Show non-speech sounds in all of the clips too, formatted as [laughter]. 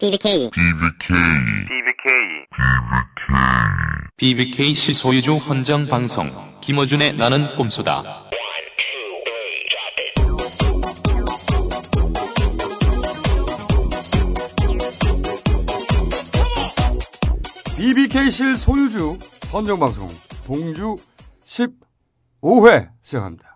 BBK BBK 시 소유주 헌정 방송 김어준의 나는 꼼수다. BBK실 소유주 헌정방송 동주 15회 시작합니다.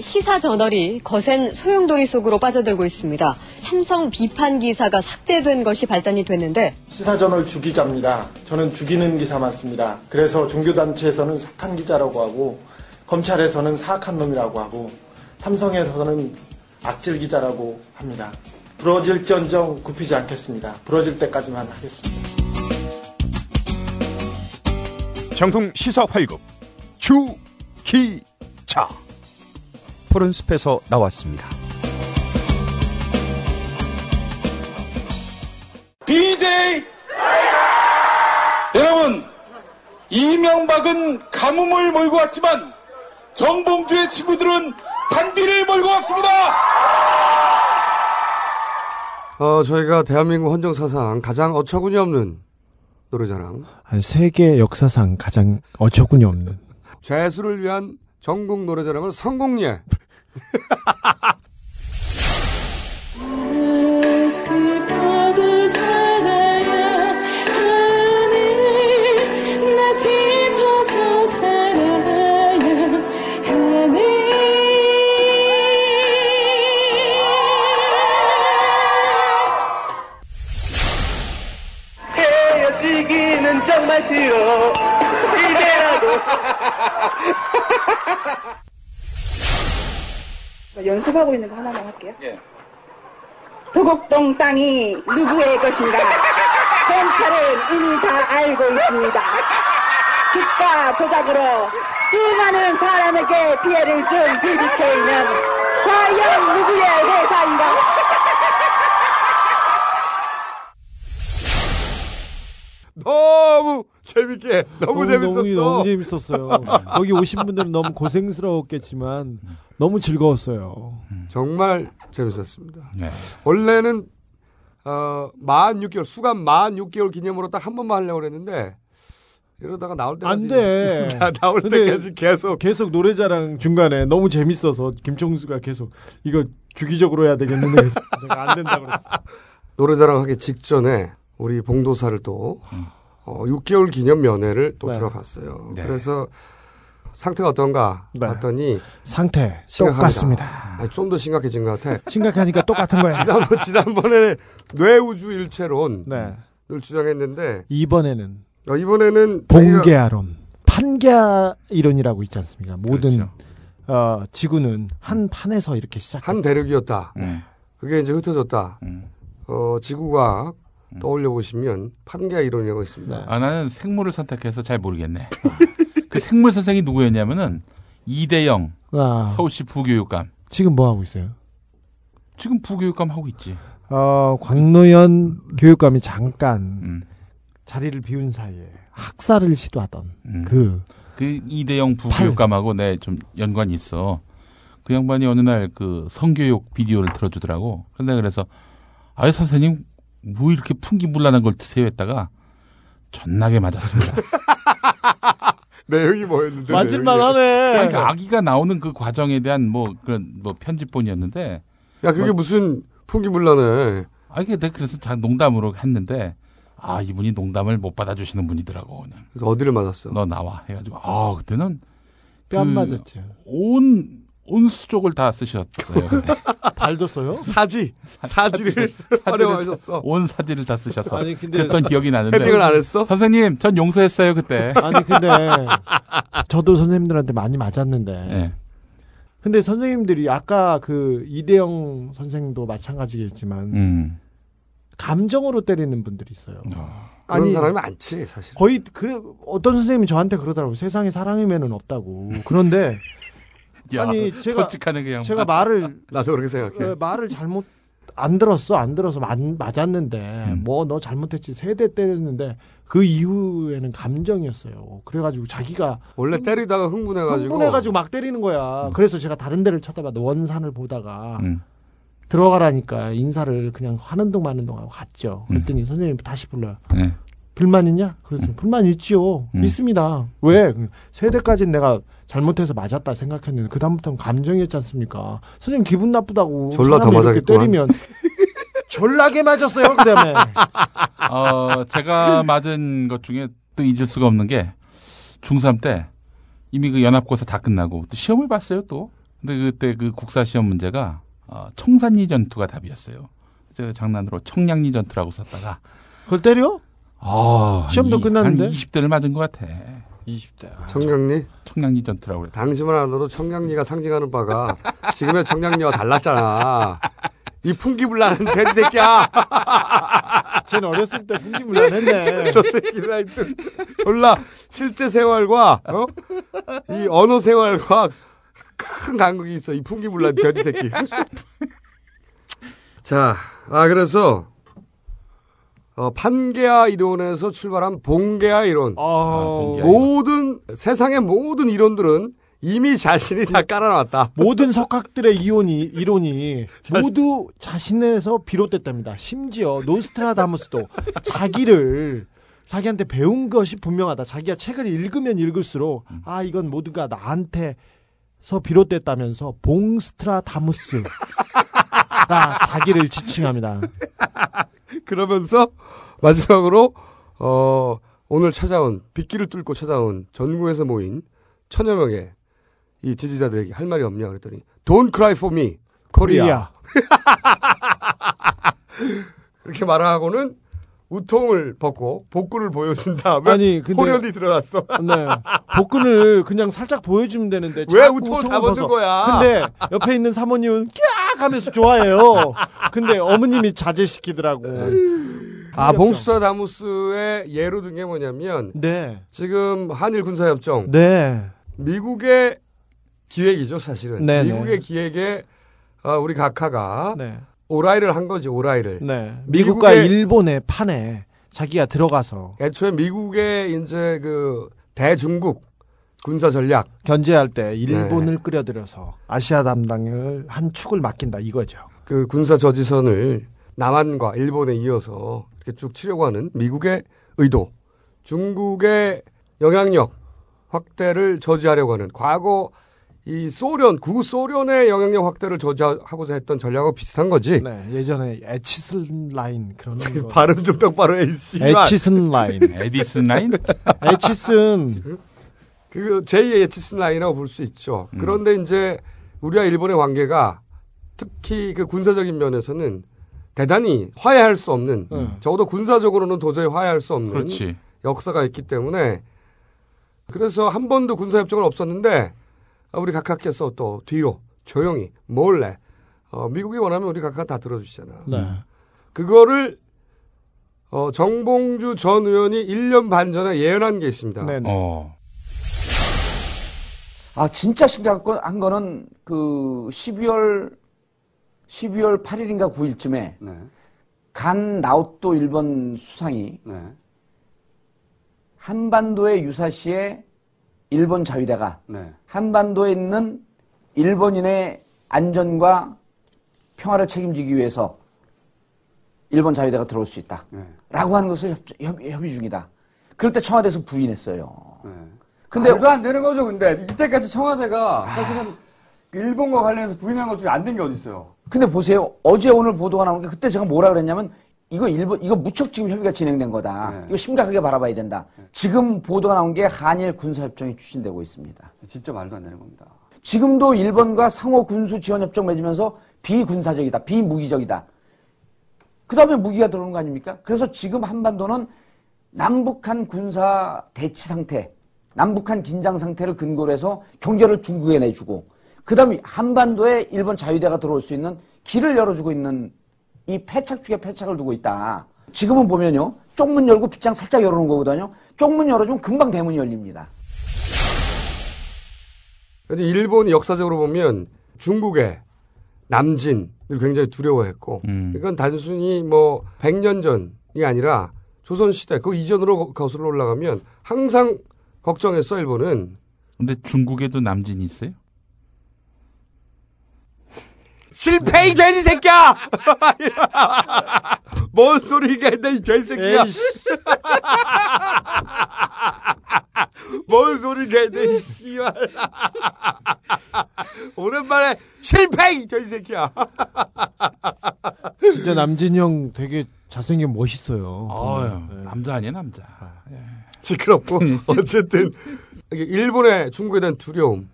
시사 저널이 거센 소용돌이 속으로 빠져들고 있습니다. 삼성 비판 기사가 삭제된 것이 발단이 됐는데 시사 저널 주기자입니다. 저는 죽이는 기사만 씁니다. 그래서 종교단체에서는 사탄 기자라고 하고 검찰에서는 사악한 놈이라고 하고 삼성에서는 악질 기자라고 합니다. 부러질지언정 굽히지 않겠습니다. 부러질 때까지만 하겠습니다. 정통 시사 활급 주기자 푸른 숲에서 나왔습니다. BJ 여러분 이명박은 가뭄을 몰고 왔지만 정봉주의 친구들은 단비를 몰고 왔습니다. 어, 저희가 대한민국 헌정사상 가장 어처구니 없는 노래자랑 한 세계 역사상 가장 어처구니 없는 죄수를 위한 전국 노래자랑을 성공리에. 정말 싫어 연습하고 있는 거 하나만 할게요. 예. 도곡동 땅이 누구의 것인가? 검찰은 이미 다 알고 있습니다. 집가 조작으로 수많은 사람에게 피해를 준 BBK는 과연 누구의 회사인가? 너무 재밌게 너무 어, 재밌었어. 너무, 너무 재밌었어요. 거기 오신 분들은 너무 고생스러웠겠지만 너무 즐거웠어요. 정말 재밌었습니다. 네. 원래는 어, 만 6개월 수감 만 6개월 기념으로 딱 한 번만 하려고 그랬는데 이러다가 나올 때까지 안 돼. [laughs] 나- 나올 때까지 계속 계속 노래자랑 중간에 너무 재밌어서 김종수가 계속 이거 주기적으로 해야 되겠는데 내가 안 된다 그랬어. [laughs] 노래자랑 하기 직전에 우리 봉도사를 또 어, 6개월 기념 면회를 또 네. 들어갔어요. 네. 그래서 상태가 어떤가 네. 봤더니 상태 심각합니다. 똑같습니다. 좀 더 심각해진 것 같아. 심각하니까 똑같은 거야. [laughs] 지난번 지난번에 뇌우주 일체론을 네. 주장했는데 이번에는 어, 이번에는 봉계아론, 판계아 이론이라고 있지 않습니까? 모든 그렇죠. 어, 지구는 한 판에서 이렇게 시작. 한 대륙이었다. 음, 그게 이제 흩어졌다. 음. 어, 지구과학 떠올려 보시면 판계아 이론이라고 있습니다. 네. 아, 나는 생물을 선택해서 잘 모르겠네. 그 생물 선생이 누구였냐면은 이대영 아, 서울시 부교육감. 지금 뭐 하고 있어요? 지금 부교육감 하고 있지. 어, 광노현 교육감이 잠깐 음, 자리를 비운 사이에 학살을 시도하던 음. 그 그 이대영 부교육감하고 내 좀 연관이 있어. 그 양반이 어느 날 그 성교육 비디오를 들어주더라고. 근데 그래서 아유 선생님 뭐 이렇게 풍기물란한 걸 드세요 했다가 존나게 맞았습니다. [laughs] 내용이 뭐였는데? 맞을만. 하네. 그러니까 아기가 나오는 그 과정에 대한 뭐 그런 뭐 편집본이었는데 야, 그게 무슨 풍기물라네. 아 이게 내가 그래서 자 농담으로 했는데 아 이분이 농담을 못 받아주시는 분이더라고 그냥 그래서 어디를 맞았어? 너 나와 해가지고 아 그때는 뺨 그 맞았죠. 온, 온 수족을 다 쓰셨어요. 그때. 발도 써요? 사지. 사지를 [laughs] 활용하셨어. 온 사지를 다 쓰셔서. 아니 근데 그랬던 기억이 나는데. 헤딩을 안 했어? 선생님, 전 용서했어요, 그때. 아니 근데 저도 선생님들한테 많이 맞았는데 예. 근데 선생님들이 아까 그 이대영 선생도 마찬가지겠지만 음. 감정으로 때리는 분들이 있어요. 그런 아니, 사람이 많지, 사실. 거의 그래 어떤 선생님이 저한테 그러더라고요. 세상에 사랑이면은 없다고. 그런데 야, 아니, 제가- 솔직하네, 그냥. 제가 말을 [laughs] 나도 그렇게 생각해. 어, 말을 잘못 안 들었어 안 들어서 맞, 맞았는데 음. 뭐너 잘못했지 세대 때렸는데 그 이후에는 감정이었어요. 그래가지고 자기가 원래 때리다가 흥분해가지고. 흥분해가지고 막 때리는 거야. 그래서 제가 다른 데를 쳐다봐도 원산을 보다가 음. 들어가라니까 인사를 그냥 하는 동 마는 동 하고 갔죠. 음. 그랬더니 선생님 다시 불러요. 네. 불만 있냐? 그래서 불만 있지요. 음. 있습니다. 왜? 세대까지는 내가 잘못해서 맞았다 생각했는데 그 다음부터는 감정이었지 않습니까? 선생님 기분 나쁘다고 졸라 더 사람을 이렇게 맞았겠구만. 때리면 졸라게 맞았어요. 그다음에 [laughs] 어, 제가 맞은 것 중에 또 잊을 수가 없는 게 중3 때 이미 그 연합고사 다 끝나고 또 시험을 봤어요 또. 근데 그때 그 국사 시험 문제가 어, 청산리 전투가 답이었어요. 제가 장난으로 청량리 전투라고 썼다가 그걸 때려? 아, 시험도 한 이- 끝났는데? 한 20대를 맞은 것 같아. 20대. 청량리? 청량리 전투라고 그래. 당시만 알아도 청량리가 상징하는 바가 지금의 청량리와 달랐잖아. 이 풍기불나는 돼지 새끼야. [laughs] 쟤는 어렸을 때 풍기불난했네. [laughs] 저 새끼는 하여튼 졸라 실제 생활과 어? 이 언어 생활과 큰 간극이 있어. 이 풍기불난 돼지 새끼. [laughs] 자, 아 그래서 어, 판계화 이론에서 출발한 봉계화 이론. 아, 봉계화. 모든 세상의 모든 이론들은 이미 자신이 다 깔아놨다. [laughs] 모든 석학들의 이론이 이론이 [laughs] 모두 자신에서 비롯됐답니다. 심지어 노스트라다무스도 자기를 자기한테 배운 것이 분명하다. 자기가 책을 읽으면 읽을수록 아 이건 모두가 나한테서 비롯됐다면서 봉스트라다무스가 [laughs] 자기를 지칭합니다. [laughs] 그러면서 마지막으로 어, 오늘 찾아온 빗길을 뚫고 찾아온 전국에서 모인 천여 명의 이 지지자들에게 할 말이 없냐 그랬더니 Don't cry for me, Korea. 코리아. [laughs] 그렇게 말하고는 우통을 벗고 복구를 보여준 다음에 아니, 근데- 호련이 들어갔어. 네. 복근을 그냥 살짝 보여주면 되는데 왜 우통을 우통을 다 벗은. 거야? 근데 옆에 있는 사모님은 깍 하면서 좋아해요. 근데 어머님이 자제시키더라고. 아, 봉스트라다무스의 예로 든 게 뭐냐면 네. 지금 한일 군사협정 네. 미국의 기획이죠 사실은 네네. 미국의 기획에 어, 우리 각하가 네. 오라이를 한 거지 오라이를 네. 미국과 일본의 판에 자기가 들어가서 애초에 미국의 이제 그 대중국 군사 전략 견제할 때 일본을 네. 끌어들여서 아시아 담당을 한 축을 맡긴다 이거죠. 그 군사 저지선을 남한과 일본에 이어서 이렇게 쭉 치려고 하는 미국의 의도, 중국의 영향력 확대를 저지하려고 하는 과거 이 소련, 구소련의 영향력 확대를 저지하고자 했던 전략하고 비슷한 거지. 네. 예전에 에치슨 라인 그런 거. 발음 좀 똑바로 해, 씨. 에치슨 라인. 에디슨 라인? 에치슨 그 제2의 에치슨 라인이라고 볼 수 있죠. 그런데 이제 우리와 일본의 관계가 특히 그 군사적인 면에서는 대단히 화해할 수 없는 음. 적어도 군사적으로는 도저히 화해할 수 없는 그렇지. 역사가 있기 때문에 그래서 한 번도 군사협정은 없었는데 우리 각하께서 또 뒤로 조용히 몰래 어, 미국이 원하면 우리 각하 다 들어주시잖아. 네. 그거를 어, 정봉주 전 의원이 1년 반 전에 예언한 게 있습니다. 네. 네. 어. 아, 진짜 신기한 건, 한 거는 그 12월, 12월 8일인가 9일쯤에 네. 간 나오토 일본 수상이 네. 한반도의 유사시에 일본 자위대가 네. 한반도에 있는 일본인의 안전과 평화를 책임지기 위해서 일본 자위대가 들어올 수 있다. 네. 라고 하는 것을 협, 협, 협의 중이다. 그럴 때 청와대에서 부인했어요. 네. 근데 말도 안 되는 거죠, 근데. 이때까지 청와대가 사실은 그 일본과 관련해서 부인한 것 중에 안 된 게 어딨어요. 근데 보세요. 어제 오늘 보도가 나온 게 그때 제가 뭐라 그랬냐면 이거 일본 이거 무척 지금 협의가 진행된 거다. 네. 이거 심각하게 바라봐야 된다. 지금 보도가 나온 게 한일 군사 협정이 추진되고 있습니다. 진짜 말도 안 되는 겁니다. 지금도 일본과 상호 군수 지원 협정 맺으면서 비군사적이다. 비무기적이다. 그 다음에 무기가 들어오는 거 아닙니까? 그래서 지금 한반도는 남북한 군사 대치 상태, 남북한 긴장 상태를 근거로 해서 경계를 중국에 내주고 그다음에 한반도에 일본 자위대가 들어올 수 있는 길을 열어주고 있는 이 패착 중에 패착을 두고 있다. 지금은 보면요. 쪽문 열고 빗장 살짝 열어놓은 거거든요. 쪽문 열어주면 금방 대문이 열립니다. 근데 일본이 역사적으로 보면 중국의 남진을 굉장히 두려워했고 음. 이건 단순히 뭐 100년 전이 아니라 조선시대 그 이전으로 거슬러 올라가면 항상 걱정했어 일본은 근데 중국에도 남진이 있어요? 실패 이 돼지 새끼야! [laughs] 뭔 소리가 있네 이 돼지 새끼야! [laughs] 뭔 소리가 있네 이 씨발! [laughs] 오랜만에 실패 이 돼지 새끼야! 진짜 남진이 형 되게 잘생긴 멋있어요. 어휴, 네. 남자 아니야 남자. 시끄럽고 [laughs] 어쨌든 이게 일본의 중국에 대한 두려움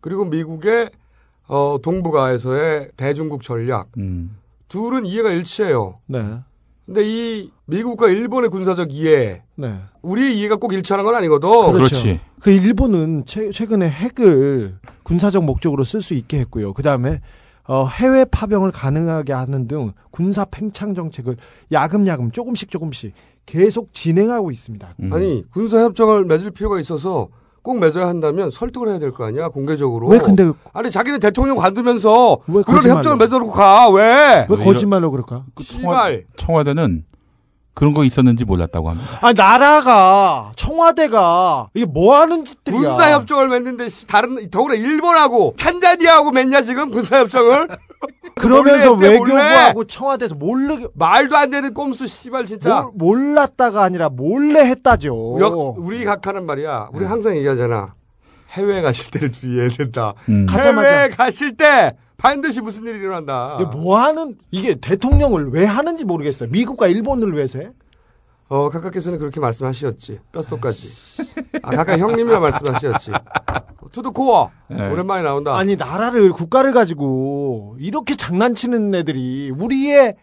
그리고 미국의 어, 동북아에서의 대중국 전략 음. 둘은 이해가 일치해요. 네. 근데 이 미국과 일본의 군사적 이해 네. 우리의 이해가 꼭 일치하는 건 아니거든. 그렇죠. 그렇지. 그 일본은 최, 최근에 핵을 군사적 목적으로 쓸 수 있게 했고요. 그 다음에 어, 해외 파병을 가능하게 하는 등 군사 팽창 정책을 야금야금 조금씩 조금씩 계속 진행하고 있습니다. 음. 아니 군사 협정을 맺을 필요가 있어서 꼭 맺어야 한다면 설득을 해야 될 거 아니야 공개적으로. 왜 근데 아니 자기는 대통령 관두면서 왜 그런 거짓말로? 협정을 맺어놓고 가 왜? 왜왜 거짓말로 그럴까? 그 청와. 청와대는 그런 거 있었는지 몰랐다고 합니다. 아 나라가 청와대가 이게 뭐 하는 짓들이야? 군사 협정을 맺는데 씨, 다른 더구나 일본하고 탄자니아하고 맺냐 지금 군사 협정을? [laughs] [laughs] 그러면서 몰래 했대, 몰래. 외교부하고 청와대에서 모르게 말도 안 되는 꼼수 씨발 진짜. 몰, 몰랐다가 아니라 몰래 했다죠. 역, 우리 각하는 말이야. 우리 항상 얘기하잖아. 해외 가실 때를 주의해야 된다. 음. 가자마자. 해외 가실 때 반드시 무슨 일이 일어난다. 이게 뭐 하는 이게 대통령을 왜 하는지 모르겠어요. 미국과 일본을 위해서 해? 어, 각하께서는 그렇게 말씀하셨지. 뼛속까지. 아, 각하 형님이라 말씀하셨지. To the core. 네. 오랜만에 나온다. 아니 나라를 국가를 가지고 이렇게 장난치는 애들이 우리의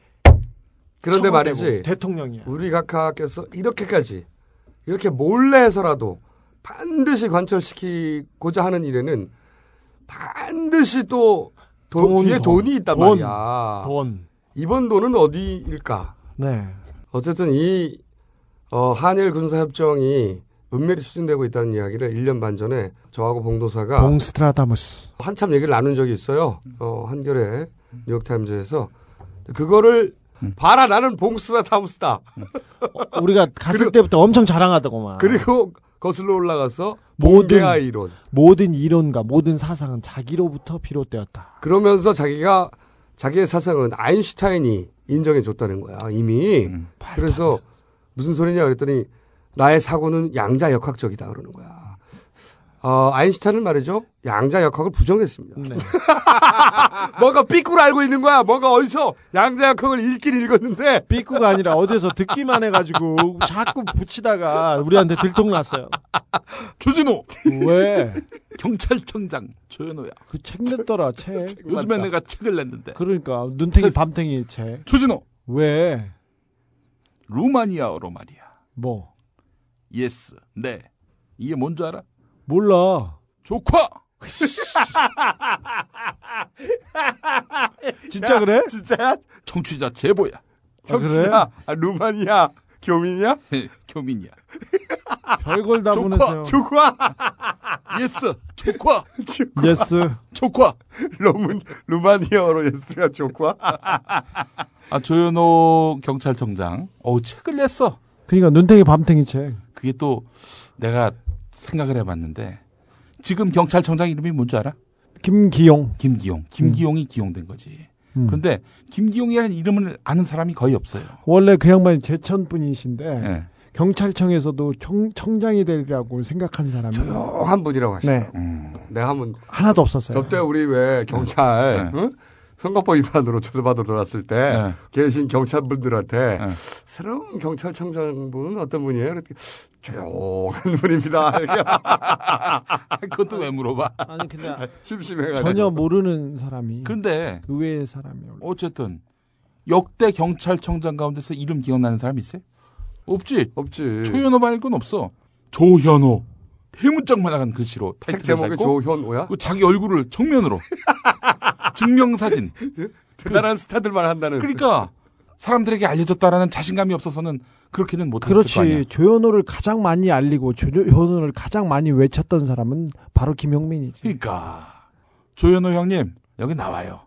그런데 말이지. 대통령이야. 우리 각하께서 이렇게까지 이렇게 몰래 해서라도 반드시 관철시키고자 하는 일에는 반드시 또 돈, 돈, 뒤에 돈. 돈이 있단 돈. 말이야. 돈. 이번 돈은 어디일까? 네. 어쨌든 이 어, 한일 군사협정이 은밀히 추진되고 있다는 이야기를 1년 반 전에 저하고 봉도사가 봉스트라다무스. 한참 얘기를 나눈 적이 있어요. 어, 한겨레 뉴욕타임즈에서 그거를 봐라 나는 봉스트라다무스다. 우리가 [laughs] 갔을 때부터 엄청 자랑하더구만. 그리고 거슬러 올라가서 모든 이론. 모든 이론과 모든 사상은 자기로부터 비롯되었다. 그러면서 자기가 자기의 사상은 아인슈타인이 인정해 줬다는 거야 이미. 음. 그래서 무슨 소리냐 그랬더니 나의 사고는 양자 역학적이다 그러는 거야. 어, 아인슈타인은 말이죠 양자 역학을 부정했습니다. 네. [laughs] 뭔가 삐꾸를 알고 있는 거야. 뭔가 어디서 양자 역학을 읽긴 읽었는데 삐꾸가 아니라 어디서 듣기만 해가지고 자꾸 붙이다가 우리한테 들통났어요. 조진호 왜? 경찰청장 조현오야. 그 책 냈더라 책. 요즘에 내가 책을 냈는데 그러니까 눈탱이 밤탱이 책. 조진호 왜? 루마니아어로 말이야. 뭐? Yes, 네. 이게 뭔 줄 알아? 몰라. 조카. [laughs] 진짜 그래? 진짜야? 청취자 제보야. 정치야. 아, 루마니아 교민이야? [laughs] 교민이야. 별걸 다 보내세요. 조카. [laughs] yes, 조카, [laughs] yes. 조카. 로문 루마니아어로 yes가 조카. [laughs] 아 조현오 경찰청장. 어 책을 냈어. 그러니까 눈탱이 밤탱이 책. 그게 또 내가 생각을 해봤는데 지금 경찰청장 이름이 뭔지 알아? 김기용. 김기용. 김기용이 기용된 거지. 음. 그런데 김기용이라는 이름을 아는 사람이 거의 없어요. 원래 그 양반이 제천 분이신데 예. 경찰청에서도 청, 청장이 되리라고 생각한 사람이 조용한 분이라고 하시죠. 네 음. 내가 한번 하나도 없었어요. 접대 우리 왜 경찰 네. 응? 선거법 위반으로 조사받으러 들어왔을 때 네. 계신 경찰분들한테 네. 새로운 경찰청장분은 어떤 분이에요? 이렇게 조용한 분입니다. [laughs] 이렇게 그것도 왜 물어봐? 아니 근데 심심해가지고 전혀 모르는 사람이 근데 의외의 사람이 어쨌든 역대 경찰청장 가운데서 이름 기억나는 사람 있어요? 없지. 없지. 조현호 말고는 없어. 조현호. 대문짝만 나간 글씨로 책 타이틀을 제목이 달고 조현오야? 그 자기 얼굴을 정면으로 [laughs] 증명사진. 대단한 스타들만 한다는. 그러니까 사람들에게 알려졌다라는 자신감이 없어서는 그렇게는 못했을 거 아니야. 그렇지 조현호를 가장 많이 알리고 조현호를 가장 많이 외쳤던 사람은 바로 김용민이지. 그러니까 조현호 형님 여기 나와요.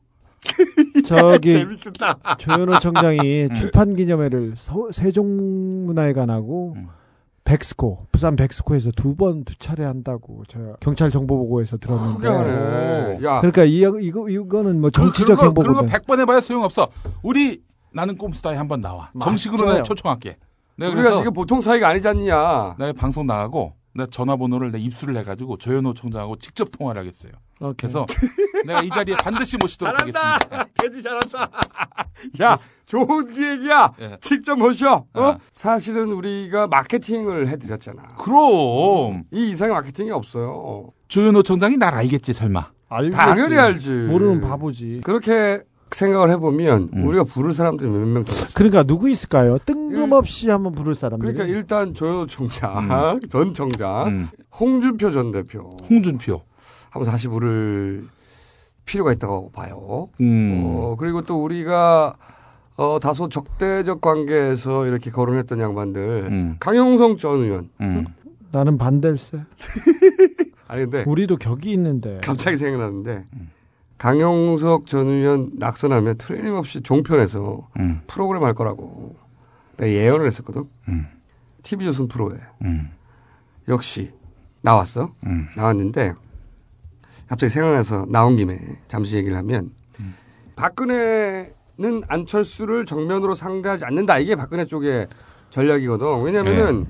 저기 [laughs] 재밌겠다. 조현호 청장이 [laughs] 출판 기념회를 서- 세종문화회관하고 음. 백스코 부산 백스코에서 두 번 두 차례 한다고 제가 경찰 정보 보고에서 들었는데. 하네. 야. 그러니까 이 이거 이거는 뭐 그, 정치적 그런 거, 그런 거 행보보다 100번 해봐야 소용없어. 우리 나는 꼼수다에 한번 나와. 맞아요. 정식으로 내가 초청할게. 내가 우리가 그래서 지금 보통 사이가 아니지 않냐. 내가 방송 나가고 내 전화번호를 내 입수를 해가지고 조현호 총장하고 직접 통화를 하겠어요. 그래서 내가 이 자리에 반드시 모시도록 하겠습니다. 예. 개지 잘한다. [laughs] 야, 좋은 기획이야. 예. 직접 모셔. 어? 아. 사실은 우리가 마케팅을 해드렸잖아. 그럼 이 이상의 마케팅이 없어요. 조현호 총장이 날 알겠지 설마. 알겠지. 당연히 알지. 모르는 바보지. 그렇게 생각을 해보면 음. 우리가 부를 사람들이 몇명더 있어. 그러니까 누구 있을까요? 뜬금없이 한번 부를 사람들. 그러니까 일단 조현호 총장, 전 청장, 음. 홍준표 전 대표 홍준표. 한번 다시 부를 필요가 있다고 봐요. 음. 어, 그리고 또 우리가 어, 다소 적대적 관계에서 이렇게 거론했던 양반들 음. 강영성 전 의원 음. 나는 반댈세. [laughs] 아니 근데 우리도 격이 있는데. 갑자기 생각났는데 강용석 전 의원 낙선하면 틀림없이 종편에서 음. 프로그램 할 거라고 내가 예언을 했었거든. 음. TV조선 프로에 음. 역시 나왔어. 음. 나왔는데 갑자기 생각나서 나온 김에 잠시 얘기를 하면 음. 박근혜는 안철수를 정면으로 상대하지 않는다. 이게 박근혜 쪽의 전략이거든. 왜냐면은 네.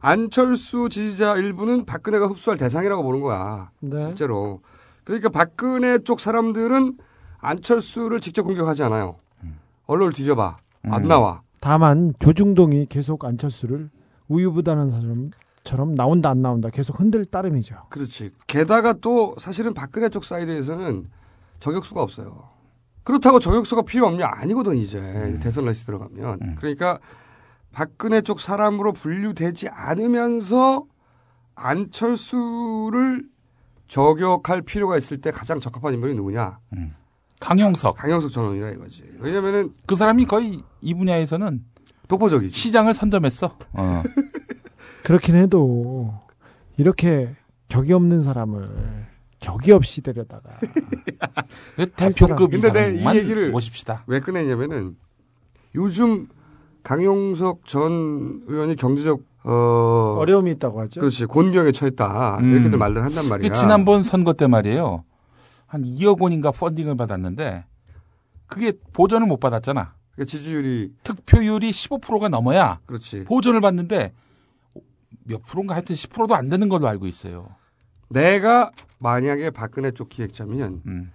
안철수 지지자 일부는 박근혜가 흡수할 대상이라고 보는 거야. 네. 실제로. 그러니까 박근혜 쪽 사람들은 안철수를 직접 공격하지 않아요. 언론을 뒤져봐. 안 음. 나와. 다만 조중동이 계속 안철수를 우유부단한 사람 처럼 나온다 안 나온다 계속 흔들 따름이죠. 그렇지. 게다가 또 사실은 박근혜 쪽 사이드에서는 저격수가 없어요. 그렇다고 저격수가 필요 없냐? 아니거든, 이제. 대선 레시 들어가면. 그러니까 박근혜 쪽 사람으로 분류되지 않으면서 안철수를 저격할 필요가 있을 때 가장 적합한 인물이 누구냐? 강영석. 강영석 전 의원이라 이거지. 왜냐면은 그 사람이 거의 이 분야에서는 독보적이지. 시장을 선점했어. 어. 그렇긴 해도 이렇게 격이 없는 사람을 격이 없이 데려다가 [laughs] 그 대표급 근데 내 이 얘기를 모십시다. 왜 꺼냈냐면은 요즘 강용석 전 의원이 경제적 어 어려움이 있다고 하죠. 그렇지 곤경에 처했다 음. 이렇게들 말들 한단 말이야. 그 지난번 선거 때 말이에요. 한 2억 원인가 펀딩을 받았는데 그게 보전을 못 받았잖아. 그 지지율이 득표율이 15%가 넘어야 그렇지. 보전을 받는데 몇 프로인가 하여튼 10%도 안 되는 걸로 알고 있어요. 내가 만약에 박근혜 쪽 기획자면 음.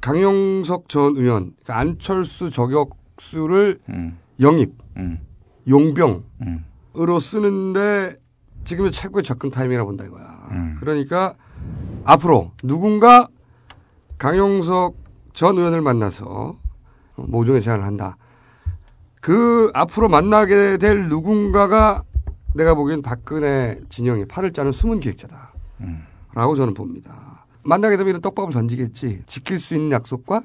강용석 전 의원 그러니까 안철수 저격수를 음. 영입 음. 용병으로 음. 쓰는데 지금이 최고의 접근 타이밍이라고 본다 이거야. 음. 그러니까 앞으로 누군가 강용석 전 의원을 만나서 모종의 제안을 한다. 그 앞으로 만나게 될 누군가가 내가 보기엔 박근혜 진영의 팔을 짜는 숨은 기획자다. 라고 저는 봅니다. 만나게 되면 떡밥을 던지겠지. 지킬 수 있는 약속과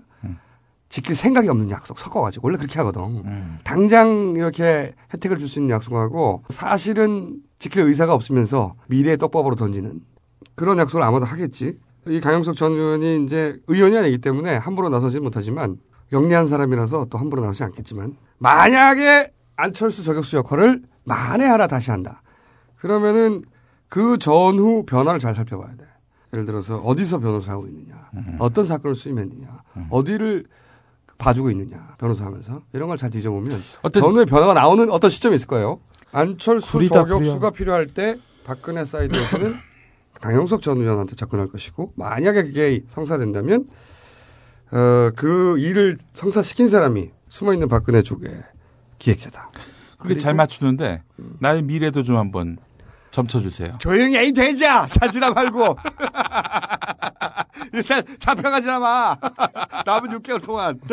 지킬 생각이 없는 약속 섞어가지고 원래 그렇게 하거든. 당장 이렇게 혜택을 줄 수 있는 약속하고 사실은 지킬 의사가 없으면서 미래의 떡밥으로 던지는 그런 약속을 아마도 하겠지. 이 강영석 전 의원이 이제 의원이 아니기 때문에 함부로 나서지 못하지만 영리한 사람이라서 또 함부로 나서지 않겠지만 만약에 안철수 저격수 역할을 만에 하나 다시 한다. 그러면은 그 전후 변화를 잘 살펴봐야 돼. 예를 들어서 어디서 변호사 하고 있느냐, 어떤 사건을 수임했느냐, 어디를 봐주고 있느냐, 변호사 하면서 이런 걸 잘 뒤져보면 어떤- 전후의 변화가 나오는 어떤 시점이 있을 거예요. 안철수 구리다, 저격수가 구려. 필요할 때 박근혜 사이드에서는 [laughs] 강영석 전 의원한테 접근할 것이고 만약에 그게 성사된다면 어, 그 일을 성사시킨 사람이 숨어 있는 박근혜 쪽의 기획자다. 그게 잘 맞추는데 나의 미래도 좀 한번 점쳐주세요. 조용히 해, 이 돼지야! 자지라 말고. 일단 잡혀가지나 마. 남은 6개월 동안. [laughs]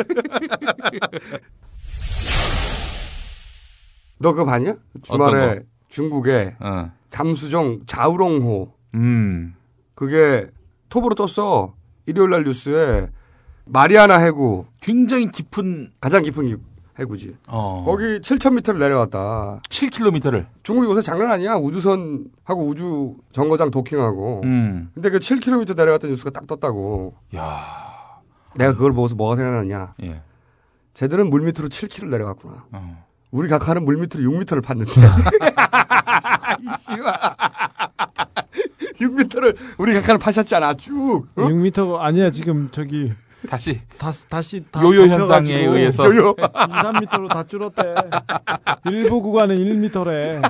너 그거 봤냐? 주말에? 중국에 어. 잠수정 자우롱호. 음. 그게 톱으로 떴어. 일요일 날 뉴스에 마리아나 해구. 굉장히 깊은 가장 깊은 기- 해구지. 어. 거기 7,000m를 내려갔다. 7km를. 중국이 요새 장난 아니야. 우주선하고 우주 정거장 도킹하고. 음. 근데 그 7km 내려갔던 뉴스가 딱 떴다고. 야. 내가 그걸 보고서 뭐가 생각나냐. 예. 쟤들은 물 밑으로 7km 내려갔구나. 어. 우리 각하는 물 밑으로 6m를 팠는데. [laughs] 이 씨발. 6m를 우리 각하는 파셨잖아, 쭉. 어? 6m 아니야 지금 저기 다시 다, 다시 다 요요 현상에 의해서 요요. [laughs] 2, 3m로 다 줄었대. 일부 구간은 1m래.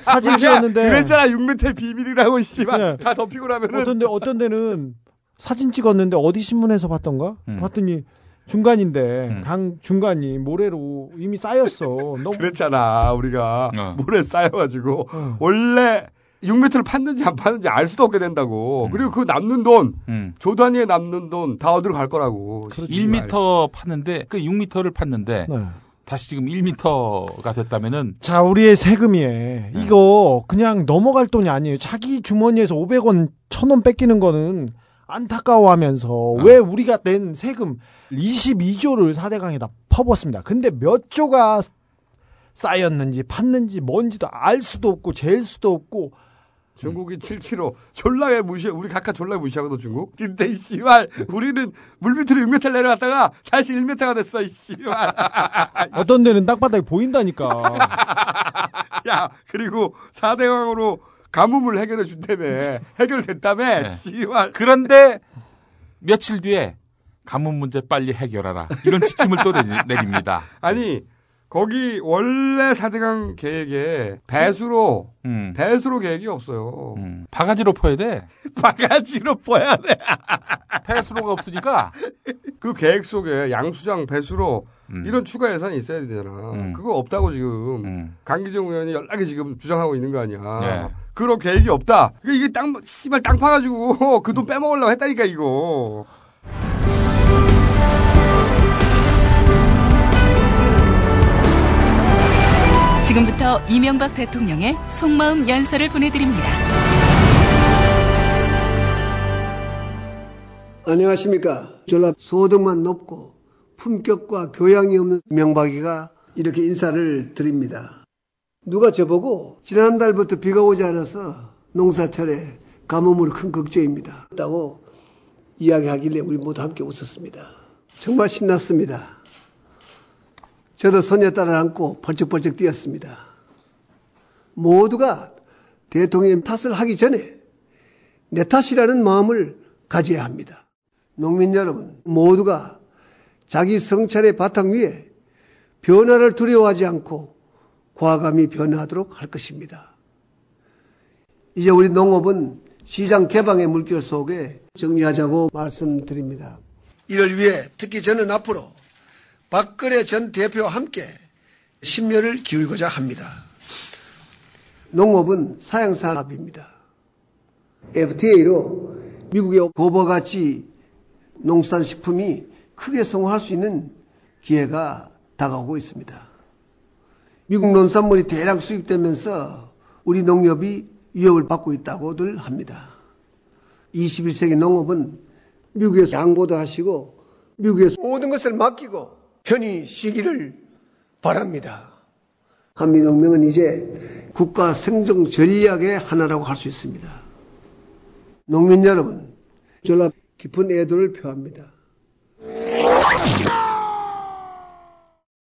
사진 우리가 찍었는데 그랬잖아, 6m의 비밀이라고, 씨발. 네. 다 덮이고 나면은. 어떤 데 어떤 데는 사진 찍었는데 어디 신문에서 봤던가? 음. 봤더니 중간인데 음. 강 중간이 모래로 이미 쌓였어. 너무 그랬잖아, 우리가. 어. 모래 쌓여가지고. 어. 원래 6m를 팠는지 안 팠는지 알 수도 없게 된다고. 그리고 그 남는 돈, 음. 조 단위에 남는 돈 다 어디로 갈 거라고. 씨발. 1m 팠는데 그 6m를 팠는데 네. 다시 지금 1m가 됐다면은 자, 우리의 세금이에 이거 그냥 넘어갈 돈이 아니에요. 자기 주머니에서 500원, 1000원 뺏기는 거는 안타까워하면서 왜 우리가 낸 세금 22조를 4대강에다 퍼붓습니다. 근데 몇 조가 쌓였는지 팠는지 뭔지도 알 수도 없고 잴 수도 없고 중국이 7kg 졸라게 무시해 우리 각하 졸라게 무시하거든 중국. 근데 이 씨발 [laughs] 우리는 물 밑으로 6m 내려갔다가 다시 1m가 됐어 이 씨발. [laughs] 어떤 데는 땅바닥이 보인다니까. [laughs] 야 그리고 4대강으로 가뭄을 해결해 준다며. 해결됐다며 네. 씨발. 그런데 며칠 뒤에 가뭄 문제 빨리 해결하라. 이런 지침을 또 내립니다. 아니 거기 원래 4대강 계획에 배수로 음. 배수로 계획이 없어요 음. 바가지로 퍼야 돼. [laughs] 바가지로 퍼야 돼. [laughs] 배수로가 없으니까 그 계획 속에 양수장 배수로 음. 이런 추가 예산이 있어야 되잖아. 음. 그거 없다고 지금 음. 강기정 의원이 연락이 지금 주장하고 있는 거 아니야. 네. 그런 계획이 없다. 그러니까 이게 땅 씨발 땅 파가지고 [laughs] 그 돈 빼먹으려고 했다니까 이거. 지금부터 이명박 대통령의 속마음 연설을 보내드립니다. 안녕하십니까. 전라 소득만 높고 품격과 교양이 없는 명박이가 이렇게 인사를 드립니다. 누가 저보고 지난달부터 비가 오지 않아서 농사철에 가뭄으로 큰 걱정입니다. 다고 이야기하길래 우리 모두 함께 웃었습니다. 정말 신났습니다. 저도 손녀 딸을 안고 벌쩍벌쩍 뛰었습니다. 모두가 대통령 탓을 하기 전에 내 탓이라는 마음을 가져야 합니다. 농민 여러분, 모두가 자기 성찰의 바탕 위에 변화를 두려워하지 않고 과감히 변화하도록 할 것입니다. 이제 우리 농업은 시장 개방의 물결 속에 정리하자고 말씀드립니다. 이를 위해 특히 저는 앞으로 박근혜 전 대표와 함께 심려를 기울이고자 합니다. 농업은 사양산업입니다. FTA로 미국의 고버가치 농산식품이 크게 성공할 수 있는 기회가 다가오고 있습니다. 미국 농산물이 대량 수입되면서 우리 농협이 위협을 받고 있다고들 합니다. 21세기 농업은 미국에서 양보도 하시고 미국에서 모든 것을 맡기고 편히 쉬기를 바랍니다. 한미동맹은 이제 국가 생존 전략의 하나라고 할 수 있습니다. 농민 여러분, 졸라 깊은 애도를 표합니다.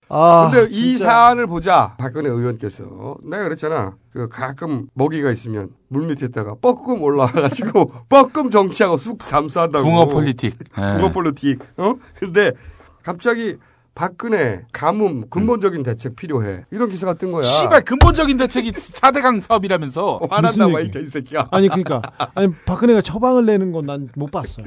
아, 근데 이 진짜. 사안을 보자 박근혜 의원께서 내가 그랬잖아 그 가끔 먹이가 있으면 물 밑에다가 뻐끔 올라와가지고 [laughs] 뻐끔 정치하고 쑥 잠수한다고 붕어 폴리틱. 붕어 예. 폴리틱 어 근데 갑자기 박근혜 가뭄 근본적인 대책 필요해 이런 기사가 뜬 거야 씨발 근본적인 대책이 4대강 사업이라면서 화난다 무슨 와 얘기? 이 새끼야 아니 그러니까 아니 박근혜가 처방을 내는 건 난 못 봤어.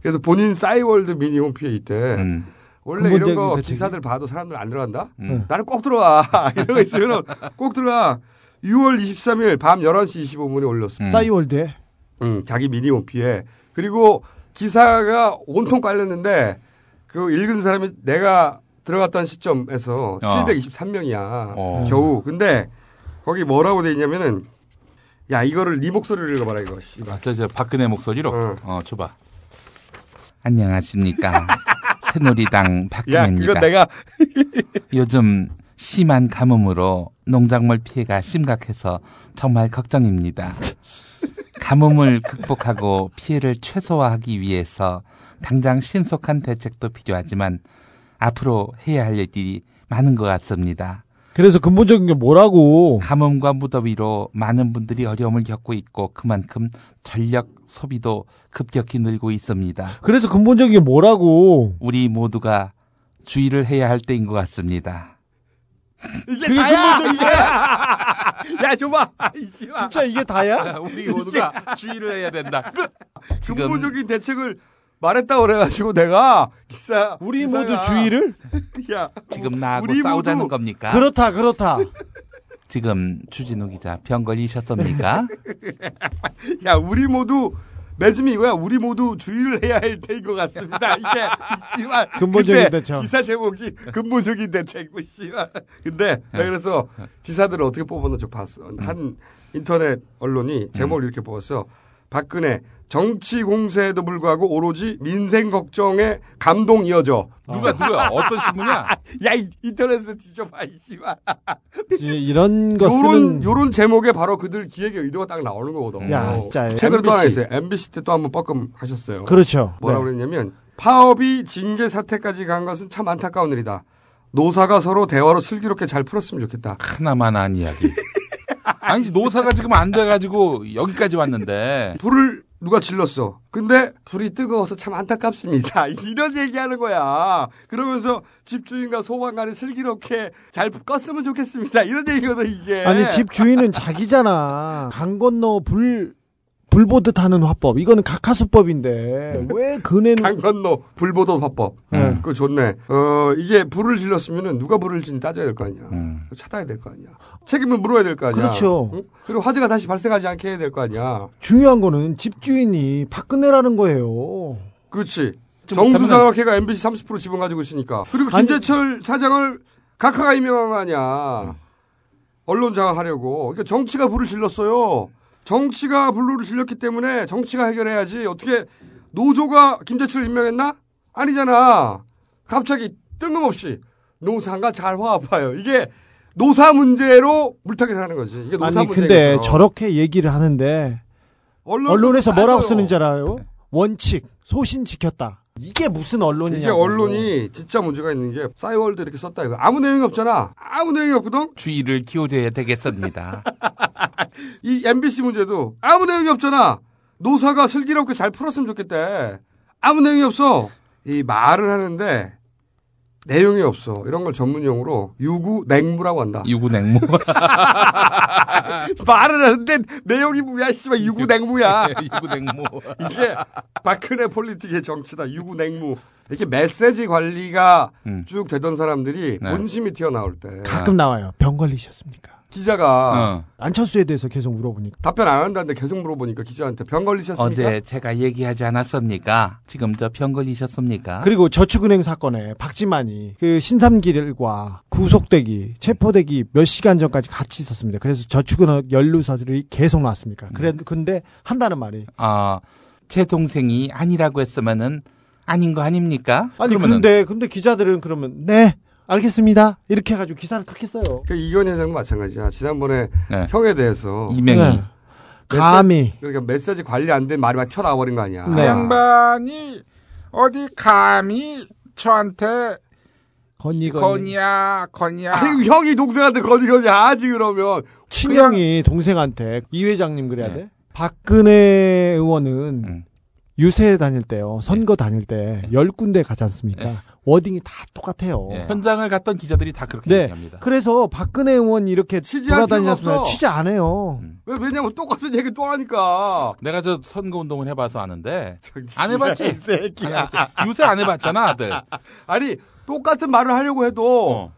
그래서 본인 싸이월드 미니홈 피해 있대 음. 원래 이런 거 대책이? 기사들 봐도 사람들 안 들어간다? 음. 나는 꼭 들어와. [laughs] 이런 거 있으면 꼭 들어가. 6월 23일 밤 11시 25분에 올렸습니다. 음. 싸이월드에 음, 자기 미니 홈피에. 그리고 기사가 온통 깔렸는데 그 읽은 사람이 내가 들어갔던 시점에서 어. 723명이야. 어. 겨우. 근데 거기 뭐라고 돼 있냐면은 야, 이거를 네 목소리를 읽어봐라, 이거. 씨발. 아, 저, 저 박근혜 목소리로 어. 어, 줘봐. [laughs] 안녕하십니까. 새누리당 야, 박근혜입니다. 이거 내가 [laughs] 요즘 심한 가뭄으로 농작물 피해가 심각해서 정말 걱정입니다. 가뭄을 극복하고 피해를 최소화하기 위해서 당장 신속한 대책도 필요하지만 앞으로 해야 할 일이 많은 것 같습니다. 그래서 근본적인 게 뭐라고? 가뭄과 무더위로 많은 분들이 어려움을 겪고 있고 그만큼 전력 소비도 급격히 늘고 있습니다. 그래서 근본적인 게 뭐라고? 우리 모두가 주의를 해야 할 때인 것 같습니다. 이게 그게 다야. 근본적인 [laughs] 야, 줘봐. 진짜 이게 다야? [laughs] 우리 모두가 주의를 해야 된다. 끝. 지금 근본적인 대책을 말했다고 그래가지고 내가 기사 우리 기사가- 모두 주의를? [laughs] 야 지금 나하고 우리 싸우자는 모두- 겁니까? 그렇다, 그렇다. 지금 주진우 기자 병 걸리셨습니까? [laughs] 야 우리 모두 매즘이 이거야 우리 모두 주의를 해야 할 때인 것 같습니다 이게 [laughs] 씨발 근본적인 대책. 기사 제목이 근본적인 대책 뭐 씨발 근데 내가 그래서 기사들을 어떻게 뽑았는지 봤어 한 인터넷 언론이 제목을 이렇게 뽑았어 박근혜 정치 공세에도 불구하고 오로지 민생 걱정에 감동 이어져 누가 누가 어떤 신문이야? [laughs] 야 이- 인터넷에서 뒤져봐 이 씨발 이제 이런 거 요런 쓰는 요런 제목에 바로 그들 기획의 의도가 딱 나오는 거거든. 야, 진짜 최근에 또 하나. 있어요. MBC 때 또 한번 뻐끔 하셨어요. 그렇죠. 뭐라 네. 그랬냐면 파업이 징계 사태까지 간 것은 참 안타까운 일이다. 노사가 서로 대화로 슬기롭게 잘 풀었으면 좋겠다. 하나만 한 이야기. 아니 노사가 지금 안 돼가지고 여기까지 왔는데 불을 누가 질렀어. 근데 불이 뜨거워서 참 안타깝습니다. [laughs] 이런 얘기하는 거야. 그러면서 집주인과 소방관이 슬기롭게 잘 껐으면 좋겠습니다. 이런 얘기거든 이게. 아니 집 주인은 자기잖아. 강 건너 불 불보듯 하는 화법. 이거는 각하수법인데 왜 그네는 강 건너 불보도 화법. 네. 그거 좋네. 어, 이게 불을 질렀으면은 누가 불을 지는지 따져야 될 거 아니야. 음. 찾아야 될 거 아니야. 책임을 물어야 될 거 아니야. 그렇죠. 응? 그리고 화재가 다시 발생하지 않게 해야 될 거 아니야. 중요한 거는 집 주인이 박근혜라는 거예요. 그렇지. 좀 정수장학회가 MBC 30% 지분 가지고 있으니까. 그리고 아니- 김재철 사장을 각하가 임명한 거 아니야. 언론 장악하려고. 그러니까 정치가 불을 질렀어요. 정치가 불을 질렀기 때문에 정치가 해결해야지. 어떻게 노조가 김재철을 임명했나? 아니잖아. 갑자기 뜬금없이 노사가 잘 화합해요. 이게 노사 문제로 물타기를 하는 거지. 이게 노사 아니 근데 것처럼. 저렇게 얘기를 하는데 언론도 언론에서 뭐라고. 쓰는 줄 알아요? 원칙, 소신 지켰다. 이게 무슨 언론이냐? 이게 언론이 진짜 문제가 있는 게 싸이월드 이렇게 썼다 이거 아무 내용이 없잖아. 아무 내용이 없거든. 주의를 기울여야 되겠습니다. [laughs] 이 MBC 문제도 아무 내용이 없잖아. 노사가 슬기롭게 잘 풀었으면 좋겠대. 아무 내용이 없어. 이 말을 하는데 내용이 없어. 이런 걸 전문용어로 유구 냉무라고 한다. 유구 냉무. [laughs] 말을 하는데 내용이 뭐야, 씨발 유구 냉무야. [laughs] 유구 냉무. 이게 박근혜 폴리틱의 정치다. 유구 냉무. 이렇게 메시지 관리가 음. 쭉 되던 사람들이 네. 본심이 튀어나올 때 가끔 나와요. 병 걸리셨습니까? 기자가 어. 안철수에 대해서 계속 물어보니까 답변 안 한다는데 계속 물어보니까 기자한테 병 걸리셨습니까? 어제 제가 얘기하지 않았습니까? 지금 저 병 걸리셨습니까? 그리고 저축은행 사건에 박지만이 그 신삼길과 구속되기, 체포되기 몇 시간 전까지 같이 있었습니다. 그래서 저축은행 연루사들이 계속 나왔습니까? 그래 근데 한다는 말이 아, 제 동생이 아니라고 했으면은 아닌 거 아닙니까? 아니 그러면은 근데 근데 기자들은 그러면 네 알겠습니다 이렇게 해가지고 기사를 그렇게 써요. 그 이건 회장도 마찬가지야. 지난번에 네. 형에 대해서 이명희 네. 감히 그러니까 메시지 관리 안 된 말이 막 튀어나와 버린 거 아니야. 네. 양반이 어디 감히 저한테 건이 건이 건이야 건이야 아니 형이 동생한테 거지 거지 하지 그러면 친형이 동생한테 이 회장님 그래야 네. 돼? 박근혜 의원은 음. 유세 다닐 때요 선거 다닐 때 열 군데 가지 않습니까? 네. 워딩이 다 똑같아요. 예. 현장을 갔던 기자들이 다 그렇게 네. 얘기합니다. 그래서 박근혜 의원 이렇게 취재할 돌아다니셨으면 필요가 없어. 취재 안 해요. 왜 왜냐면 똑같은 얘기 또 하니까. 내가 저 선거 운동을 해봐서 아는데 안 해봤지? [laughs] 이 새끼야. 안 해봤지? 요새 안 해봤잖아, 아들. 아니 똑같은 말을 하려고 해도 어.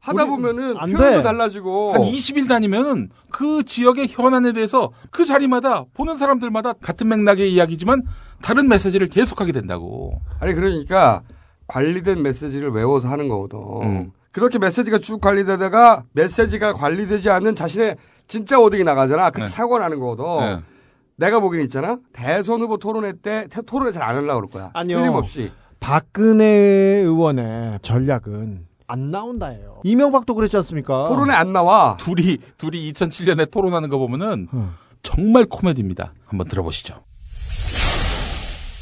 하다 우리- 보면은 안 표현도 돼. 달라지고. 한 20일 다니면은 그 지역의 현안에 대해서 그 자리마다 보는 사람들마다 같은 맥락의 이야기지만 다른 메시지를 계속하게 된다고. 아니 그러니까 관리된 메시지를 외워서 하는 거거든. 음. 그렇게 메시지가 쭉 관리되다가 메시지가 관리되지 않는 자신의 진짜 워딩이 나가잖아. 그때 네. 사고가 나는 거거든. 네. 내가 보기엔 있잖아. 대선 후보 토론회 때 태- 토론회 잘 안 하려고 그럴 거야. 아니요. 틀림없이. 박근혜 의원의 전략은 안 나온다예요. 이명박도 그랬지 않습니까? 토론회 안 나와. 둘이 둘이 2007년에 토론하는 거 보면은 어. 정말 코미디입니다. 한번 들어보시죠.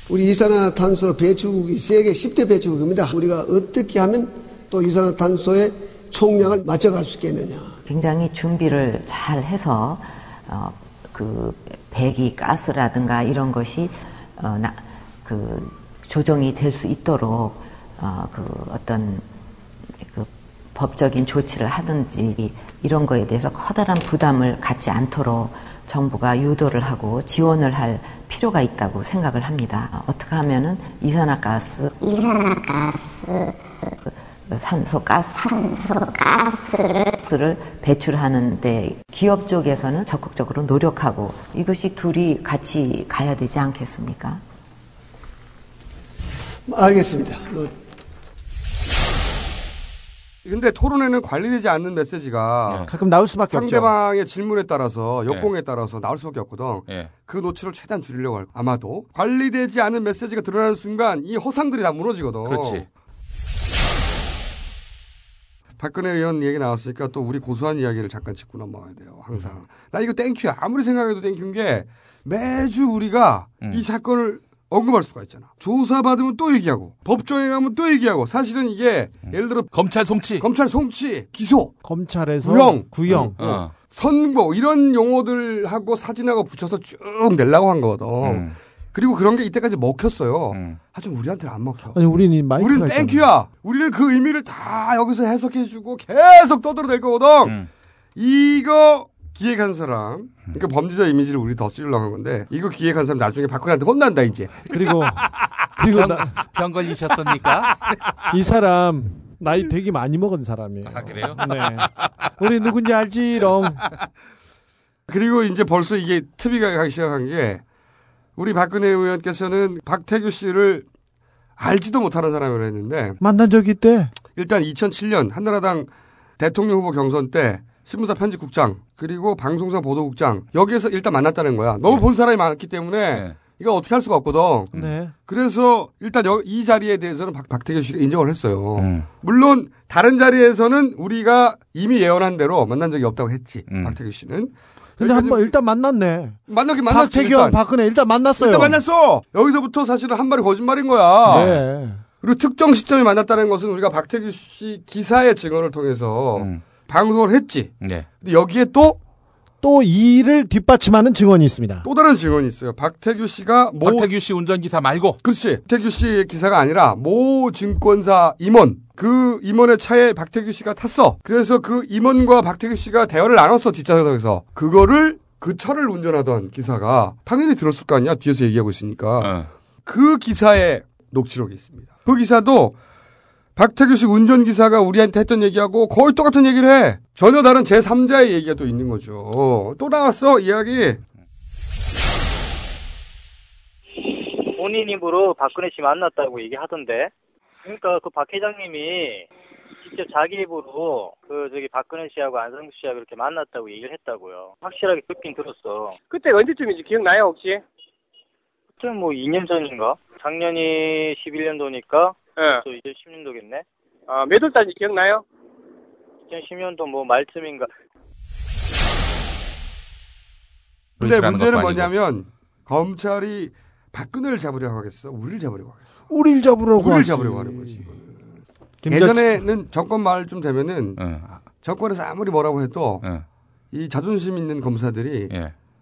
우리 이산화탄소 배출국이 세계 10대 배출국입니다. 우리가 어떻게 하면 또 이산화탄소의 총량을 맞춰갈 수 있겠느냐. 굉장히 준비를 잘 해서 어, 그 배기 가스라든가 이런 것이 어, 나, 그 조정이 될 수 있도록 어, 그 어떤 그 법적인 조치를 하든지 이런 거에 대해서 커다란 부담을 갖지 않도록 정부가 유도를 하고 지원을 할 필요가 있다고 생각을 합니다. 어떻게 하면은 이산화가스, 이산화가스, 산소 가스, 산소 가스를 배출하는데 기업 쪽에서는 적극적으로 노력하고 이것이 둘이 같이 가야 되지 않겠습니까? 알겠습니다. 뭐 근데 토론회는 관리되지 않는 메시지가 가끔 나올 수밖에 없죠. 상대방의 질문에 따라서 네. 역공에 따라서 나올 수밖에 없거든. 예. 그 노출을 최대한 줄이려고 할 아마도 관리되지 않은 메시지가 드러나는 순간 이 허상들이 다 무너지거든. 그렇지. 박근혜 의원 얘기 나왔으니까 또 우리 고소한 이야기를 잠깐 짚고 넘어가야 돼요. 항상. 나 이거 thank you야. 아무리 생각해도 thank you인 게 매주 우리가 음. 이 사건을 언급할 수가 있잖아. 조사받으면 또 얘기하고 법정에 가면 또 얘기하고 사실은 이게 예를 들어 검찰 송치, 검찰 송치, 기소, 검찰에서 구형, 구형. 어. 선고 이런 용어들하고 사진하고 붙여서 쭉 내려고 한 거거든. 음. 그리고 그런 게 이때까지 먹혔어요. 하지만 우리한테는 안 먹혀. 아니 우리는 마이크가 우리는. 땡큐야. 우리는 그 의미를 다 여기서 해석해주고 계속 떠들어댈 거거든. 음. 이거 기획한 사람, 그러니까 범죄자 이미지를 우리 더 쓰려고 한 건데 이거 기획한 사람 나중에 박근혜한테 혼난다 이제. 그리고 [laughs] 그리고 병, 나, 병 걸리셨습니까? 이 사람 나이 되게 많이 먹은 사람이에요. 아, 그래요? 네. 우리 누군지 알지롱. 그리고 이제 벌써 이게 TV가 가기 시작한 게 우리 박근혜 의원께서는 박태규 씨를 알지도 못하는 사람이라 했는데 만난 적이 있대. 일단 2007년 한나라당 대통령 후보 경선 때 신문사 편집국장 그리고 방송사 보도국장 여기에서 일단 만났다는 거야. 너무 본 사람이 많기 때문에 이거 어떻게 할 수가 없거든. 네. 그래서 일단 여- 이 자리에 대해서는 박, 박태규 씨가 인정을 했어요. 음. 물론 다른 자리에서는 우리가 이미 예언한 대로 만난 적이 없다고 했지. 박태규 씨는. 근데 한번 일단 만났네. 만나긴 만났지. 박태규와 일단. 박근혜 일단 만났어요. 일단 만났어. 여기서부터 사실은 한 발이 거짓말인 거야. 네. 그리고 특정 시점에 만났다는 것은 우리가 박태규 씨 기사의 증언을 통해서 방송을 했지. 네. 근데 여기에 또 또 이를 뒷받침하는 증언이 있습니다. 또 다른 증언이 있어요. 박태규 씨가 모 박태규 씨 운전기사 말고. 그렇지. 박태규 씨의 기사가 아니라 모 증권사 임원 그 임원의 차에 박태규 씨가 탔어. 그래서 그 임원과 박태규 씨가 대화를 나눴어 뒷좌석에서. 그거를 그 차를 운전하던 기사가 당연히 들었을 거 아니야. 뒤에서 얘기하고 있으니까. 그 기사에 녹취록이 있습니다. 그 기사도 박태규 씨 운전기사가 우리한테 했던 얘기하고 거의 똑같은 얘기를 해. 전혀 다른 제3자의 얘기가 또 있는 거죠. 또 나왔어, 이야기. 본인 입으로 박근혜 씨 만났다고 얘기하던데. 그러니까 그 박 회장님이 직접 자기 입으로 그 저기 박근혜 씨하고 안성수 씨하고 그렇게 만났다고 얘기를 했다고요. 확실하게 듣긴 들었어. 그때 언제쯤인지 기억나요 혹시? 그때 뭐 2년 전인가? 작년이 11년도니까 예. 또 이제 10년도겠네. 아, 몇 월 달인지 기억나요? 2010년도 뭐 말쯤인가. 근데 문제는. 뭐냐면 검찰이 박근혜를 잡으려고 하겠어. 우리를 잡으려고 하겠어. 우리를 잡으려고 우리를 하지. 잡으려고 하는 거지. 예전에는 정권 말쯤 되면은 정권에서 아무리 뭐라고 해도 예. 이 자존심 있는 검사들이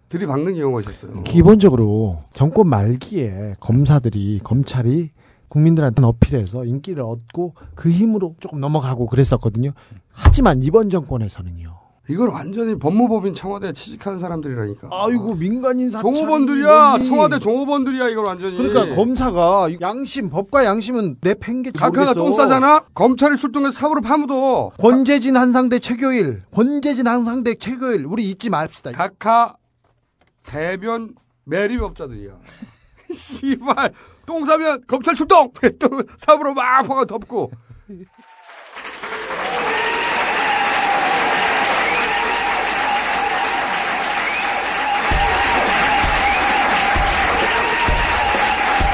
들이박는 경우가 있었어요. 기본적으로 정권 말기에 검사들이 검찰이 국민들한테 어필해서 인기를 얻고 그 힘으로 조금 넘어가고 그랬었거든요. 하지만 이번 정권에서는요. 이건 완전히 법무법인 청와대에 취직한 사람들이라니까. 아이고 민간인 사찰 종업원들이야. 청와대 종업원들이야. 이건 완전히. 그러니까 검사가 양심 법과 양심은 내팽개치 각하가 똥 싸잖아. 검찰이 출동해서 사부로 파묻어. 권재진 한상대 최교일, 권재진 한상대 최교일 우리 잊지 맙시다. 각하 대변 매립업자들이야. [laughs] 씨발 똥 싸면 검찰 출동. [laughs] 또 사부로 막 퍼가 덮고.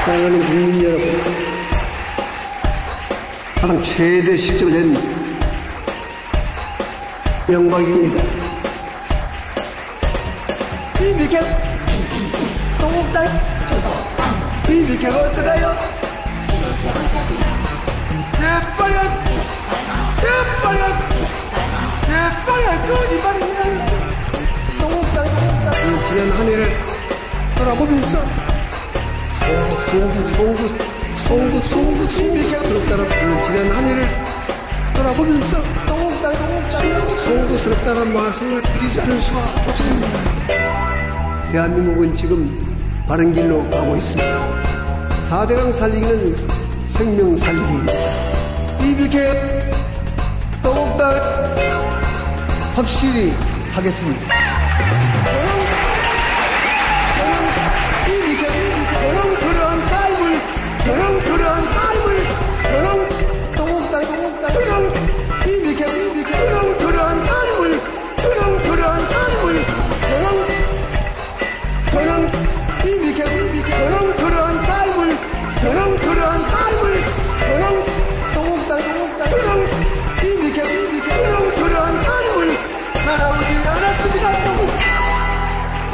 사랑하는 국민 여러분, 가장 최대 시점이 된 영광입니다. 이렇게 똥딱 이렇게 어떠나요? 새빨간 새빨간 새빨간 거짓말이야 똥옥당 똥옥당 그 지난 한 해를 돌아보면서 송구 송구 송구 송구 송구 송구스럽다는 그 지난 한 해를 돌아보면서 똥옥당 송구 송구스럽다는 말씀을 드리지 않을 수가 없습니다. 대한민국은 지금 바른 길로 가고 있습니다. 4대강 살리기는 생명 살리기입니다. 이렇게 똥옥당 확실히 하겠습니다. 저는 그러한 삶을 저는 저는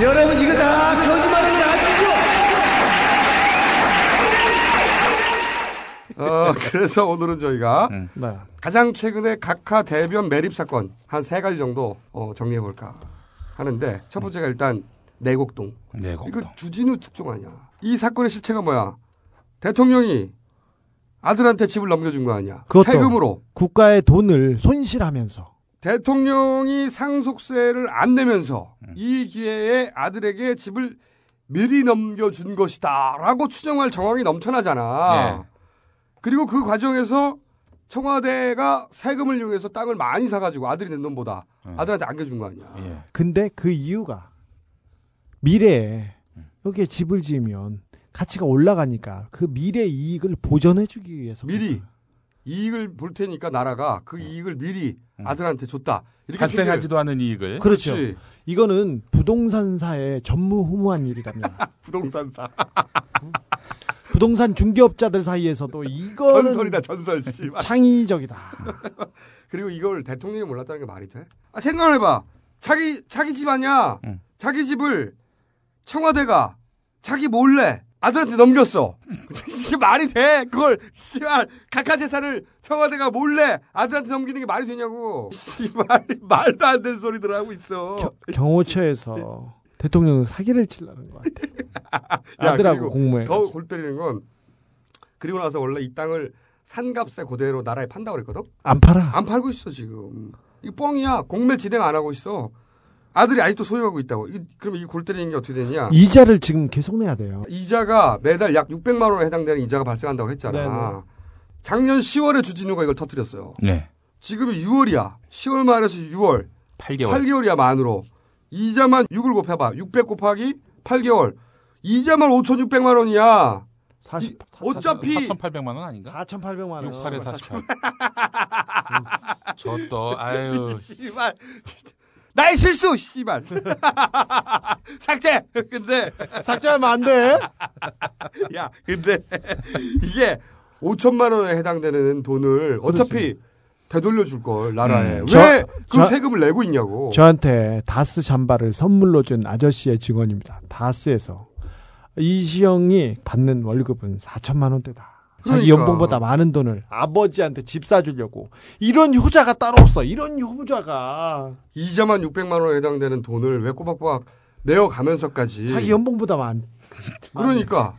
여러분 이거 다 거짓말인 걸 아시죠? 어, 그래서 오늘은 저희가 네. 가장 최근에 각하 대변 매립 사건 한 세 가지 정도 어, 정리해 볼까 하는데 첫 번째가 일단 내곡동. 내곡동. 이거 주진우 특종 아니야. 이 사건의 실체가 뭐야? 대통령이 아들한테 집을 넘겨준 거 아니야? 세금으로. 국가의 돈을 손실하면서 대통령이 상속세를 안 내면서 이 기회에 아들에게 집을 미리 넘겨준 것이다라고 추정할 정황이 넘쳐나잖아. 그리고 그 과정에서 청와대가 세금을 이용해서 땅을 많이 사가지고 아들이 낸 돈보다 아들한테 안겨준 거 아니야. 근데 그 이유가 미래에 여기에 집을 지으면 가치가 올라가니까 그 미래 이익을 보전해주기 위해서 미리 이익을 볼 테니까 나라가 그 이익을 미리 아들한테 줬다. 이렇게 발생하지도 않은 이익을. 그렇죠. 그렇지. 이거는 부동산사의 전무후무한 일이랍니다. [laughs] 부동산사. 부동산 중개업자들 사이에서도 이거는 전설이다 전설. 씨발. 창의적이다. [laughs] 그리고 이걸 대통령이 몰랐다는 게 말이 돼? 아, 생각을 해봐. 자기 자기 집 아니야. 자기 집을 청와대가 자기 몰래 아들한테 넘겼어. 이게 말이 돼? 그걸 씨발 각하 재산을 청와대가 몰래 아들한테 넘기는 게 말이 되냐고. 씨발 말도 안 되는 소리들 하고 있어. 경호처에서 대통령은 사기를 치려는 것 같아. [laughs] 야, 아들하고 공모해. 더골 때리는 건 그리고 나서 원래 이 땅을 산값에 그대로 나라에 판다고 그랬거든. 안 팔아. 안 팔고 있어 지금. 이거 뻥이야. 공매 진행 안 하고 있어. 아들이 아직도 소유하고 있다고. 이, 그러면 이골 때리는 게 어떻게 되냐? 이자를 지금 계속 내야 돼요. 이자가 매달 약 600만 원에 해당되는 이자가 발생한다고 했잖아. 네네. 작년 10월에 주진우가 이걸 터뜨렸어요. 네. 지금이 6월이야. 10월 말에서 6월. 8개월. 8개월이야 만으로. 이자만 6을 곱해봐. 600 곱하기 8개월. 이자만 5,600만 원이야. 40, 어차피 4,800만 원 아닌가? 4,800만 원. 68에 48. 저또 아유. [laughs] 씨발. 나의 실수, 씨발. [laughs] 삭제. 근데 삭제하면 안 돼. [laughs] 야, 근데 이게 5천만 원에 해당되는 돈을 어차피 되돌려 줄 걸 나라에 음. 왜그 저- 세금을 내고 있냐고. 저한테 다스 잠바를 선물로 준 아저씨의 직원입니다. 다스에서 이시영이 받는 월급은 4천만 원대다. 자기 그러니까. 연봉보다 많은 돈을 아버지한테 집 사주려고 이런 효자가 따로 없어. 이런 효자가 이자만 600만 원에 해당되는 돈을 왜 꼬박꼬박 내어 가면서까지 자기 연봉보다 많. [laughs] 그러니까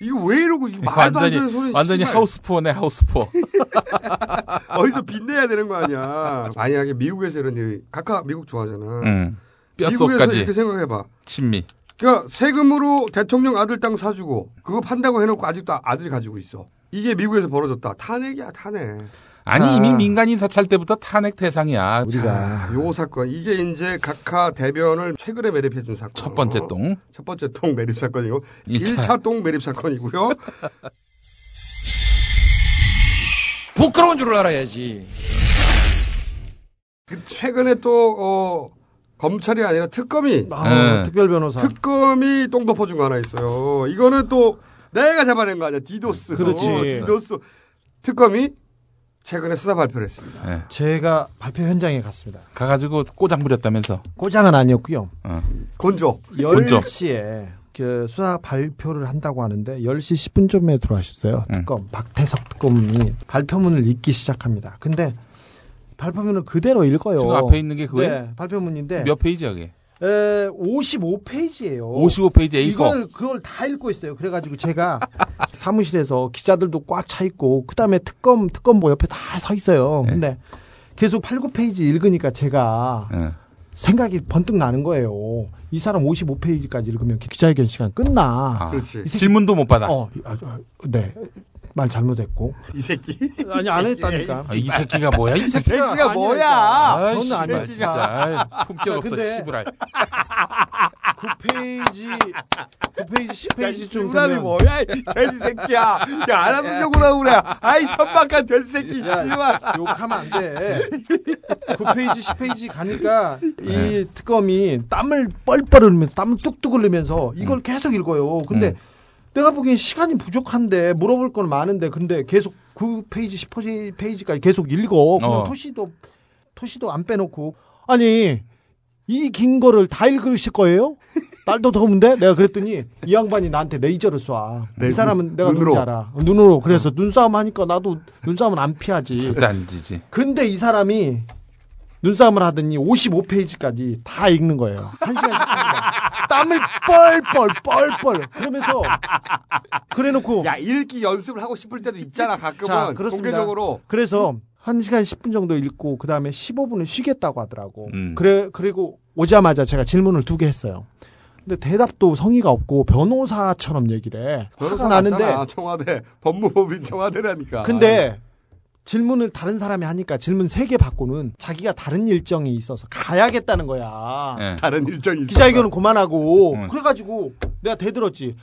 이거 왜 이러고 이거 말도 안 완전히 되는 소리 완전히. 하우스푸어네 하우스푸어. [laughs] 어디서 빚내야 되는 거 아니야. 만약에 미국에서 이런 일이 각하 미국 좋아하잖아. 응. 미국에서 뼛속까지 이렇게 생각해봐. 친미. 그러니까 세금으로 대통령 아들 땅 사주고 그거 판다고 해놓고 아직도 아들이 가지고 있어. 이게 미국에서 벌어졌다. 탄핵이야 탄핵. 아니 자, 이미 민간인 사찰 때부터 탄핵 대상이야. 자, 요 사건 이게 이제 각하 대변을 최근에 매립해 준 사건. 첫 번째 똥. 첫 번째 똥 매립 사건이고 일차. 1차 똥 매립 사건이고요. 부끄러운 줄 알아야지. 그 최근에 또 어, 검찰이 아니라 특검이 아, 네. 특별 변호사. 특검이 똥 덮어준 거 하나 있어요. 이거는 또 내가 잡아낸 거 아니야. 디도스. 그렇지. 어, 디도스. 특검이 최근에 수사 발표를 했습니다. 네. 제가 발표 현장에 갔습니다. 가가지고 꼬장 부렸다면서. 꼬장은 아니었고요. 어. 곤조. 10시에 그 수사 발표를 한다고 하는데 10시 10분쯤에 들어와셨어요. 특검 박태석 특검이 발표문을 읽기 시작합니다. 근데 발표문을 그대로 읽어요. 지금 앞에 있는 게 그거예요? 네, 발표문인데 몇 페이지야 그게? 에, 55페이지예요. 55페이지 A4. 이걸 그걸 다 읽고 있어요. 그래가지고 제가 [laughs] 사무실에서 기자들도 꽉 차 있고 그다음에 특검 특검보 옆에 다 서 있어요. 네. 근데 계속 8, 9페이지 읽으니까 제가 생각이 번뜩 나는 거예요. 이 사람 55페이지까지 읽으면 기자회견 시간 끝나. 아, 그렇지. 질문도 못 받아. 어, 아, 아, 네. 말 잘못했고. 이 새끼. 아니 안 했다니까. 아, 이 새끼가 뭐야? 이 새끼가, 새끼가. 뭐야? 아이, 너는 씨발, 아니야. 진짜. 아이, 품격 자, 없어, 씨부랄. 9페이지, 9페이지, 10페이지 좀 시부랄이 되면 뭐야? 이 돼지 새끼야. 야, 알아보려고 하고 그래. 아이, 천박한 돼지 새끼. 씨발. 욕하면 안 돼. 9페이지, 10페이지 가니까 네. 이 특검이 땀을 뻘뻘 흘리면서 땀을 뚝뚝 흘리면서 이걸 계속 읽어요. 근데 음. 내가 보기엔 시간이 부족한데 물어볼 건 많은데 근데 계속 9페이지, 10페이지까지 계속 읽어. 그냥 어. 토시도 토시도 안 빼놓고 아니 이 긴 거를 다 읽으실 거예요? 날도 더운데? 내가 그랬더니 이 양반이 나한테 레이저를 쏴. 네, 이 사람은 내가 눈으로. 알아. 눈으로. 그래서 눈싸움 하니까 나도 눈싸움은 안 피하지. 절대 안 지지. 근데 이 사람이 눈싸움을 하더니 55페이지까지 다 읽는 거예요. 한 시간씩. 땀을 뻘뻘 뻘뻘 그러면서 그래놓고 야, 읽기 연습을 하고 싶을 때도 있잖아, 가끔은. 자, 그렇습니다. 공개적으로. 그래서 1시간 10분 정도 읽고 그다음에 15분을 쉬겠다고 하더라고. 음. 그래 그리고 오자마자 제가 질문을 두 개 했어요. 근데 대답도 성의가 없고 변호사처럼 얘기를 해. 변호사 화가 나는데 청와대. 법무법인 청와대라니까. 근데 질문을 다른 사람이 하니까 질문 세 개 받고는 자기가 다른 일정이 있어서 가야겠다는 거야. 네. 다른 일정이 있어. 기자회견은 그만하고 그래가지고 내가 대들었지.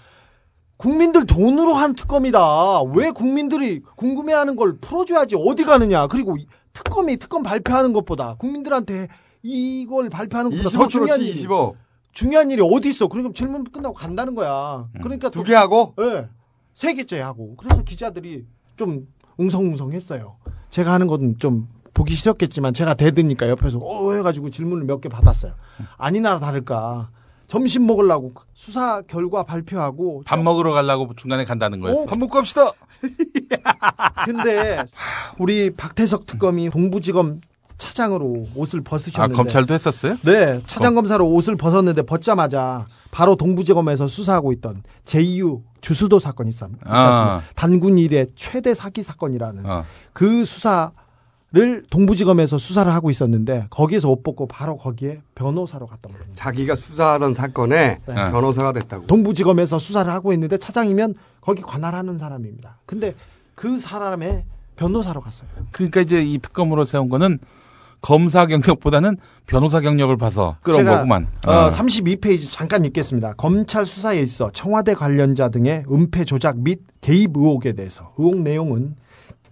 국민들 돈으로 한 특검이다. 왜 국민들이 궁금해하는 걸 풀어줘야지 어디 가느냐. 그리고 이 특검이 특검 발표하는 것보다 국민들한테 이걸 발표하는 것보다 더25 중요한 일이 25. 중요한 일이 어디 있어? 그러니까 질문 끝나고 간다는 거야. 그러니까 두 개 하고? 네. 세 개째 하고. 그래서 기자들이 좀 웅성웅성했어요. 제가 하는 건 좀 보기 싫었겠지만 제가 대드니까 옆에서 어 해가지고 질문을 몇 개 받았어요. 아니나 다를까 점심 먹으려고 수사 결과 발표하고 밥 먹으러 가려고 중간에 간다는 거였어. 어? 밥 먹고 갑시다. [laughs] 근데 우리 박태석 특검이 동부지검 차장으로 옷을 아, 벗으셨는데 검찰도 했었어요? 네, 차장 검사로 옷을 벗었는데 벗자마자 바로 동부지검에서 수사하고 있던 JU 주수도 사건이 있습니다. 아. 단군 일의 최대 사기 사건이라는 어. 그 수사를 동부지검에서 수사를 하고 있었는데 거기에서 옷 벗고 바로 거기에 변호사로 갔던 겁니다. 자기가 수사하던 사건에 네. 변호사가 됐다고. 동부지검에서 수사를 하고 있는데 차장이면 거기 관할하는 사람입니다. 근데 그 사람의 변호사로 갔어요. 그러니까 이제 이 특검으로 세운 거는 검사 경력보다는 변호사 경력을 봐서 끌어온 거구만. 어, 어. 32페이지 잠깐 읽겠습니다. 검찰 수사에 있어 청와대 관련자 등의 은폐 조작 및 개입 의혹에 대해서 의혹 내용은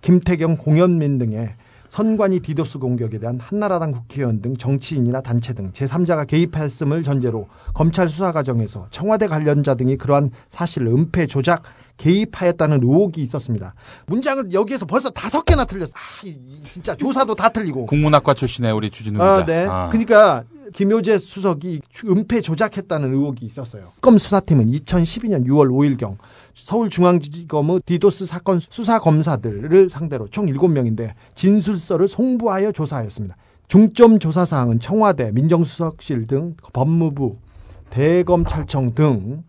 김태경, 공현민 등의 선관위 디도스 공격에 대한 한나라당 국회의원 등 정치인이나 단체 등 제3자가 개입했음을 전제로 검찰 수사 과정에서 청와대 관련자 등이 그러한 사실을 은폐 조작 개입하였다는 의혹이 있었습니다. 문장을 여기에서 벌써 다섯 개나 틀렸어. 아, 진짜 조사도 다 틀리고. 국문학과 출신의 우리 주진우 기자. 아, 네. 아. 그러니까 김효재 수석이 은폐 조작했다는 의혹이 있었어요. 특검 수사팀은 2012년 6월 5일경 서울중앙지검의 디도스 사건 수사 검사들을 상대로 총 7명인데 진술서를 송부하여 조사하였습니다. 중점 조사 사항은 청와대, 민정수석실 등 법무부, 대검찰청 등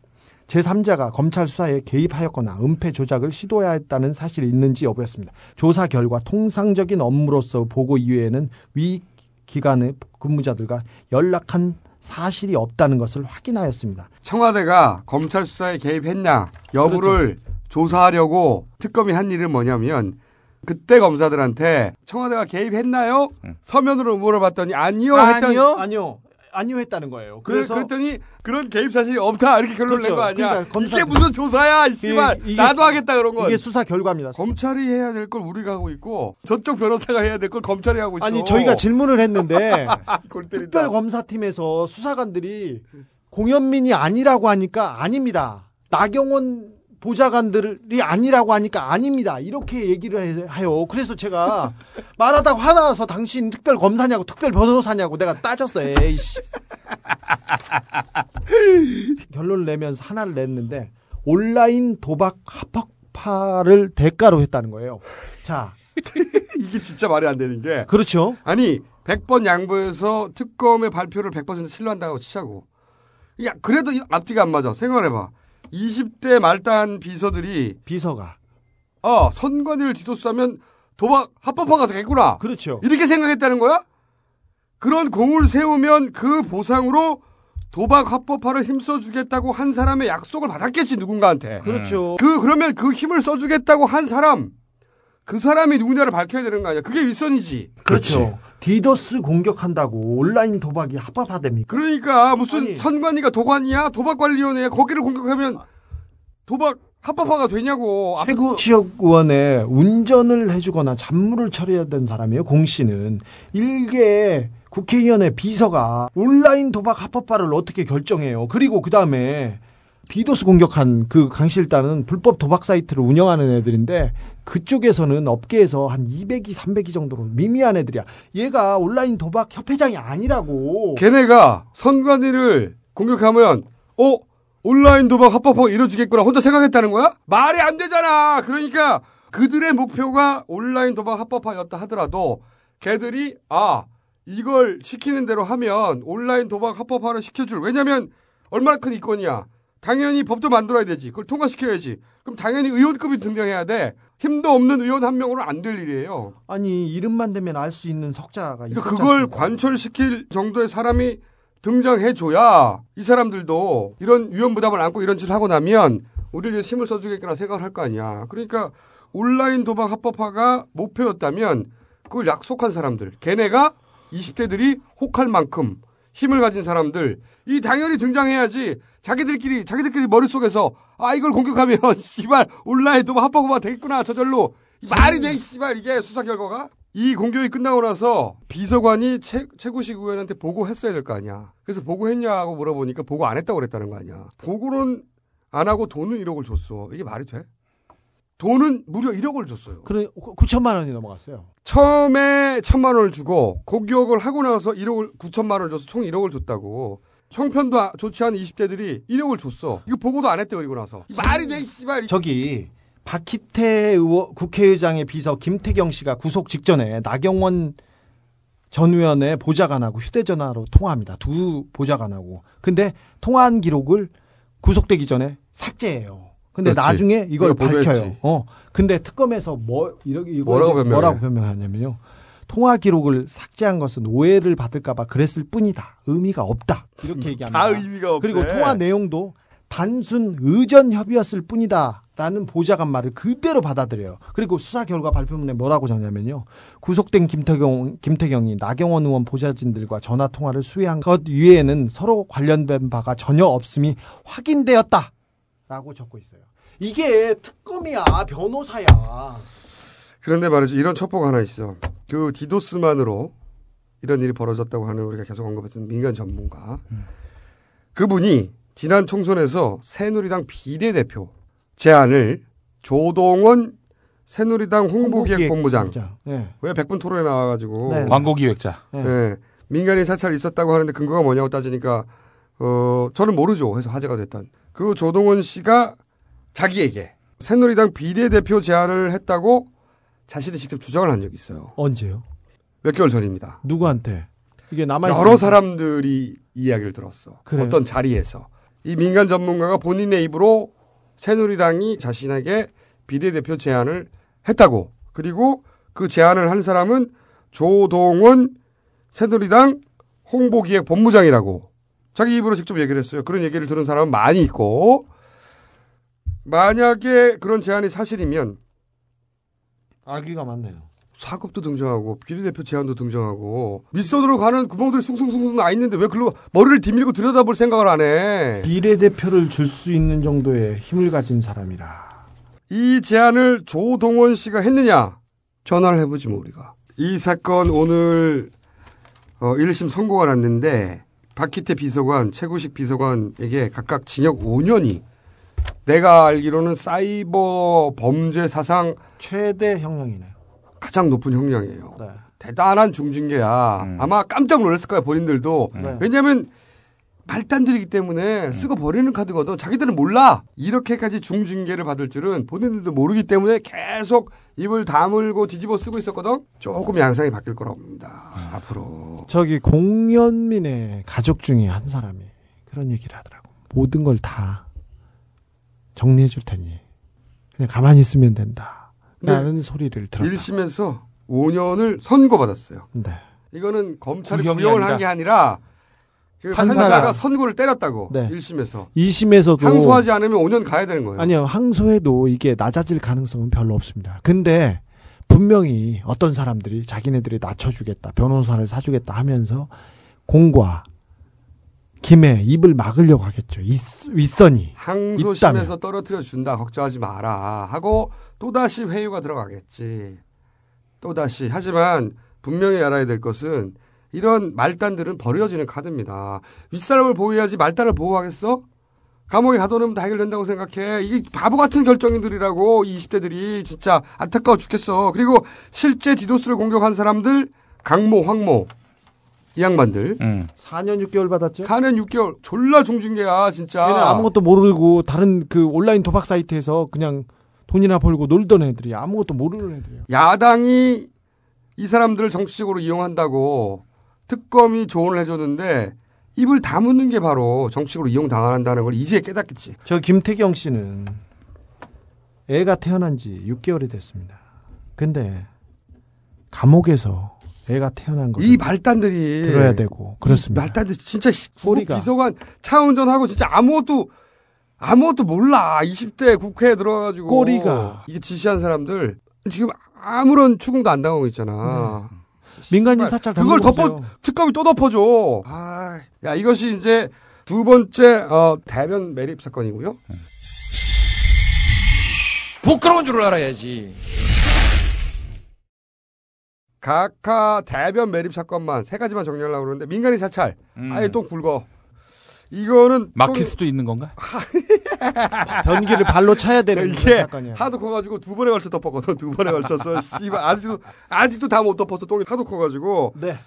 제3자가 검찰 수사에 개입하였거나 은폐 조작을 시도하였다는 사실이 있는지 여부였습니다. 조사 결과 통상적인 업무로서 보고 이외에는 위 기관의 근무자들과 연락한 사실이 없다는 것을 확인하였습니다. 청와대가 검찰 수사에 개입했냐 여부를 그렇죠. 조사하려고 특검이 한 일은 뭐냐면 그때 검사들한테 청와대가 개입했나요? 서면으로 물어봤더니 아니요 했더니 아니요. 아니요 했다는 거예요. 그래, 그래서 그랬더니 그런 개입 사실이 없다 이렇게 결론을 그렇죠. 낸거 아니야. 그러니까 검사- 이게 무슨 조사야, 이 씨발. 이게- 나도 하겠다 그런 거. 이게 수사 결과입니다. 검찰이 해야 될 걸 우리가 하고 있고 저쪽 변호사가 해야 될 걸 검찰이 하고 있어. 아니 저희가 질문을 했는데 [laughs] 골 때린다. 특별 검사팀에서 수사관들이 공현민이 아니라고 하니까 아닙니다. 나경원 보좌관들이 아니라고 하니까 아닙니다. 이렇게 얘기를 해- 해요. 그래서 제가 [laughs] 말하다가 화나서 당신 특별 검사냐고 특별 변호사냐고 내가 따졌어요. 에이씨. [laughs] 결론을 내면서 하나를 냈는데 온라인 도박 합법화를 대가로 했다는 거예요. 자, [laughs] 이게 진짜 말이 안 되는 게. 그렇죠. 아니, 100번 양보해서 특검의 발표를 100% 신뢰한다고 치자고. 야, 그래도 이 앞뒤가 안 맞아. 생각해봐. 20대 말단 비서들이. 비서가. 어, 선관위를 뒤도수하면 도박 합법화가 되겠구나. 그렇죠. 이렇게 생각했다는 거야? 그런 공을 세우면 그 보상으로 도박 합법화를 힘써주겠다고 한 사람의 약속을 받았겠지, 누군가한테. 그렇죠. 그, 그러면 그 힘을 써주겠다고 한 사람, 그 사람이 누구냐를 밝혀야 되는 거 아니야. 그게 윗선이지. 그렇죠. 디도스 공격한다고 온라인 도박이 합법화됩니까? 그러니까 무슨 선관위가 도관이야? 도박관리위원회야? 거기를 공격하면 도박 합법화가 되냐고. 최고 지역 의원에 운전을 해주거나 잡무를 처리해야 되는 사람이에요. 공 씨는 일개 국회의원의 비서가 온라인 도박 합법화를 어떻게 결정해요? 그리고 그 다음에 디도스 공격한 그 강실단은 불법 도박 사이트를 운영하는 애들인데 그쪽에서는 업계에서 한 200이 300이 정도로 미미한 애들이야. 얘가 온라인 도박 협회장이 아니라고. 걔네가 선관위를 공격하면 어 온라인 도박 합법화 이뤄주겠구나 혼자 생각했다는 거야? 말이 안 되잖아. 그러니까 그들의 목표가 온라인 도박 합법화였다 하더라도 걔들이 아 이걸 시키는 대로 하면 온라인 도박 합법화를 시켜줄. 왜냐면 얼마나 큰 이권이야. 당연히 법도 만들어야 되지. 그걸 통과시켜야지. 그럼 당연히 의원급이 등장해야 돼. 힘도 없는 의원 한 명으로는 안될 일이에요. 아니 이름만 대면 알 수 있는 석자가 있었지 그러니까 그걸? 관철시킬 정도의 사람이 등장해줘야 이 사람들도 이런 위험 부담을 안고 이런 짓을 하고 나면 우리를 힘을 써주겠구나 생각을 할 거 아니야. 그러니까 온라인 도박 합법화가 목표였다면 그걸 약속한 사람들, 걔네가 20대들이 혹할 만큼 힘을 가진 사람들, 이 당연히 등장해야지 자기들끼리, 자기들끼리 머릿속에서 아, 이걸 공격하면 [laughs] 씨발 온라인 도박 합법화 되겠구나 저절로 말이 돼, 씨발 이게 수사 결과가? 이 공격이 끝나고 나서 비서관이 최, 최구식 의원한테 보고했어야 될 거 아니야. 그래서 보고했냐고 물어보니까 보고 안 했다고 그랬다는 거 아니야. 보고는 안 하고 돈은 1억을 줬어. 이게 말이 돼? 돈은 무려 1억을 줬어요. 그래 9천만 원이 넘어갔어요. 처음에 천만 원을 주고 공격을 하고 나서 1억을 9천만 원을 줘서 총 1억을 줬다고. 형편도 아- 좋지 않은 20대들이 1억을 줬어. 이거 보고도 안 했대 그리고 나서. 말이 돼, 이 씨발. 저기 박희태 의원, 국회의장의 비서 김태경 씨가 구속 직전에 나경원 전 의원의 보좌관하고 휴대전화로 통화합니다. 두 보좌관하고. 근데 통화한 기록을 구속되기 전에 삭제해요. 근데 그렇지. 나중에 이걸 보도했지. 밝혀요. 어. 근데 특검에서 뭐 이렇게 이거 뭐라고 변명해? 뭐라고 변명하냐면요. 통화 기록을 삭제한 것은 오해를 받을까봐 그랬을 뿐이다. 의미가 없다. 이렇게 얘기합니다. 다 의미가 없대. 그리고 통화 내용도 단순 의전 협의였을 뿐이다. 라는 보좌관 말을 그대로 받아들여요. 그리고 수사 결과 발표문에 뭐라고 적냐면요. 구속된 김태경, 김태경이 나경원 의원 보좌진들과 전화 통화를 수행한 것 위에는 서로 관련된 바가 전혀 없음이 확인되었다. 라고 적고 있어요. 이게 특검이야, 변호사야. 그런데 말이죠. 이런 첩보가 하나 있어. 그 디도스만으로 이런 일이 벌어졌다고 하는 우리가 계속 언급했던 민간 전문가. 그분이 지난 총선에서 새누리당 비례대표 제안을 조동원 새누리당 홍보기획 본부장. 홍보기획본부장. 네. 왜 백분 토론에 나와가지고. 네. 광고 기획자. 네. 네. 민간인 사찰 있었다고 하는데 근거가 뭐냐고 따지니까 어 저는 모르죠. 해서 화제가 됐던 그 조동원 씨가 자기에게 새누리당 비례대표 제안을 했다고 자신이 직접 주장을 한 적이 있어요. 언제요? 몇 개월 전입니다. 누구한테? 이게 남아 여러 사람들이 이야기를 들었어. 그래요? 어떤 자리에서 이 민간 전문가가 본인의 입으로 새누리당이 자신에게 비례대표 제안을 했다고. 그리고 그 제안을 한 사람은 조동원 새누리당 홍보기획 본부장이라고 자기 입으로 직접 얘기를 했어요. 그런 얘기를 들은 사람은 많이 있고 만약에 그런 제안이 사실이면 아기가 많네요. 사급도 등장하고 비례대표 제안도 등장하고 밑선으로 가는 구멍들이 숭숭숭숭 나 있는데 왜 글로 머리를 뒤밀고 들여다볼 생각을 안 해? 비례대표를 줄 수 있는 정도의 힘을 가진 사람이라. 이 제안을 조동원 씨가 했느냐? 전화를 해보지 뭐 우리가. 이 사건 오늘 어, 1심 선고가 났는데 박희태 비서관, 최구식 비서관에게 각각 징역 5년이 내가 알기로는 사이버 범죄 사상 최대 형량이네요. 가장 높은 형량이에요. 네. 대단한 중징계야. 아마 깜짝 놀랐을 거야 본인들도. 네. 왜냐하면 말단들이기 때문에 쓰고 버리는 카드거든. 자기들은 몰라. 이렇게까지 중징계를 받을 줄은 본인들도 모르기 때문에 계속 입을 다물고 뒤집어 쓰고 있었거든. 조금 양상이 바뀔 거라고 봅니다. 앞으로. 저기 공연민의 가족 중에 한 사람이 그런 얘기를 하더라고. 모든 걸 다 정리해 줄 테니 그냥 가만히 있으면 된다. 라는 소리를 들었다. 1심에서 5년을 선고받았어요. 네. 이거는 검찰이 구형을 한 게 아니라 그 판사가. 판사가 선고를 때렸다고. 네. 1심에서. 2심에서도 항소하지 않으면 5년 가야 되는 거예요. 아니요. 항소해도 이게 낮아질 가능성은 별로 없습니다. 근데 분명히 어떤 사람들이 자기네들이 낮춰주겠다, 변호사를 사주겠다 하면서 공과 김에 입을 막으려고 하겠죠. 윗, 윗선이. 항소심에서. 떨어뜨려 준다. 걱정하지 마라. 하고 또다시 회유가 들어가겠지. 또다시. 하지만 분명히 알아야 될 것은 이런 말단들은 버려지는 카드입니다. 윗사람을 보호해야지 말단을 보호하겠어? 감옥에 가둬놓으면 다 해결된다고 생각해. 이게 바보 같은 결정들이라고, 이 20대들이. 진짜 안타까워 죽겠어. 그리고 실제 디도스를 공격한 사람들, 강모, 황모, 이 양반들. 4년 6개월 받았죠? 4년 6개월. 졸라 중징계야, 진짜. 걔는 아무것도 모르고 다른 그 온라인 도박 사이트에서 그냥 돈이나 벌고 놀던 애들이 아무것도 모르는 애들이에요. 야당이 이 사람들을 정치적으로 이용한다고 특검이 조언을 해줬는데 입을 다무는 게 바로 정치적으로 이용당한다는 걸 이제 깨닫겠지. 저 김태경 씨는 애가 태어난 지 6개월이 됐습니다. 근데 감옥에서 애가 태어난 거이 말단들이 들어야 되고 그렇습니다. 이 말단들 진짜 꼬리가. 비서관 차 운전하고 진짜 아무것도 아무것도 몰라. 20대 국회에 들어가가지고 꼬리가. 이게 지시한 사람들 지금 아무런 추궁도 안 당하고 있잖아. 민간인 사찰 그걸 덮어 덮어 보세요. 특검이 또 덮어줘. 아, 야 이것이 이제 두 번째 어, 대변 매립 사건이고요. 부끄러운 줄 알아야지. 각하 대변 매립 사건만 세 가지만 정리하려고 그러는데 민간인 사찰 음. 아예 또 굵어. 이거는 막힐 또- 수도 있는 건가? [laughs] 변기를 발로 차야 되는 이게 사건이야. 하도 커가지고 두 번에 걸쳐 덮었거든. 두 번에 걸쳤어. [laughs] 씨발 아직도 아직도 다 못 덮었어. 똥이 하도 커가지고. 네.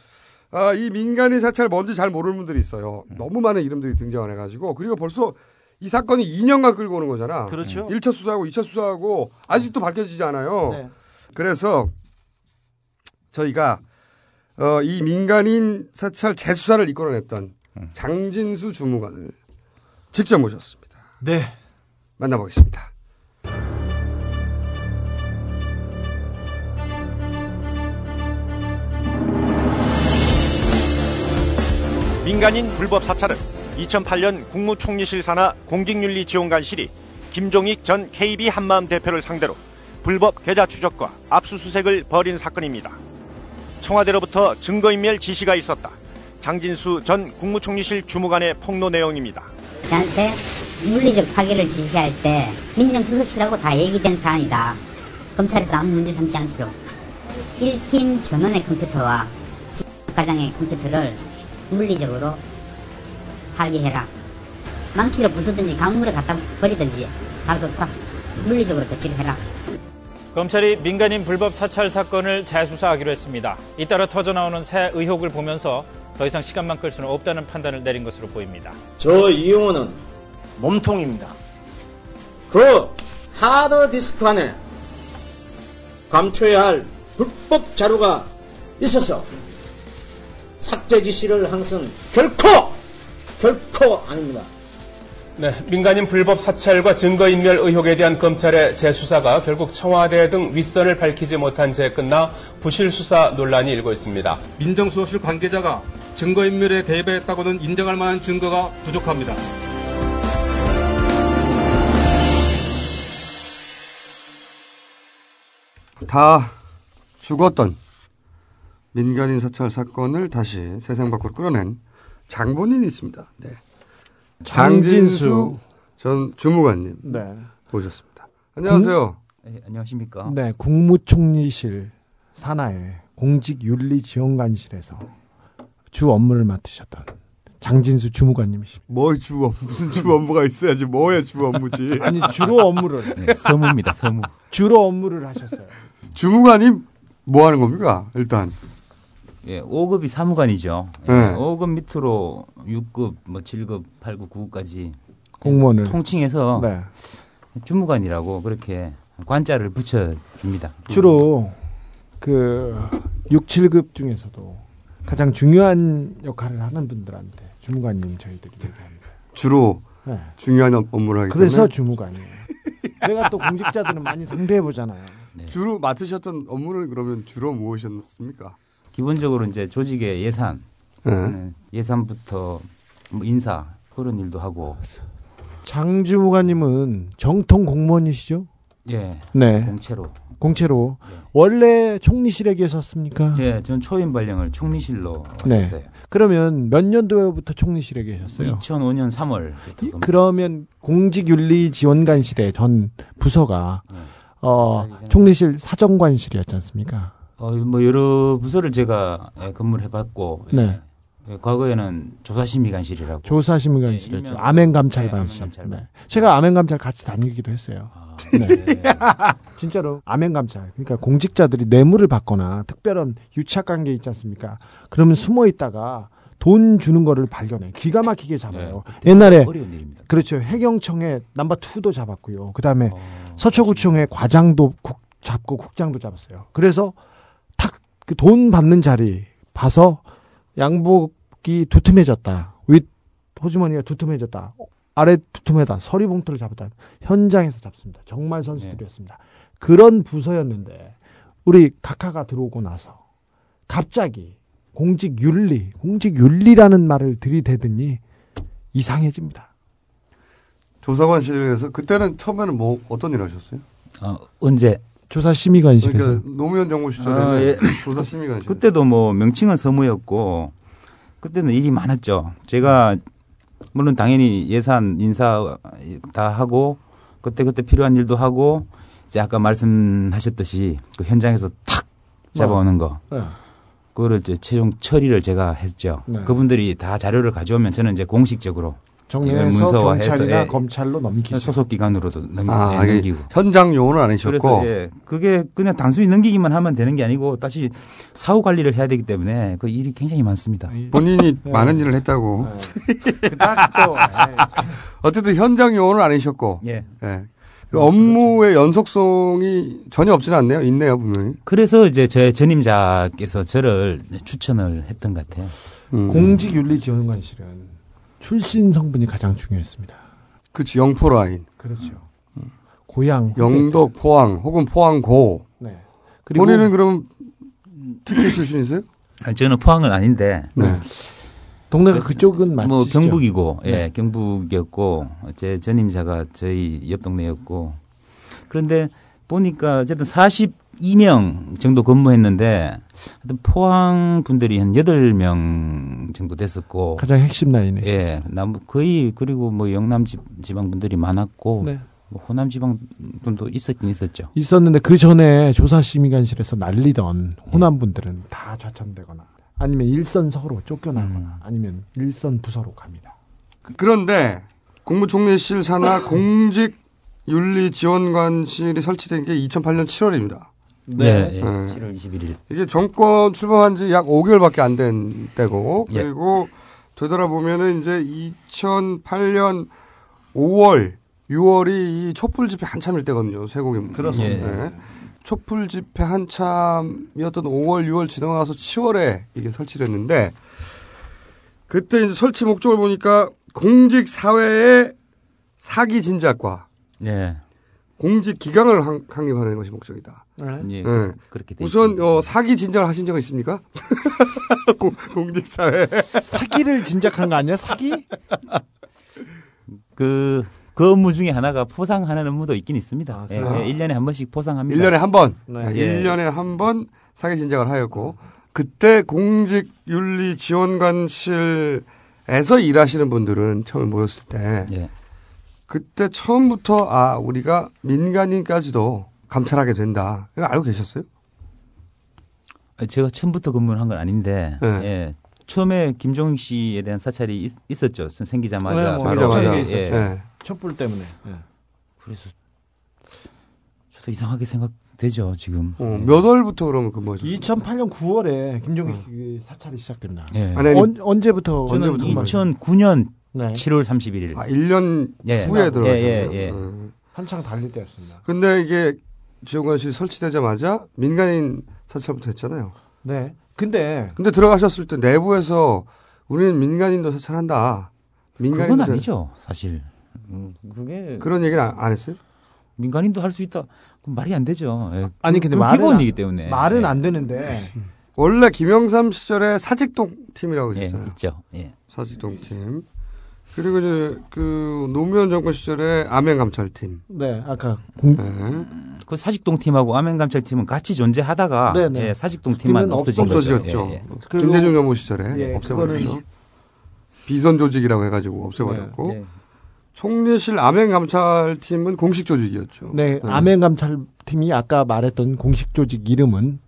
아, 이 민간인 사찰 뭔지 잘 모르는 분들이 있어요. 너무 많은 이름들이 등장을 해가지고 그리고 벌써 이 사건이 2년간 끌고 오는 거잖아. 그렇죠. 1차 수사하고 2차 수사하고 아직도 밝혀지지 않아요. 네. 그래서 저희가 어, 이 민간인 사찰 재수사를 이끌어냈던 장진수 주무관을 직접 모셨습니다. 네. 만나보겠습니다. 민간인 불법 사찰은 2008년 국무총리실 산하 공직윤리지원관실이 김종익 전 KB 한마음 대표를 상대로 불법 계좌 추적과 압수수색을 벌인 사건입니다. 청와대로부터 증거인멸 지시가 있었다. 장진수 전 국무총리실 주무관의 폭로 내용입니다. 저한테 물리적 파괴를 지시할 때 민정수석실하고 다 얘기된 사안이다. 검찰에서 아무 문제 삼지 않도록 1팀 전원의 컴퓨터와 과장의 컴퓨터를 물리적으로 파괴해라. 망치로 부수든지 강물에 갖다 버리든지 다 좋다. 물리적으로 조치를 해라. 검찰이 민간인 불법 사찰 사건을 재수사하기로 했습니다. 잇따라 터져나오는 새 의혹을 보면서 더 이상 시간만 끌 수는 없다는 판단을 내린 것으로 보입니다. 저 이용호는 몸통입니다. 그 하드 디스크 안에 감춰야 할 불법 자료가 있어서 삭제 지시를 한 것은 결코 결코 아닙니다. 네, 민간인 불법 사찰과 증거인멸 의혹에 대한 검찰의 재수사가 결국 청와대 등 윗선을 밝히지 못한 채 끝나 부실 수사 논란이 일고 있습니다. 민정수석실 관계자가 증거인멸에 대입했다고는 인정할 만한 증거가 부족합니다. 다 죽었던 민간인 사찰 사건을 다시 세상 밖으로 끌어낸 장본인이 있습니다. 네. 장진수 전 주무관님 네. 모셨습니다. 안녕하세요. 네, 안녕하십니까. 네, 국무총리실 산하의 공직윤리지원관실에서 주 업무를 맡으셨던 장진수 주무관님이십니다. 뭐 주 업무 무슨 주 업무가 있어야지 뭐의 주 업무지. [laughs] 아니 주로 업무를 네, 서무입니다. 서무. 주로 업무를 하셨어요. 주무관님 뭐 하는 겁니까? 일단 예, 5급이 사무관이죠. 예, 네. 5급 밑으로 6급, 뭐 7급, 8급, 9급까지 공무원을 통칭해서 네. 주무관이라고 그렇게 관자를 붙여 줍니다. 주로 그 6, 7급 중에서도 가장 중요한 역할을 하는 분들한테 주무관님 저희들이 얘기합니다. 주로 네. 중요한 업- 업무를 하기 그래서 때문에 주무관이에요. 내가 또 공직자들은 많이 상대해 보잖아요. 주로 맡으셨던 업무는 그러면 주로 무엇이었습니까? 기본적으로 이제 조직의 예산, 네. 네, 예산부터 뭐 인사 그런 일도 하고 장 주무관님은 정통 공무원이시죠? 예, 네. 공채로. 공채로 원래 총리실에 계셨습니까? 예, 전 초임 발령을 총리실로 네. 왔었어요. 그러면 몇 년도부터 총리실에 계셨어요? 2005년 3월. 그러면 공직윤리지원관실의 전 부서가 네. 어, 총리실 사정관실이었지 않습니까? 어, 뭐 여러 부서를 제가 예, 근무를 해봤고 네. 예, 과거에는 조사심의관실이라고 조사심의관실이었죠. 아멘감찰관실. 네, 아멘감찰관. 네. 제가 아멘감찰 같이 다니기도 했어요. 네. 네. [laughs] 진짜로 아멘 감찰. 그러니까 공직자들이 뇌물을 받거나 특별한 유착 관계 있지 않습니까? 그러면 숨어 있다가 돈 주는 거를 발견해. 기가 막히게 잡아요. 네, 옛날에. 그렇죠. 해경청에 넘버 투도 잡았고요. 그다음에 어, 서초구청에 과장도 국- 잡고 국장도 잡았어요. 그래서 탁 그 돈 받는 자리 봐서 양복이 두툼해졌다. 윗 호주머니가 두툼해졌다. 아래 두툼해다. 서리 봉투를 잡았다. 현장에서 잡습니다. 정말 선수들이었습니다. 그런 부서였는데 우리 각하가 들어오고 나서 갑자기 공직 윤리, 공직 윤리라는 말을 들이대더니 이상해집니다. 조사관실에서 그때는 처음에는 뭐 어떤 일 하셨어요? 어, 언제 조사심의관실에서 그러니까 노무현 정부 시절에 아, 예. 조사심의관실. 그때도 뭐 명칭은 서무였고 그때는 일이 많았죠. 제가 물론 당연히 예산 인사 다 하고 그때 그때 필요한 일도 하고 이제 아까 말씀하셨듯이 그 현장에서 탁 잡아오는 거. 네. 그거를 이제 최종 처리를 제가 했죠. 네. 그분들이 다 자료를 가져오면 저는 이제 공식적으로 정리해서 문서화해서, 경찰이나 예, 검찰로 넘기죠. 소속 기관으로도 넘, 아, 예, 넘기고. 현장 요원은 아니셨고. 그래서 예, 그게 그냥 단순히 넘기기만 하면 되는 게 아니고 다시 사후 관리를 해야 되기 때문에 그 일이 굉장히 많습니다. 본인이 네. 많은 일을 했다고. [laughs] 그닥 또 어쨌든 현장 요원은 아니셨고. 예. 그 업무의 연속성이 전혀 없지는 않네요. 있네요, 분명히. 그래서 이제 제 전임자께서 저를 추천을 했던 것 같아요. 음. 공직윤리지원관실은 출신 성분이 가장 중요했습니다. 그치, 영포 라인. 그렇죠. 고향, 영덕, 포항, 혹은 포항고. 네. 그리고 본인은 그럼 특혜 출신이세요? 아니, 저는 포항은 아닌데. 네. 동네가 그쪽은 맞죠? 뭐 경북이고, 예, 네. 경북이었고 제 전임자가 저희 옆 동네였고 그런데 보니까 어쨌든 42명 정도 근무했는데 하여튼 포항 분들이 한 8명 정도 됐었고 가장 핵심 라인에 예, 남 거의 그리고 뭐 영남 지, 지방 분들이 많았고 네. 뭐 호남 지방 분도 있었긴 있었죠. 있었는데 그 전에 조사 심의관실에서 날리던 호남 분들은 다 좌천되거나 아니면 일선 서로 쫓겨나거나 아니면 일선 부서로 갑니다. 그런데 국무총리실 산하 [coughs] 공직 윤리지원관실이 설치된 게 2008년 7월입니다. 네, 예, 7월 21일. 이게 정권 출범한 지 약 5개월밖에 안 된 때고 예. 그리고 되돌아보면은 이제 2008년 5월, 6월이 이 촛불 집회 한참일 때거든요. 쇠고기. 그렇습니다. 네. 촛불 집회 한참이었던 5월, 6월 지나고 나서 10월에 이게 설치를 했는데 그때 이제 설치 목적을 보니까 공직 사회의 사기 진작과 네. 공직 기강을 확- 확립하는 것이 목적이다. 예, 네. 그렇게 돼 우선 어, 사기 진작을 하신 적은 있습니까? [laughs] 공- 공직 사회. 사기를 진작한 거 아니야? 사기? 그, 그 업무 중에 하나가 포상하는 업무도 있긴 있습니다. 예, 그래요? 예, 1년에 한 번씩 포상합니다. 1년에 한 번. 네. 네. 예. 1년에 한 번 사기 진작을 하였고 그때 공직 윤리 지원관실에서 일하시는 분들은 처음 모였을 때 예. 그때 처음부터 아 우리가 민간인까지도 감찰하게 된다. 이거 알고 계셨어요? 제가 처음부터 근무를 한 건 아닌데, 네. 예. 처음에 김종익 씨에 대한 사찰이 있, 었죠 생기자마자. 네, 뭐 바로. 생기자마자. 예, 예. 네. 촛불 때문에. 예. 그래서 또 이상하게 생각되죠 지금. 어, 몇 월부터 그러면 근무하셨어요? 2008년 9월에 김종익 그 사찰이 시작됩니다. 예. 아니, 아니, 언, 언제부터? 저는 언제부터 2009년 네. 7월 31일. 아, 1년 예. 후에 예, 들어가셨어요. 예, 예. 음. 한창 달릴 때였습니다. 근데 이게 지원관실 설치되자마자 민간인 사찰부터 했잖아요. 네. 근데 근데 들어가셨을 때 내부에서 우리는 민간인도 사찰한다. 민간인도 그건 아니죠 사실. 음, 그게 그런 얘기는 안, 안 했어요? 민간인도 할 수 있다. 그럼 말이 안 되죠. 예. 아니 그- 근데 그 말은 기본이기 안- 때문에 말은 예. 안 되는데 원래 김영삼 시절에 사직동 팀이라고 예, 있었잖아요. 있죠. 예. 사직동 팀. 그리고 이제 그 노무현 정권 시절에 암행 감찰팀. 네 아까 공, 네. 그 사직동 팀하고 암행감찰 팀은 같이 존재하다가 네네. 예, 사직동 팀만 없어진. 없어졌죠. 예, 예. 김대중 정부 시절에 예, 없애버렸죠. 그거는 비선 조직이라고 해가지고 없애버렸고 예. 총리실 암행 감찰팀은 공식 조직이었죠. 네 암행 감찰팀이 아까 말했던 공식 조직 이름은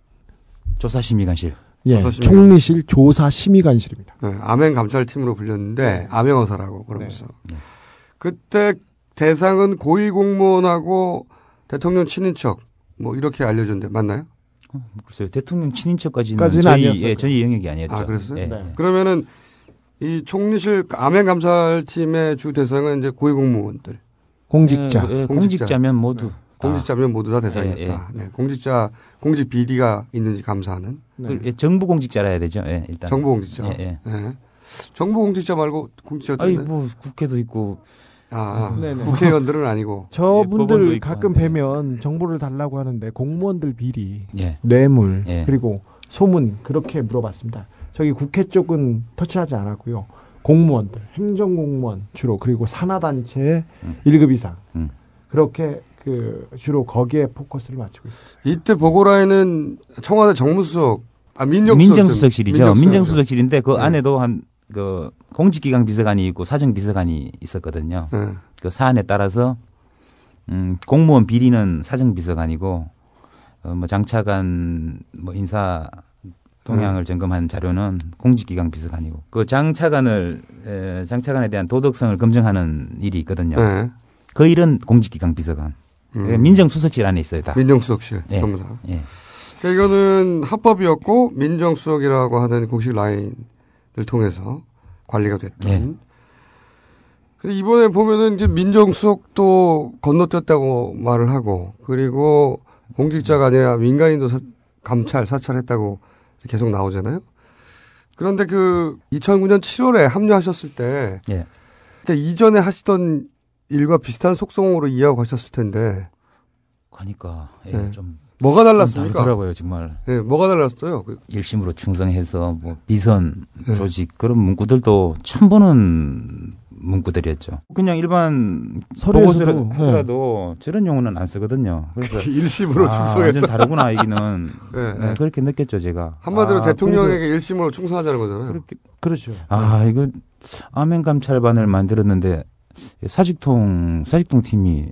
조사심의관실. 예. 총리실 조사 심의관실입니다. 네, 암행 감찰팀으로 불렸는데 암행어사라고 그러면서 그때 대상은 고위 공무원하고 대통령 친인척 뭐 이렇게 알려졌는데 맞나요? 글쎄요 대통령 친인척까지는 까지는 저희 아니었어요. 예, 저희 영역이 아니었죠. 아 그랬어요? 예, 네. 예. 그러면은 이 총리실 암행 감찰팀의 주 대상은 이제 고위 공무원들. 공직자. 예, 예, 공직자. 공직자면 모두 공직자면 모두 다 예, 대상이었다. 네, 공직자 공직 비리가 있는지 감사하는 네. 그, 예, 정부 공직자라 해야 되죠. 예, 일단. 정부 공직자. 예, 예. 네. 정부 공직자 말고 공직자 아니 뭐 국회도 있고 아, 아, 네네. 국회의원들은 아니고 [laughs] 저분들 있고 가끔 한데. 뵈면 정보를 달라고 하는데 공무원들 비리, 예. 뇌물 예. 그리고 소문 그렇게 물어봤습니다. 저기 국회 쪽은 터치하지 않았고요. 공무원들, 행정공무원 주로 그리고 산하단체 음. 1급 이상 음. 그렇게 그 주로 거기에 포커스를 맞추고 있어요. 이때 보고라에는 청와대 정무수석 아 민정수석 민정수석실이죠. 민정수석. 민정수석실인데 그 네. 안에도 한 그 공직기강 비서관이 있고 사정 비서관이 있었거든요. 네. 그 사안에 따라서 음, 공무원 비리는 사정 비서관이고 어, 뭐 장차관 뭐 인사 동향을 점검한 자료는 공직기강 비서관이고 그 장차관을 에, 장차관에 대한 도덕성을 검증하는 일이 있거든요. 네. 그 일은 공직기강 비서관. 음. 민정수석실 안에 있어요, 다. 민정수석실 예. 전부 다. 예. 그러니까 이거는 합법이었고 민정수석이라고 하는 공식 라인을 통해서 관리가 됐던. 예. 근데 이번에 보면은 이제 민정수석도 건너뛰었다고 말을 하고 그리고 공직자가 아니라 민간인도 사- 감찰 사찰했다고 계속 나오잖아요. 그런데 그 2009년 7월에 합류하셨을 때 예. 그러니까 이전에 하시던 일과 비슷한 속성으로 이해하고 가셨을 텐데 가니까 예, 네. 좀 뭐가 좀 달랐습니까? 다르더라고요, 정말. 예, 뭐가 달랐어요? 그- 일심으로 충성해서 뭐 비선 네. 조직 그런 문구들도 처음 보는 문구들이었죠. 그냥 일반 네. 하더라도 저런 용어는 안 쓰거든요. 그래서 일심으로 아, 충성해서. 완전 다르구나 이기는 [laughs] 네, 네, 네. 그렇게 느꼈죠 제가. 한마디로 아, 대통령에게 일심으로 충성하자는 거잖아요. 그렇게 그렇죠. 아 이거 아멘 감찰반을 만들었는데 사직통 사직통 팀이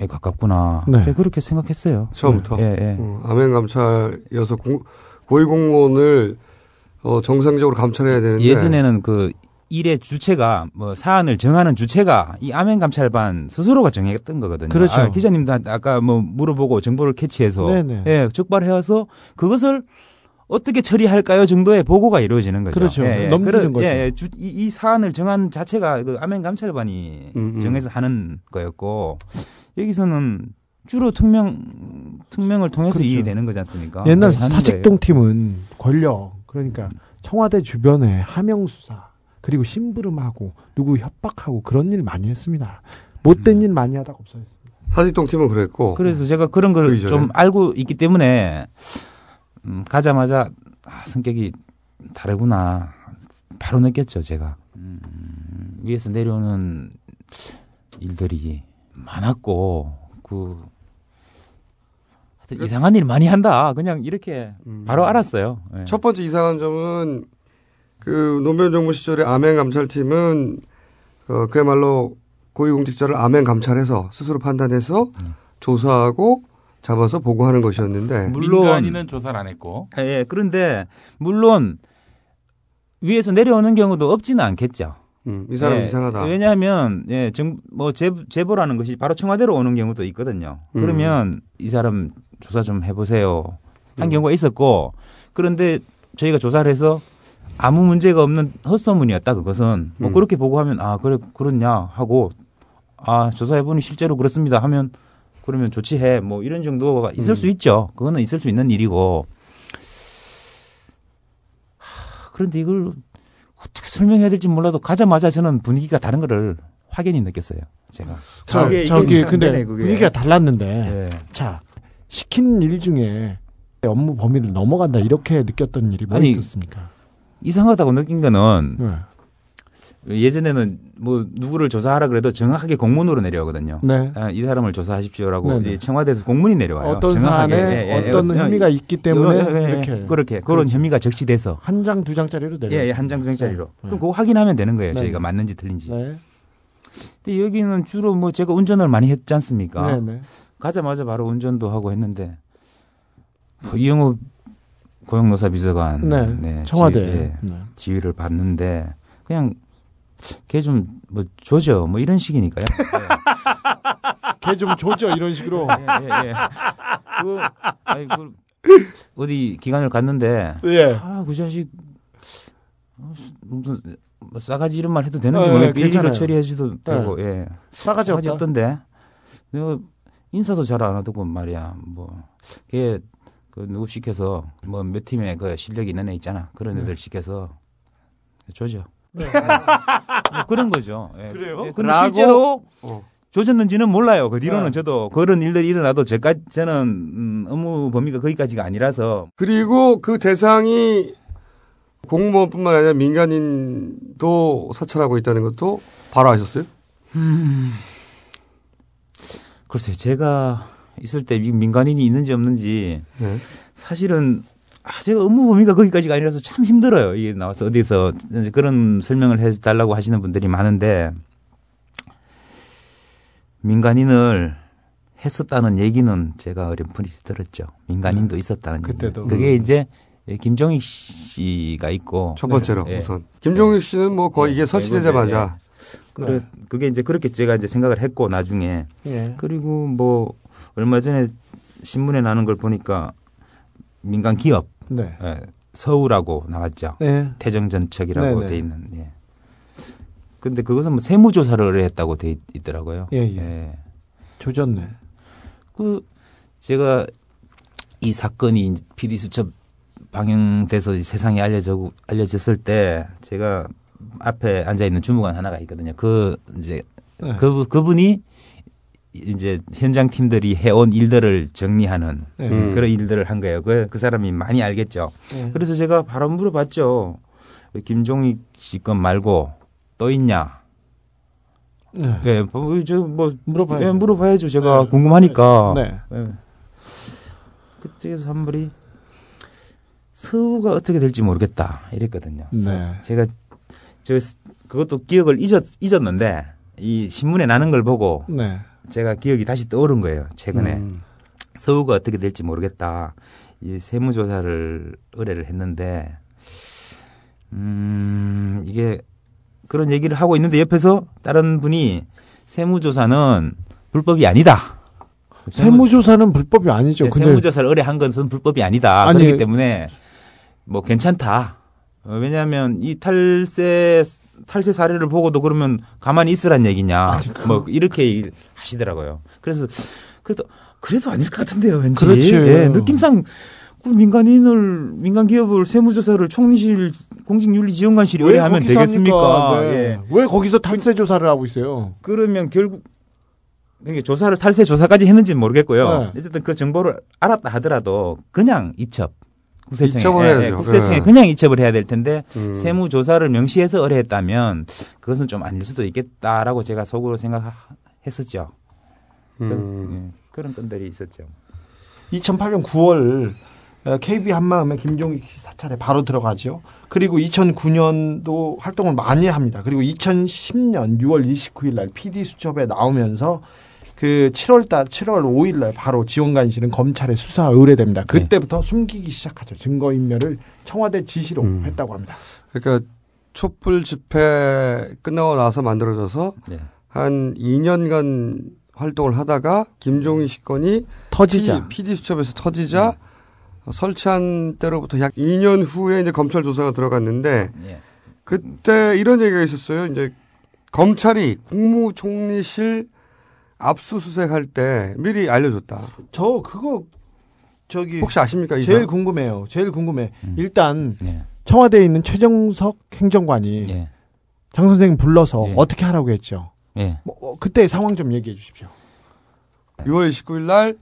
에 가깝구나. 네. 제가 그렇게 생각했어요. 처음부터. 예, 예. 어, 아멘 감찰이어서 공- 고위 공무원을 어, 정상적으로 감찰해야 되는데 예전에는 그 일의 주체가 뭐 사안을 정하는 주체가 이 아멘 감찰반 스스로가 정했던 거거든요. 그렇죠. 아, 기자님도 아까 뭐 물어보고 정보를 캐치해서 네네. 예, 적발해와서 그것을 어떻게 처리할까요 정도의 보고가 이루어지는 거죠. 그렇죠. 예, 예. 넘기는 그런- 거죠. 예, 예. 주- 이, 이 사안을 정한 자체가 그 아멘 감찰반이 음, 음. 정해서 하는 거였고 여기서는 주로 특명 특명을 통해서 그렇죠. 일이 되는 거지 않습니까? 옛날 하는 사직동 팀은 권력 그러니까 청와대 주변에 하명 수사 그리고 심부름하고 누구 협박하고 그런 일 많이 했습니다. 못된 일 많이 하다가 없어졌습니다. 사직동 팀은 그랬고 그래서 제가 그런 걸? 좀 알고 있기 때문에 음, 가자마자 아, 성격이 다르구나 바로 느꼈죠 제가 음, 위에서 내려오는 일들이 많았고 그 하여튼 이상한 일 많이 한다 그냥 이렇게 바로 알았어요. 예. 첫 번째 이상한 점은 그 노무현 정부 시절에 아멘 감찰팀은 어, 그야말로 고위공직자를 아멘 감찰해서 스스로 판단해서 음. 조사하고 잡아서 보고하는 것이었는데 물론 민간인은 조사를 안 했고 예, 그런데 물론 위에서 내려오는 경우도 없지는 않겠죠. 음, 이 사람 예, 이상하다. 왜냐하면 예, 정, 뭐 제, 제보라는 것이 바로 청와대로 오는 경우도 있거든요. 음. 그러면 이 사람 조사 좀 해보세요. 한 음. 경우가 있었고 그런데 저희가 조사를 해서 아무 문제가 없는 헛소문이었다. 그것은 뭐 음. 그렇게 보고 하면 아 그래 그렇냐 하고 아 조사해보니 실제로 그렇습니다 하면 그러면 조치해 뭐 이런 정도가 있을 음. 수 있죠. 그거는 있을 수 있는 일이고 하, 그런데 이걸 어떻게 설명해야 될지 몰라도 가자마자 저는 분위기가 다른 거를 확연히 느꼈어요. 제가. 저, 그게- 저기 근데 되네, 그게. 분위기가 달랐는데 예. 자 시킨 일 중에 업무 범위를 넘어간다 이렇게 느꼈던 일이 뭐 아니, 있었습니까? 이상하다고 느낀 거는 네. 예전에는 뭐 누구를 조사하라 그래도 정확하게 공문으로 내려오거든요. 네. 아, 이 사람을 조사하십시오라고 네, 네. 이 청와대에서 공문이 내려와요. 어떤 정확하게. 사안에 어떤 혐의가 있기 때문에 예, 예, 예. 이렇게. 그렇게 그런 그렇죠. 혐의가 적시돼서 한 장 두 장짜리로 내려. 예, 예, 한 장 두 장짜리로. 네. 그럼 그거 확인하면 되는 거예요. 네. 저희가 맞는지 틀린지. 네. 근데 여기는 주로 뭐 제가 운전을 많이 했지 않습니까? 가자마자 바로 운전도 하고 했는데 뭐 이영호 고용노사 비서관 네, 청와대. 지휘, 예, 네. 지휘를 받는데 그냥 걔 좀 뭐 조져 뭐 이런 식이니까요. [laughs] 걔 좀 조져 이런 식으로. 예, 예, 예. 그, 아니, 그, 어디 기관을 갔는데 예. 아그 자식 어, 무슨 뭐 싸가지 이런 말 해도 되는지 예, 모르겠고 괜찮아요. 일일이 처리해줘도 네. 되고 예. 싸가지 없다. 없던데 내가 인사도 잘 안 하더고 말이야 뭐걔 그 누구 시켜서 뭐 몇 팀에 그 실력 있는 애 있잖아 그런 네. 애들 시켜서 조져 네. 뭐 그런 거죠 예. 그래요? 예, 근데 라고? 실제로 어. 조졌는지는 몰라요 그 뒤로는 네. 저도 그런 일들이 일어나도 제가 저는 음, 업무 범위가 거기까지가 아니라서 그리고 그 대상이 공무원뿐만 아니라 민간인도 사찰하고 있다는 것도 바로 아셨어요? 음. 글쎄요, 제가 있을 때 민- 민간인이 있는지 없는지 네. 사실은 아, 제가 업무 범위가 거기까지가 아니라서 참 힘들어요. 이게 나와서 어디서 그런 설명을 해달라고 하시는 분들이 많은데 민간인을 했었다는 얘기는 제가 어렴풋이 들었죠. 민간인도 있었다는 얘기. 그때도. 그게 이제 김종익 씨가 있고 첫 번째로 네. 우선 김종익 씨는 뭐 거의 이게 설치되자마자 그래, 그게 이제 그렇게 제가 이제 생각을 했고 나중에 예. 그리고 뭐 얼마 전에 신문에 나는 걸 보니까 민간 기업 네. 예, 서울하고 나왔죠. 네. 태정전척이라고 네네. 돼 있는. 예. 근데 그것은 뭐 세무조사를 의뢰했다고 돼 있, 더라고요 예, 예. 조졌네. 그 제가 이 사건이 PD 수첩 방영돼서 세상에 알려져 알려졌을 때 제가 앞에 앉아 있는 주무관 하나가 있거든요. 그 이제 네. 그 그분이 이제 현장 팀들이 해온 일들을 정리하는 네. 음. 그런 일들을 한 거예요. 그, 그 사람이 많이 알겠죠. 네. 그래서 제가 바로 물어봤죠. 김종익 씨 건 말고 또 있냐? 네. 예, 뭐, 저뭐 물어봐야죠. 예, 물어봐야죠. 제가 네. 궁금하니까. 네. 예. 그쪽에서 한 분이 서우가 어떻게 될지 모르겠다 이랬거든요. 네. 제가 저 그것도 기억을 잊었 잊었는데 이 신문에 나는 걸 보고 네. 제가 기억이 다시 떠오른 거예요. 최근에 음. 서우가 어떻게 될지 모르겠다. 이 세무조사를 의뢰를 했는데 음 이게 그런 얘기를 하고 있는데 옆에서 다른 분이 세무조사는 불법이 아니다. 세무조사는 불법이 아니죠. 네, 근데 세무조사를 의뢰한 것은 불법이 아니다. 아니, 그렇기 때문에 뭐 괜찮다. 어, 왜냐하면 이 탈세 탈세 사례를 보고도 그러면 가만히 있으란 얘기냐. 그뭐 이렇게 하시더라고요. 그래서 그래도 그래도 아닐 것 같은데요, 왠지. 그렇죠. 예, 느낌상 그 민간인을 민간 기업을 세무조사를 총리실 공직윤리지원관실이 왜 의뢰하면 거기서 되겠습니까? 네. 예. 왜 거기서 탈세 조사를 하고 있어요? 그러면 결국 이게 조사를 탈세 조사까지 했는지는 모르겠고요. 네. 어쨌든 그 정보를 알았다 하더라도 그냥 이첩 국세청에 이첩을 예. 예, 국세청에 예. 그냥 이첩을 해야 될 텐데 음. 세무 조사를 명시해서 의뢰했다면 그것은 좀 아닐 수도 있겠다라고 제가 속으로 생각했었죠. 음. 그, 예, 그런 건들이 있었죠. 2008년 9월 KB 한마음에 김종익 씨 사찰에 바로 들어가죠. 그리고 2009년도 활동을 많이 합니다. 그리고 2010년 6월 29일 날 PD 수첩에 나오면서 그 7월 달 7월 5일 날 바로 지원관실은 검찰에 수사 의뢰됩니다. 그때부터 숨기기 시작하죠. 증거 인멸을 청와대 지시로 했다고 합니다. 그러니까 촛불 집회 끝나고 나서 만들어져서 네. 한 2년간 활동을 하다가 김종인 씨 건이 터지자. PD, 수첩에서 터지자 설치한 때로부터 약 2년 후에 이제 검찰 조사가 들어갔는데 예. 그때 이런 얘기가 있었어요. 이제 검찰이 국무총리실 압수수색할 때 미리 알려줬다. 저 그거 저기 혹시 아십니까? 이 제일? 궁금해요. 제일 궁금해. 일단 네. 청와대에 있는 최정석 행정관이 예. 장 선생님 불러서 어떻게 하라고 했죠. 예. 뭐, 어, 그때 상황 좀 얘기해 주십시오. 6월 29일 날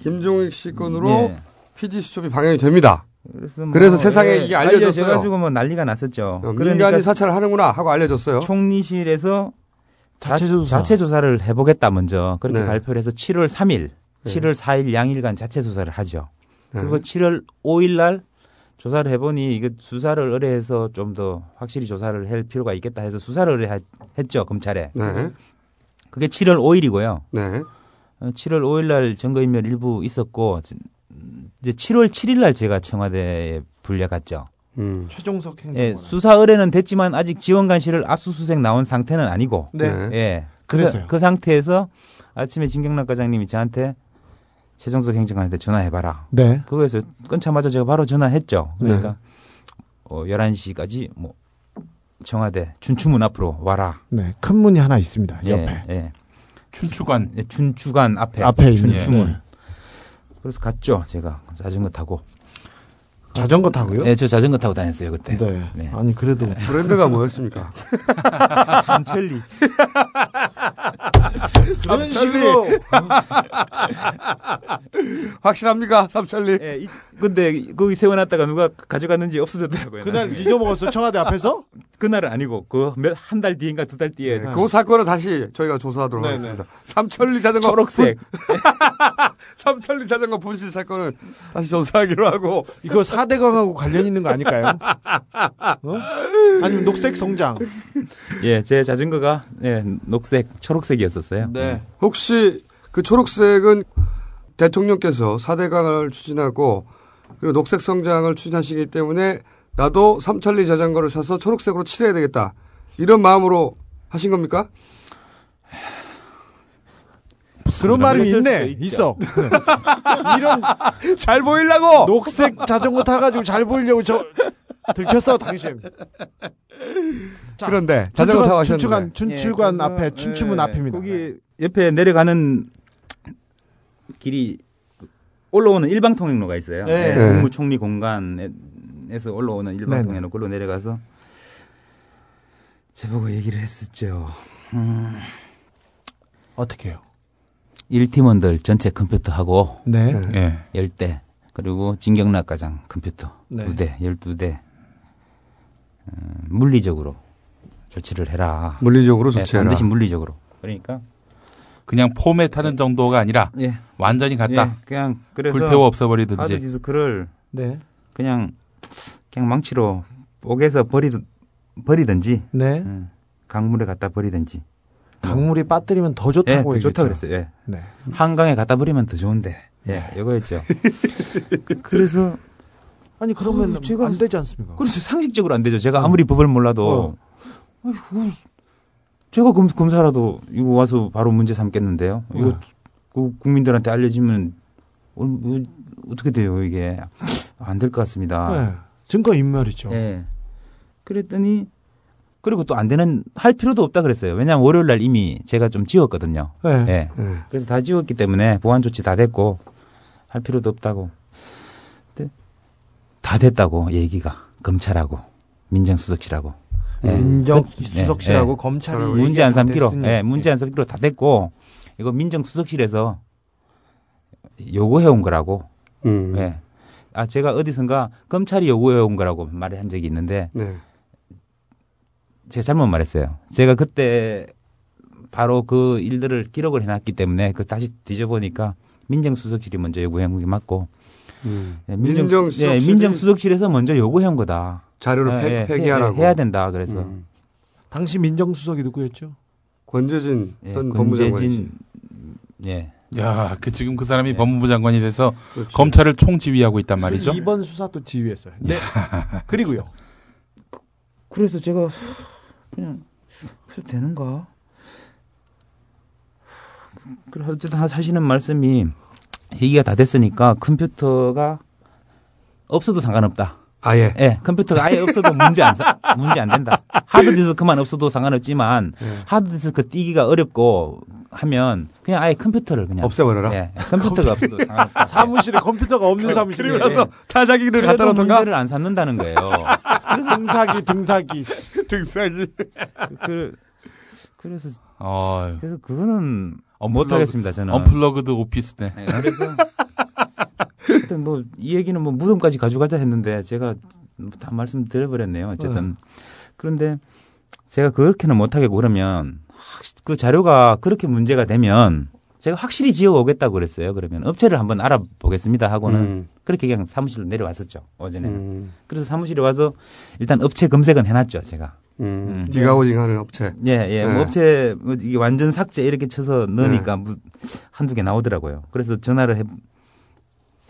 김종익 씨 건으로 예. PD 수첩이 방영이 됩니다. 그래서, 뭐, 그래서 세상에 예, 이게 알려졌어요. 알려져가지고 뭐 난리가 났었죠. 어, 민간이 사찰을 하는구나 하고 알려졌어요. 총리실에서 자, 자체 조사. 자체 조사를 해보겠다 먼저 그렇게 네. 발표를 해서 7월 3일, 네. 7월 4일 양일간 자체 조사를 하죠. 네. 그리고 7월 5일 날 조사를 해보니 이거 수사를 의뢰해서 좀 더 확실히 조사를 할 필요가 있겠다 해서 수사를 의뢰했죠 검찰에. 네. 그게 7월 5일이고요. 네. 7월 5일 날 증거인멸 일부 있었고 이제 7월 7일 날 제가 청와대에 불려갔죠. 음. 최종석 행정관. 예, 수사 의뢰는 됐지만 아직 지원관실을 압수수색 나온 상태는 아니고. 네. 예. 그, 그래서요. 사- 그 상태에서 아침에 진경락 과장님이 저한테 최종석 행정관한테 전화해봐라. 네. 그거에서 끊자마자 제가 바로 전화했죠. 그러니까 네. 어, 11시까지 뭐 청와대 춘추문 앞으로 와라. 네. 큰 문이 하나 있습니다. 예, 옆에. 예. 춘추관. 예, 춘추관 앞에. 앞에 있는. 춘추문. 네. 그래서 갔죠. 제가 자전거 타고. 자전거 타고요? 네, 저 자전거 타고 다녔어요 그때. 네. 아니 그래도 브랜드가 뭐였습니까? [laughs] 삼천리. [laughs] 그런 식으로 확실합니까? 삼천리. 예, 이- 근데 거기 세워놨다가 누가 가져갔는지 없어졌더라고요. 그날 나중에. 잊어먹었어 청와대 앞에서? [laughs] 그날은 아니고 그 몇 한 달 뒤인가 두 달 뒤에 그 사건은 다시 저희가 조사하도록 네네. 하겠습니다. 삼천리 자전거 초록색. 분- 삼천리 자전거 분실 사건은 다시 조사하기로 하고 이거 4대강하고 관련 있는 거 아닐까요? 어? 아니면 녹색 성장. 예, 제 자전거가 예, 녹색, 초록색이었었어요. 네. 혹시 그 초록색은 대통령께서 4대강을 추진하고 그리고 녹색 성장을 추진하시기 때문에 나도 삼천리 자전거를 사서 초록색으로 칠해야 되겠다. 이런 마음으로 하신 겁니까? 그런 말이 그랬을 있네. 있어. [laughs] 이런 잘 보이려고 녹색 자전거 타가지고 잘 보이려고 저 들켰어 당신. 자, 그런데 자전거 타고. 춘추관 춘추관 예, 앞에 춘추문 예, 앞입니다. 거기 옆에 내려가는 길이 올라오는 일방 통행로가 있어요. 네. 예, 네. 국무총리 공간에서 올라오는 일방 통행로 그로 내려가서 저보고 얘기를 했었죠. 음, 어떻게 해요? 1팀원들 전체 컴퓨터하고 네. 예. 10대 그리고 진경락 과장 컴퓨터 네. 2대 12대 음, 물리적으로 조치를 해라. 물리적으로 네, 조치해라. 반드시 물리적으로. 그러니까 그냥 포맷하는 정도가 아니라 예. 완전히 갔다. 예, 그냥 그래서 불태워 없애버리든지. 하드 디스크를 네. 그냥 그냥 망치로 뽀개서 버리 버리든지 네. 음, 강물에 갖다 버리든지. 강물이 빠뜨리면 더 예, 좋다고 더 얘기했죠. 좋다 그랬어요. 예. 네. 한강에 갖다 버리면 더 좋은데. 예, 이거였죠. [laughs] 그래서 아니 그러면 어, 제가- 안 되지 않습니까? 그렇죠. 상식적으로 안 되죠. 제가 아무리 법을 몰라도 아이고, 제가 검, 검사라도 이거 와서 바로 문제 삼겠는데요. 이거 어. 그 국민들한테 알려지면 어, 뭐, 어떻게 돼요 이게 안 될 것 같습니다. 네. 증거 인멸이죠. 예. 그랬더니 그리고 또 안 되는 할 필요도 없다 그랬어요. 왜냐하면 월요일 날 이미 제가 좀 지웠거든요. 네. 예. 그래서 다 지웠기 때문에 보안 조치 다 됐고 할 필요도 없다고. 다 됐다고 얘기가 검찰하고 민정수석실하고. 예. 민정수석실하고 검찰이 문제 안 삼기로. 예, 문제 안 삼기로 다 됐고 이거 민정수석실에서 요구해 온 거라고. 음. 예. 아 제가 어디선가 검찰이 요구해 온 거라고 말을 한 적이 있는데 네. 제가 잘못 말했어요. 제가 그때 바로 그 일들을 기록을 해놨기 때문에 그 다시 뒤져보니까 민정수석실이 먼저 요구한 게 맞고 음. 예, 민정, 예, 민정수석실에서 먼저 요구한 거다. 자료를 예, 폐- 예, 폐기하라고. 해, 야 된다. 그래서 음. 당시 민정수석이 누구였죠? 권재진 예, 현. 권재진 예. 야, 그 지금 그 사람이 법무부 장관이 돼서 그렇죠. 검찰을 총지휘하고 있단 말이죠. 이번 수사도 지휘했어요. 네. [laughs] 그리고요. 그래서 제가 그냥 해도 되는가? 그래서 어쨌든 하시는 말씀이 얘기가 다 됐으니까 컴퓨터가 없어도 상관없다. 아예. 예, 컴퓨터가 아예 없어도 문제 안 사, 문제 안 된다. [laughs] 하드디스크만 없어도 상관없지만 예. 하드디스크 띄기가 어렵고 하면 그냥 아예 컴퓨터를 그냥 없애버려라. 예, 컴퓨터가 없어도. 사무실에 컴퓨터가 없는 사무실에 그리고 나서 타자기를 그래도 갖다 놓던가? 문제를 안 삼는다는 거예요. 그래서 등사기 등사기 [laughs] 등사기. 그, 그 래서 어, 그래서 그거는 언플러그- 못 하겠습니다 저는. 언플러그드 오피스네. 네, 그래서 하여튼 뭐 이 얘기는 뭐 무덤까지 가져가자 했는데 제가 다 말씀드려버렸네요. 어쨌든 그런데 제가 그렇게는 못하겠고 그러면 확- 그 자료가 그렇게 문제가 되면 제가 확실히 지어 오겠다고 그랬어요. 그러면 업체를 한번 알아보겠습니다 하고는 음. 그렇게 그냥 사무실로 내려왔었죠 어제는. 그래서 사무실에 와서 일단 업체 검색은 해놨죠 제가. 음. 디가우징 하는 업체. 예, 예. 뭐 네. 업체 뭐 이게 완전 삭제 이렇게 쳐서 넣으니까 뭐 한두 개 나오더라고요. 그래서 전화를 해,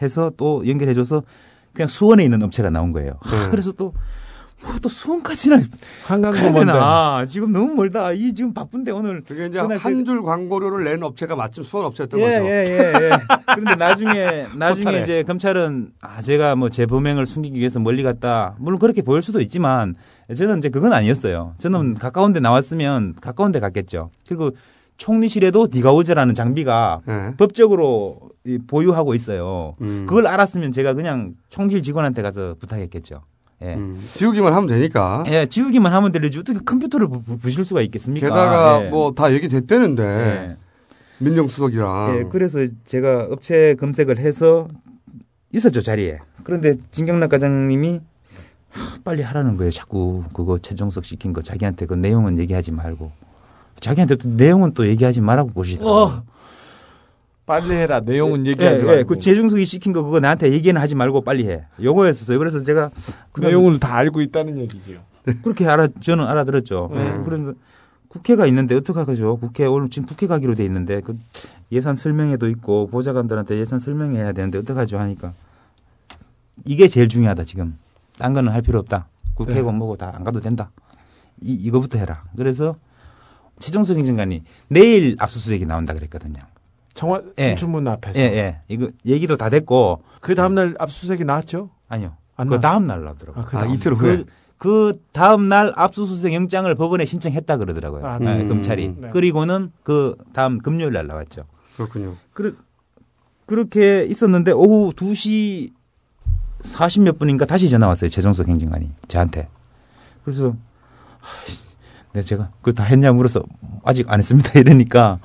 해서 또 연결해줘서 그냥 수원에 있는 업체가 나온 거예요. 하, 네. [laughs] 그래서 또, 뭐 또 수원까지나. 되나. 지금 너무 멀다. 이 지금 바쁜데 오늘. 그게 이제 한 줄 광고료를 낸 업체가 마침 수원 업체였던 예, 거죠. 예, 예, 예. [laughs] 그런데 나중에, 나중에. 이제 검찰은, 아, 제가 뭐 제 범행을 숨기기 위해서 멀리 갔다. 물론 그렇게 보일 수도 있지만, 저는 이제 그건 아니었어요. 저는 음. 가까운 데 나왔으면 가까운 데 갔겠죠. 그리고 총리실에도 디가우저라는 장비가 네. 법적으로 이 보유하고 있어요. 음. 그걸 알았으면 제가 그냥 총실 직원한테 가서 부탁했겠죠. 예. 지우기만 하면 되니까. 예, 지우기만 하면 되지 어떻게 컴퓨터를 부, 부, 부실 수가 있겠습니까? 게다가 예. 뭐다 얘기 됐다는데 예. 민정수석이랑 예, 그래서 제가 업체 검색을 해서 있었죠 자리에. 그런데 진경락 과장님이 하, 빨리 하라는 거예요. 자꾸 그거 최종석 시킨 거 자기한테 그 내용은 얘기하지 말고 자기한테 또 내용은 또 얘기하지 말라고 보시더라고요. 어. 빨리 해라. 내용은 얘기하지 예, 말고. 예, 그 재중석이 시킨 거 그거 나한테 얘기는 하지 말고 빨리 해. 요거였었어요. 그래서 제가 그 내용을 다 알고 있다는 얘기죠. 그렇게 알아 저는 알아들었죠. 네. 그래서 국회가 있는데 어떡하죠? 국회 오늘 지금 국회 가기로 돼 있는데 그 예산 설명회도 있고 보좌관들한테 예산 설명해야 되는데 어떡 하죠 하니까 이게 제일 중요하다 지금. 딴 거는 할 필요 없다. 국회고 네. 뭐고 다 안 가도 된다. 이 이거부터 해라. 그래서 최종석 행정관이 내일 압수수색이 나온다 그랬거든요. 청와 예. 진출문 앞에서. 예, 예. 이거 얘기도 다 됐고 그 다음 날 압수수색이 나왔죠? 아니요. 안그 나왔어요? 다음 날 나오더라고요. 아, 그 다음 아, 이틀 그, 그 다음 날 압수수색 영장을 법원에 신청했다 그러더라고요. 아, 예, 음. 검찰이. 네. 그리고는 그 다음 금요일 날 나왔죠. 그렇군요. 그, 그렇게 있었는데 오후 2시 40몇 분인가 다시 전화 왔어요. 최종석 행정관이 저한테. 그래서 네, 제가 그거 다 했냐 물어서 아직 안 했습니다. [laughs] 이러니까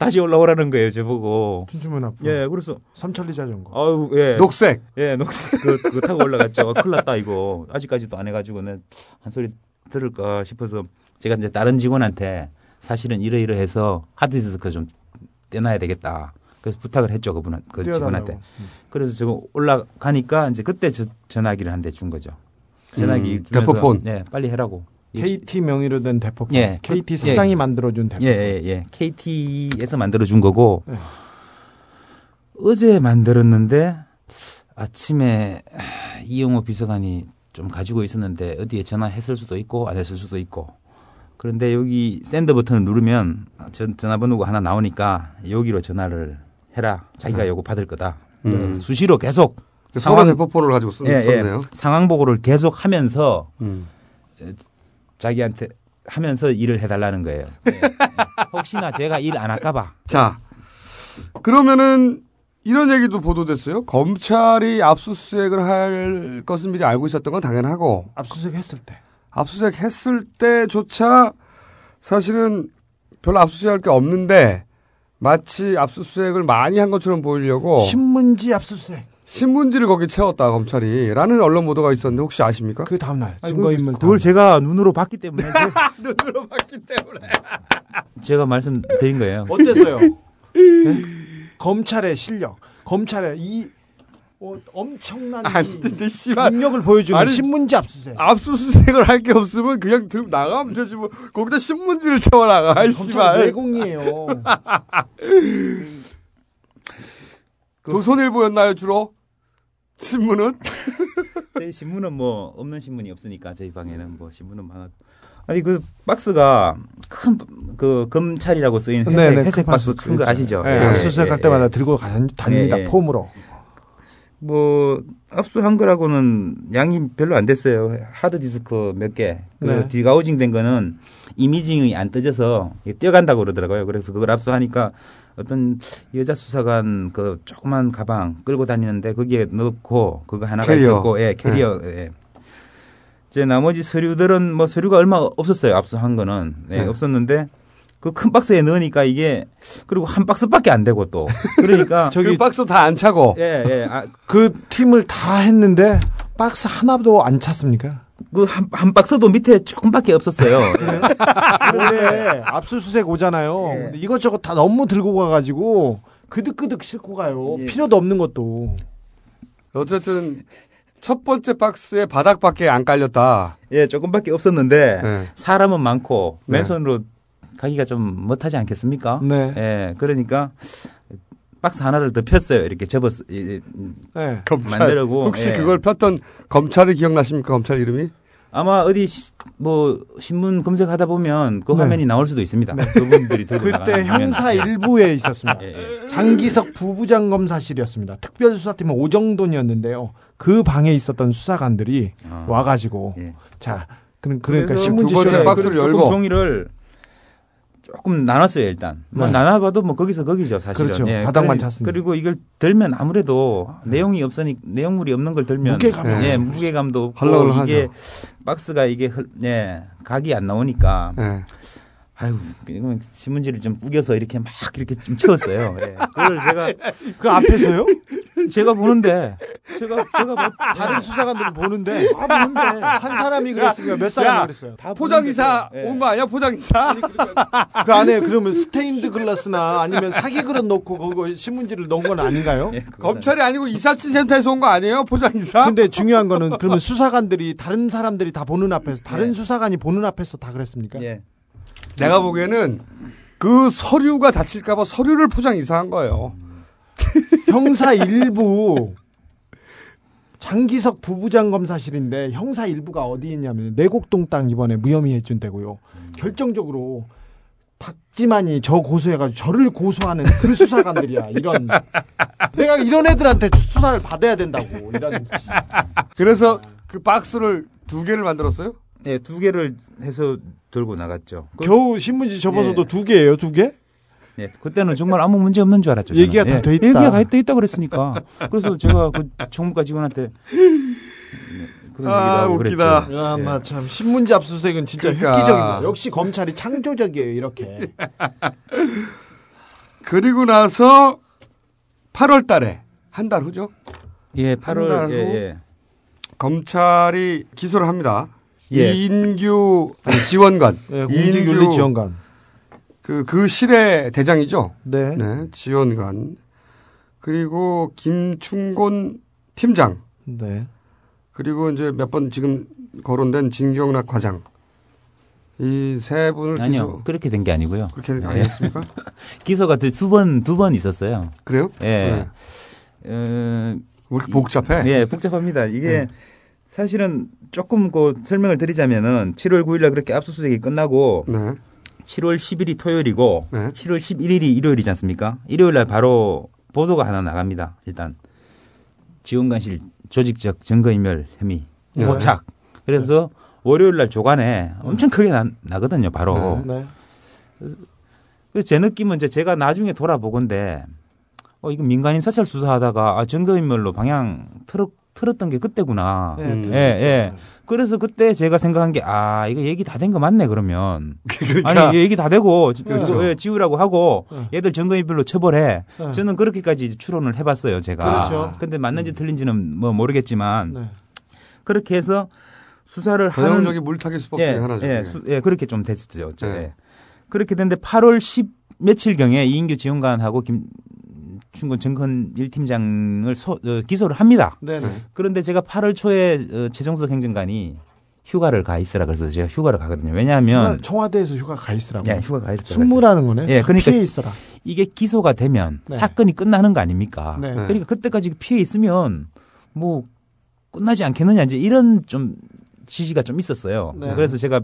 다시 올라오라는 거예요. 저보고. 진출문 앞. 예, 그래서 삼천리 자전거. 아유, 예. 녹색. 예, 녹색. [laughs] 그, 그거 타고 올라갔죠. 어, 큰일 났다, 이거. 아직까지도 안 해가지고, 는한 소리 들을까 싶어서 제가 이제 다른 직원한테 사실은 이러이러해서 하드디스크 좀 떼놔야 되겠다. 그래서 부탁을 했죠, 그분한, 그 떼어달라고. 직원한테. 그래서 제가 올라가니까 이제 그때 저 전화기를 한 대 준 거죠. 전화기 음, 대포폰. 예, 빨리 해라고. KT 명의로 된 대포폰. 예. KT 예. 사장이 만들어준 대포폰. 예, 예, 예. KT에서 만들어준 거고, 네. 어제 만들었는데, 아침에 이영호 비서관이 좀 가지고 있었는데, 어디에 전화했을 수도 있고, 안 했을 수도 있고. 그런데 여기 send 버튼을 누르면 전, 전화번호가 하나 나오니까 여기로 전화를 해라. 자기가 네. 요거 받을 거다. 음. 수시로 계속 서로 대포폰을 가지고 쓰- 예, 예. 썼네요. 상황 보고를 계속 하면서 음. 자기한테 하면서 일을 해달라는 거예요. 예. [laughs] 혹시나 제가 일 안 할까봐. 자, 그러면은 이런 얘기도 보도됐어요. 검찰이 압수수색을 할 것은 미리 알고 있었던 건 당연하고 압수수색 했을 때. 압수수색 했을 때조차 사실은 별로 압수수색할 게 없는데 마치 압수수색을 많이 한 것처럼 보이려고 신문지 압수수색. 신문지를 거기 채웠다 검찰이 라는 언론 보도가 있었는데 혹시 아십니까? 그 다음날 아니, 증거인물. 그걸 제가 눈으로 봤기 때문에 [laughs] 제- 눈으로 봤기 때문에 제가 말씀드린 거예요. 어땠어요? [laughs] 네? 검찰의 실력, 검찰의 이 어, 엄청난 아니, 이 근데 씨발. 능력을 보여주는 아니, 신문지 압수수색. 압수수색을 할 게 없으면 그냥 들 나가면 되지 뭐 거기다 신문지를 채워나가 씨발 내공이에요. [laughs] 조선일보였나요 주로? 신문은? [laughs] 저희 신문은 뭐 없는 신문이 없으니까 저희 방에는 뭐 신문은 많아. 아니 그 박스가 큰 그 검찰이라고 쓰인 회색, 네네, 회색 큰 박스 큰 거. 아시죠? 예, 압수수색할 때마다 들고 가- 다닙니다, 폼으로. 뭐 압수한 거라고는 양이 별로 안 됐어요. 하드 디스크 몇 개. 그 네. 디가우징 된 거는 이미징이 안 떠져서 뛰어간다고 그러더라고요. 그래서 그걸 압수하니까 어떤 여자 수사관 그 조그만 가방 끌고 다니는데 거기에 넣고 그거 하나가 캐리어. 있었고, 예, 캐리어. 예. 이제 나머지 서류들은 뭐 서류가 얼마 없었어요. 압수한 거는 네, 네. 없었는데 그 큰 박스에 넣으니까 이게 그리고 한 박스밖에 안 되고 또 그러니까 [laughs] 그 박스 다 안 차고. 예, 예. 아, 그 팀을 다 했는데 박스 하나도 안 찼습니까? 그한 한 박스도 밑에 조금밖에 없었어요. [laughs] 그런데 압수수색 오잖아요. 예. 근데 이것저것 다 너무 들고 가가지고 그득그득 싣고 가요. 예. 필요도 없는 것도. 어쨌든 첫 번째 박스에 바닥밖에 안 깔렸다. 예, 조금밖에 없었는데 네. 사람은 많고 네. 맨손으로 가기가 좀 못하지 않겠습니까? 네. 예, 그러니까 박스 하나를 더 폈어요. 이렇게 접었 예, 네. 검찰. 만들고 혹시 예. 그걸 폈던 검찰이 기억나십니까? 검찰 이름이? 아마 어디 시- 뭐 신문 검색하다 보면 그 네. 화면이 나올 수도 있습니다. 그분들이 들고 그때. 형사 일부에 있었습니다. 예, 예. 장기석 부부장 검사실이었습니다. 특별수사팀은 오정돈이었는데요. 그 방에 있었던 수사관들이 아. 와가지고 예. 자 그러니까 신문지 두 번째 박스를 열고. 종이를 조금 나눴어요 일단. 뭐 네. 나눠봐도 뭐 거기서 거기죠 사실은. 그렇죠. 바닥만 그리- 찼으니까. 그리고 이걸 들면 아무래도 내용이 없으니 내용물이 없는 걸 들면 무게감이 예. 무게감도 없고. 이게 박스가 이게 흘- 예, 각이 안 나오니까 네. 아유 그러면 신문지를 좀 뿌겨서 이렇게 막 이렇게 좀 채웠어요. 예. 그걸 제가 그 앞에서요? 제가 보는데 제가 제가 뭐 다른 수사관들은 보는데 다 보는데 한 사람이 그랬으니까 몇 사람이 야, 그랬어요. 다 포장이사 보는데, 예. 온거 아니야? 포장이사? 그 안에 그러면 스테인드 글라스나 아니면 사기 그릇 넣고 그거 신문지를 넣은 건 아닌가요? 예, 검찰이 아니고 이삿짐센터에서 온 거 아니에요? 포장이사? 근데 중요한 거는 그러면 수사관들이 다른 사람들이 다 보는 앞에서 다른 예. 수사관이 보는 앞에서 다 그랬습니까? 예. 내가 보기에는 그 서류가 다칠까봐 서류를 포장 이사한 거예요. [laughs] 형사 일부 장기석 부부장 검사실인데 형사 일부가 어디 있냐면 내곡동 땅 이번에 무혐의 해준대고요. 결정적으로 박지만이 저 고소해가지고 저를 고소하는 그 수사관들이야. 이런 내가 이런 애들한테 수사를 받아야 된다고 이런 그래서 그 박스를 두 개를 만들었어요? 네, 두 개를 해서 들고 나갔죠. 그- 겨우 신문지 접어서도 예. 두 개예요, 두 개? 예, 그때는 정말 아무 문제 없는 줄 알았죠. 저는. 얘기가 다 예, 돼 있다. 얘기가 다돼 있다 그랬으니까. 그래서 제가 그 정무과 직원한테 그런 아, 얘기도 하고 웃기다. 그랬죠. 야, 예. 나참 신문지 압수수색은 진짜 그러니까. 획기적이다. 역시 검찰이 창조적이에요, 이렇게. [laughs] 그리고 나서 8월 달에 한 달 후죠. 예, 한 8월 달 후? 예, 예. 검찰이 기소를 합니다. 예. 이인규 아니, 지원관. 예, 공직윤리 지원관. 그, 그 실의 대장이죠. 네. 네, 지원관. 그리고 김충곤 팀장. 네. 그리고 이제 몇 번 지금 거론된 진경락 과장. 이 세 분을 아니요, 기소. 그렇게 된 게 아니고요. 그렇게 예. 아니었습니까? [laughs] 기소가 두번두번 있었어요. 그래요? 예. 네. 어, 왜 이렇게 복잡해? 예, 복잡합니다. 이게 네. 사실은 조금 그 설명을 드리자면은 7월 9일 날 그렇게 압수수색이 끝나고 네. 7월 10일이 토요일이고 네. 7월 11일이 일요일이지 않습니까? 일요일 날 바로 보도가 하나 나갑니다. 일단 지원관실 조직적 증거인멸 혐의 네. 포착. 그래서 월요일 날 조간에 엄청 크게 나, 나거든요. 바로. 네. 그래서 제 느낌은 이제 제가 나중에 돌아보건데 어 이거 민간인 사찰 수사하다가 아 증거인멸로 방향 틀었 틀었던 게 그때구나. 네, 예, 틀었죠. 예. 그래서 그때 제가 생각한 게 아 이거 얘기 다 된 거 맞네 그러면. [laughs] 그러니까. 아니 얘기 다 되고 그렇죠. 이거, 예, 지우라고 하고 네. 얘들 증거인멸로 처벌해. 네. 저는 그렇게까지 추론을 해봤어요 제가. 그렇죠. 근데 맞는지 틀린지는 뭐 모르겠지만 네. 그렇게 해서 수사를 하는 전형적인 물타기 수법 예, 중에 하나죠. 예. 수- 예, 그렇게 좀 됐었죠. 예. 그렇게 됐는데 8월 10 며칠경에 이인규 지원관하고 김 충곤 정건 1팀장을 소, 어, 기소를 합니다. 네네. 그런데 제가 8월 초에 어, 최종석 행정관이 휴가를 가 있으라 그래서 제가 휴가를 가거든요. 왜냐하면 휴가- 청와대에서 휴가 가 있으라고. 예, 휴가 가 있으라. 숙무라는 거네. 예, 그러니까 피해 있어라. 이게 기소가 되면 네. 사건이 끝나는 거 아닙니까? 네. 그러니까 그때까지 피해 있으면 뭐 끝나지 않겠느냐 이제 이런 좀 지시가 좀 있었어요. 네. 그래서 제가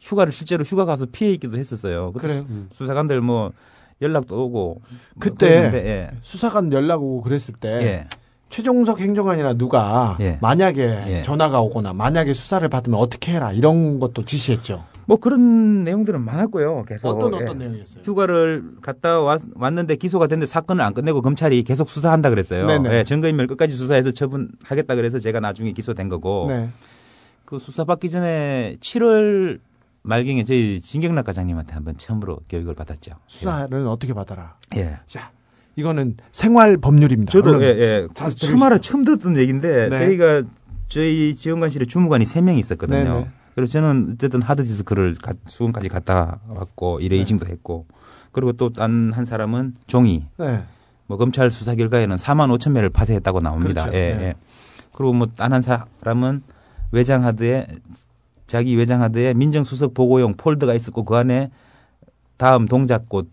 휴가를 실제로 휴가 가서 피해 있기도 했었어요. 그때 그래요? 수- 수사관들 뭐 연락도 오고 뭐 그때 그랬는데, 예. 수사관 연락 오고 그랬을 때 예. 최종석 행정관이나 누가 예. 만약에 예. 전화가 오거나 만약에 수사를 받으면 어떻게 해라 이런 것도 지시했죠. 뭐 그런 내용들은 많았고요. 계속 어떤 예. 어떤 내용이었어요? 휴가를 갔다 왔, 왔는데 기소가 됐는데 사건을 안 끝내고 검찰이 계속 수사한다 그랬어요. 예, 증거인멸 끝까지 수사해서 처분하겠다 그래서 제가 나중에 기소된 거고 네. 그 수사 받기 전에 7월 말경에 저희 진경락 과장님한테 한번 처음으로 교육을 받았죠. 수사를 어떻게 받아라. 예. 자, 이거는 생활 법률입니다. 저도 예, 예. 잘 처음 알아 처음 듣던 얘기인데 네. 저희가 저희 지원관실에 주무관이 3명이 있었거든요. 네네. 그래서 저는 어쨌든 하드디스크를 가- 수원까지 갔다 왔고 네. 이레이징도 했고 그리고 또 딴 한 사람은 종이 네. 뭐 검찰 수사 결과에는 4만 5천 매를 파쇄했다고 나옵니다. 그렇죠. 예, 네. 예. 그리고 뭐 딴 한 사람은 외장 하드에 자기 외장 하드에 민정수석 보고용 폴더가 있었고 그 안에 다음 동작꽃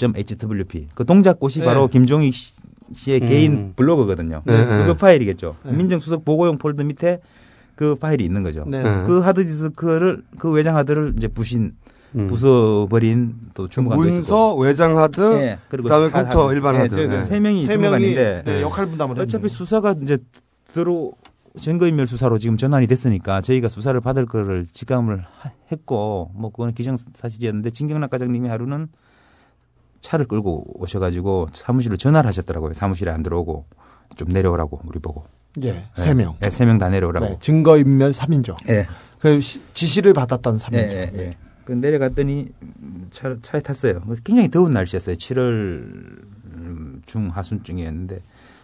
.hwp 그 동작꽃이 네. 바로 김종익 씨- 씨의 음. 개인 블로그거든요. 네, 그, 네. 그 파일이겠죠. 네. 민정수석 보고용 폴더 밑에 그 파일이 있는 거죠. 네. 네. 그 하드디스크를 그 외장 하드를 이제 부신 음. 부숴버린 또 주무관도 있었고. 문서, 외장 하드, 예, 그리고 그다음에 칼 컴퓨터 하드. 일반 예, 하드. 저희 네. 세 명이 세 명이 주무관인데 네, 역할 분담을 어차피 했네요. 수사가 이제 들어 증거인멸 수사로 지금 전환이 됐으니까 저희가 수사를 받을 거를 직감을 하- 했고 뭐 그거는 기정사실이었는데 진경락 과장님이 하루는 차를 끌고 오셔가지고 사무실로 전화를 하셨더라고요. 사무실에 안 들어오고 좀 내려오라고 우리 보고. 예, 세 명. 네, 세명 다 내려오라고. 네, 증거인멸 3인조. 예. 그 시- 지시를 받았던 3인조. 예, 예, 예. 그 내려갔더니 차, 차에 탔어요. 굉장히 더운 날씨였어요. 7월 음, 중하순쯤이었는데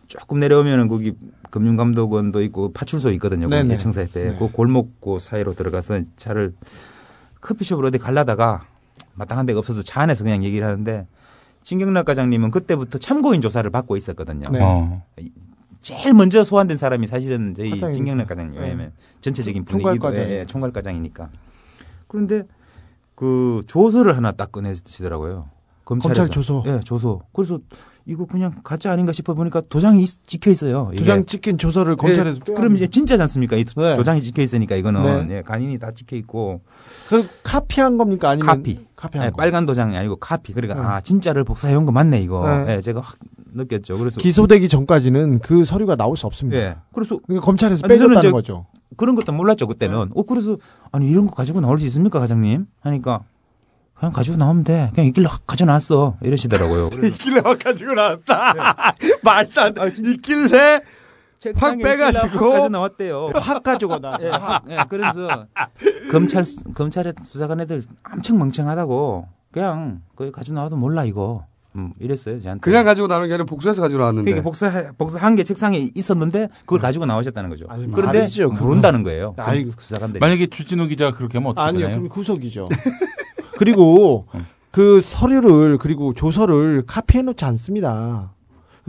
조금 내려오면은 거기 금융감독원도 있고 파출소 있거든요. 네네. 거기 예청사 옆에. 네. 그 골목 그 사이로 들어가서 차를 커피숍으로 어디 갈라다가 마땅한 데가 없어서 차 안에서 그냥 얘기를 하는데 진경락 과장님은 그때부터 참고인 조사를 받고 있었거든요. 네. 어. 제일 먼저 소환된 사람이 사실은 저희 과장입니다. 진경락 과장님. 네. 왜냐면 전체적인 총괄 분위기도. 예, 예, 총괄 과장이니까. 그런데 그 조서를 하나 딱 꺼내시더라고요. 검찰에서. 검찰 조서. 예, 조서. 그래서 이거 그냥 가짜 아닌가 싶어 보니까 도장이 있- 찍혀 있어요. 도장 찍힌 조서를 검찰에서 예, 그럼 이제 진짜지 않습니까? 이 도- 네. 도장이 찍혀 있으니까 이거는 네. 예, 간인이 다 찍혀 있고 그 카피한 겁니까 아니면 카피. 카피한 예, 거. 빨간 도장이 아니고 카피. 그러니까 네. 아 진짜를 복사해 온 거 맞네 이거. 네. 예, 제가 확 느꼈죠. 그래서 기소되기 전까지는 그 서류가 나올 수 없습니다. 예. 그래서 그러니까 검찰에서 빼줬다는 거죠. 그런 것도 몰랐죠 그때는. 어 그래서 아니 이런 거 가지고 나올 수 있습니까 과장님? 하니까 그냥 가지고 나오면 돼. 그냥 있길래 확 가져놨어. 이러시더라고요. [laughs] 막 가지고 나왔어. 말도 안 돼. 아, 있길래 책상에 빼가지고 확 가져 나왔대요. 확 가지고 나. 예, 확, 예, 그래서 검찰 수- 검찰의 수사관 애들 엄청 멍청하다고 그냥 거기 가지고 나와도 몰라 이거. 음, 이랬어요 저한테. 그냥 가지고 나는 게 아니라 복수해서 가지고 나왔는데. 그러니까 복사 복사 한개 책상에 있었는데 그걸 가지고 나오셨다는 거죠. 아니, 그런데. 모른다는 거예요. 아이고. 수사관들이. 만약에 주진우 기자가 그렇게 하면 어떻게 아니요, 되나요? 그럼 구속이죠. [laughs] 그리고 그 서류를 그리고 조서를 카피해 놓지 않습니다.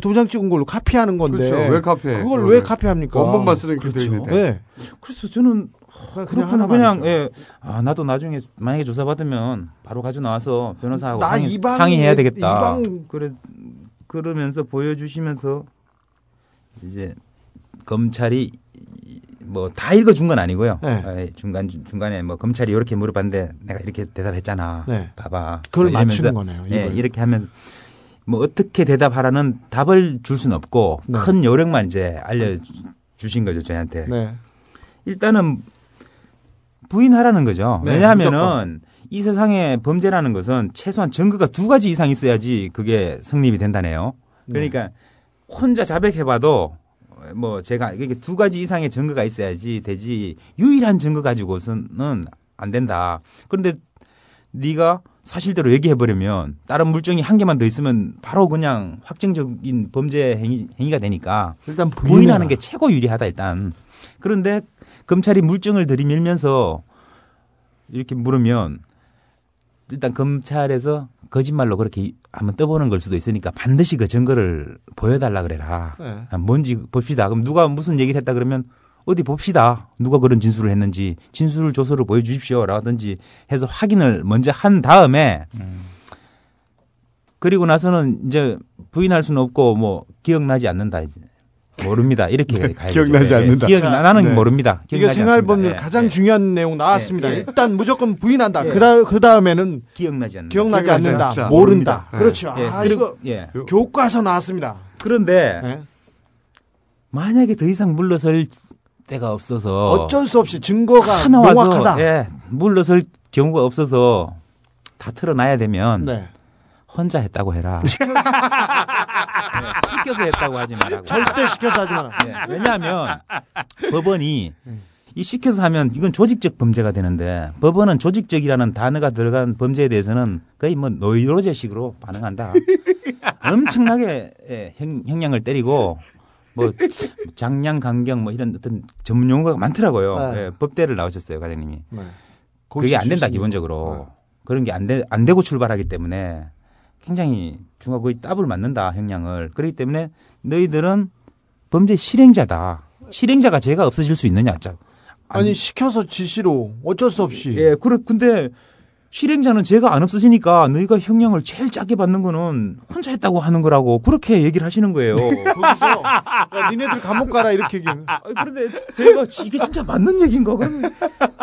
도장 찍은 걸로 카피하는 건데. 그렇죠. 왜 카피해? 그걸 그거를. 왜 카피합니까? 원본만 쓰는 게돼 있는데. 네. 그래서 저는 그냥 그렇구나 그냥. 예. 아 나도 나중에 만약에 조사 받으면 바로 가지고 나와서 변호사하고 나 상의, 이방- 상의해야 되겠다. 이방- 그래 그러면서 보여주시면서 이제 검찰이 뭐 다 읽어준 건 아니고요. 네. 아, 중간 중간에 뭐 검찰이 이렇게 물어봤는데 내가 이렇게 대답했잖아. 네. 봐봐. 그걸 뭐 맞추는 거네요, 예, 이걸. 이렇게 하면 뭐 어떻게 대답하라는 답을 줄 수는 없고 네. 큰 요령만 이제 알려 주신 거죠 저희한테. 네. 일단은 부인하라는 거죠. 네, 왜냐하면은 이 세상에 범죄라는 것은 최소한 증거가 두 가지 이상 있어야지 그게 성립이 된다네요. 그러니까 혼자 자백해봐도 뭐 제가 이게 두 가지 이상의 증거가 있어야지 되지 유일한 증거 가지고서는 안 된다. 그런데 네가 사실대로 얘기해 버리면 다른 물증이 한 개만 더 있으면 바로 그냥 확정적인 범죄 행위, 행위가 되니까 일단 부인하는. 게 최고 유리하다 일단. 그런데 검찰이 물증을 들이밀면서 이렇게 물으면 일단 검찰에서 거짓말로 그렇게 한번 떠보는 걸 수도 있으니까 반드시 그 증거를 보여달라 그래라. 네. 아, 뭔지 봅시다. 그럼 누가 무슨 얘기를 했다 그러면 어디 봅시다. 누가 그런 진술을 했는지 진술 조서를 보여주십시오. 라든지 해서 확인을 먼저 한 다음에 그리고 나서는 이제 부인할 수는 없고 뭐 기억나지 않는다. 이제. 모릅니다. 이렇게 가야 기억나지 되죠. 예, 않는다. 기억 나 나는 네. 모릅니다. 이게 생활법률 가장 중요한 내용 나왔습니다. 일단 무조건 부인한다. 예. 그다 그 다음에는 기억나지 않는다. 기억나지 않는다. 모른다. 그렇죠. 예. 아 이거 예. 교과서 나왔습니다. 그런데 예. 만약에 더 이상 물러설 데가 없어서 어쩔 수 없이 증거가 하나 와서 명확하다. 예, 물러설 경우가 없어서 다 틀어놔야 되면 네. 혼자 했다고 해라. 예, [laughs] 시켜서 했다고 하지 말라고. 절대 시켜서 하지 마라. 예, 왜냐하면 법원이 이 시켜서 하면 이건 조직적 범죄가 되는데 법원은 조직적이라는 단어가 들어간 범죄에 대해서는 거의 뭐 노이로제식으로 반응한다. 엄청나게 예, 형, 형량을 때리고 뭐 장량 강경 뭐 이런 어떤 전문 용어가 많더라고요. 네. 예, 법대를 나오셨어요, 과장님이. 네. 그게 안 된다. 기본적으로 그런 게안 돼, 안 되고 출발하기 때문에 굉장히 중과 거의 더블 맞는다 형량을. 그렇기 때문에 너희들은 범죄 실행자다. 실행자가 죄가 없어질 수 있느냐 자. 아니 시켜서 지시로 어쩔 수 없이. 예 그래 근데 실행자는 죄가 안 없어지니까 너희가 형량을 제일 작게 받는 거는 혼자 했다고 하는 거라고 그렇게 얘기를 하시는 거예요. 거기서 야, 니네들 감옥 가라 이렇게 얘기하면. 아니, 그런데 제가 이게 진짜 맞는 얘기인가? 그러면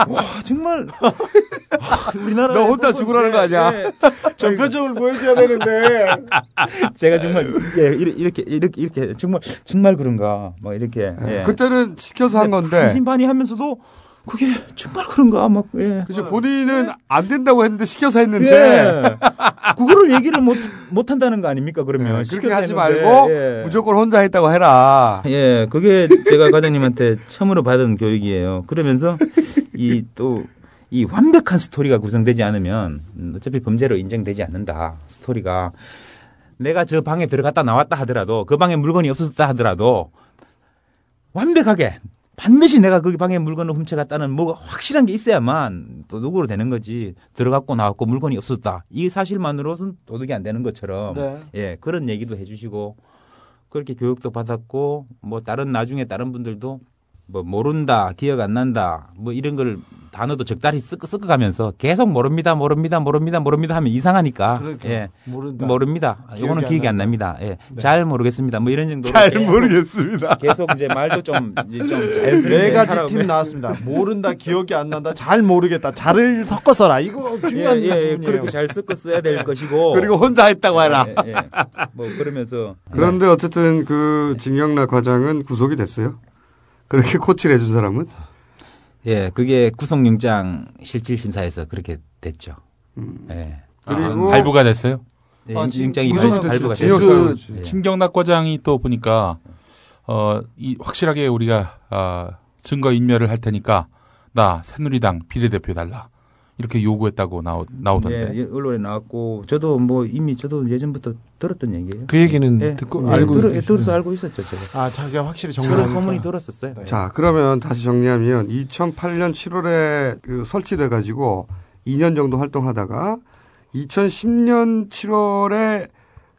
와 정말 아, 우리나라 너 혼자 죽으라는 거 아니야? 전표적으로 보여줘야 되는데. 제가 정말 예, 이렇게 이렇게 이렇게 정말 정말 그런가 막 이렇게 예. 그때는 시켜서 한 건데. 반신반의하면서도 그게 정말 그런가 막 예. 그죠 본인은 안 된다고 했는데 시켜서 했는데 예. 그거를 얘기를 못, 못 한다는 거 아닙니까, 그러면? 네, 그렇게 하지 했는데, 말고 예. 무조건 혼자 했다고 해라. 예, 그게 제가 과장님한테 처음으로 받은 교육이에요. 그러면서 이 또, 이 완벽한 스토리가 구성되지 않으면 음, 어차피 범죄로 인정되지 않는다. 스토리가. 내가 저 방에 들어갔다 나왔다 하더라도 그 방에 물건이 없었다 하더라도 완벽하게 반드시 내가 그 방에 물건을 훔쳐갔다는 뭐가 확실한 게 있어야만 도둑으로 되는 거지. 들어갔고 나왔고 물건이 없었다. 이 사실만으로는 도둑이 안 되는 것처럼 네. 예 그런 얘기도 해주시고 그렇게 교육도 받았고 뭐 다른 나중에 다른 분들도 뭐 모른다 기억 안 난다 뭐 이런 걸 단어도 적당히 섞어 섞어가면서 계속 모릅니다 모릅니다 모릅니다 모릅니다 하면 이상하니까 그러니까. 예 모른다. 모릅니다 기억이 안 기억이 안 난다. 납니다 예잘 모르겠습니다 뭐 이런 정도로 잘 계속- 모르겠습니다. 계속 이제 말도 좀 이제 좀 자연스럽게 네 가지 팁 [laughs] 나왔습니다. 모른다, 기억이 안 난다, 잘 모르겠다, 잘을 섞어 써라. 이거 중요한 예, 예, 예. 그렇게 잘 섞어 써야 될 것이고 그리고 혼자 했다고 해라. 예, 예. 뭐 그러면서 그런데 어쨌든 그 진경락 과장은 구속이 됐어요. 그렇게 코치를 해준 사람은 예, 그게 구속영장 실질심사에서 그렇게 됐죠. 예. 그리고 아, 발부가 됐어요. 예, 아, 영장이 발- 발부가 됐어요. 징역 그 예. 신경락 과장이 또 보니까 어, 이 확실하게 우리가 아, 증거 인멸을 할 테니까 나 새누리당 비례대표 달라 이렇게 요구했다고 나오, 나오던데. 예, 예, 언론에 나왔고 저도 뭐 이미 저도 예전부터 들었던 얘기예요. 그 얘기는 예, 듣고 예, 알고 들어, 계시네요. 들어 서 알고 있었죠, 제가. 아, 자기가 확실히 정리하니까. 소문이 들었었어요. 자 그러면 다시 정리하면 2008년 7월에 그 설치돼 가지고 2년 정도 활동하다가 2010년 7월에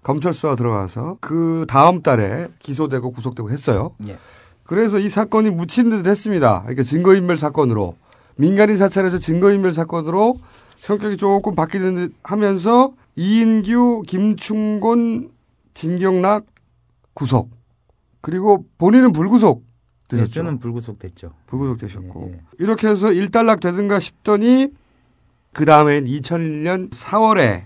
검찰 수사 들어가서 그 다음 달에 기소되고 구속되고 했어요. 예. 그래서 이 사건이 묻힌 듯 했습니다. 그러니까 증거인멸 사건으로 민간인 사찰에서 증거인멸 사건으로 성격이 조금 바뀌는 듯 하면서 이인규, 김충곤, 진경락 구속 그리고 본인은 불구속 네, 되셨죠. 저는 불구속 됐죠. 불구속 되셨고 예, 예. 이렇게 해서 일단락 되든가 싶더니 그 다음엔 2001년 4월에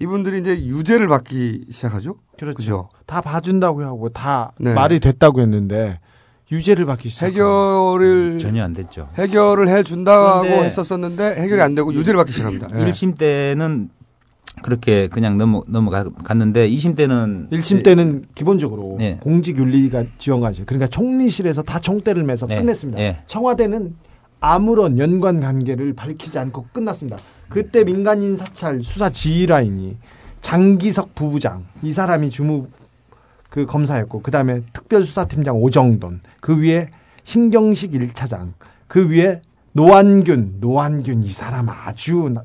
이분들이 이제 유죄를 받기 시작하죠. 그렇죠. 그죠? 다 봐준다고 하고 다 네. 말이 됐다고 했는데 유죄를 받기 시작. 해결을 전혀 안 됐죠. 해결을 해 준다고 했었었는데 해결이 안 되고 유죄를 받기 시작합니다. 예. 1심 때는 그렇게 그냥 넘어 넘어갔는데 2심 때는 1심 때는 기본적으로 네. 공직 윤리가 지원관실 그러니까 총리실에서 다 총대를 매서 네. 끝냈습니다. 네. 청와대는 아무런 연관 관계를 밝히지 않고 끝났습니다. 그때 민간인 사찰 수사 지휘 라인이 장기석 부부장 이 사람이 주무 그 검사였고 그 다음에 특별수사팀장 오정돈 그 위에 신경식 1차장 그 위에 노환균 노환균 이 사람 아주 나-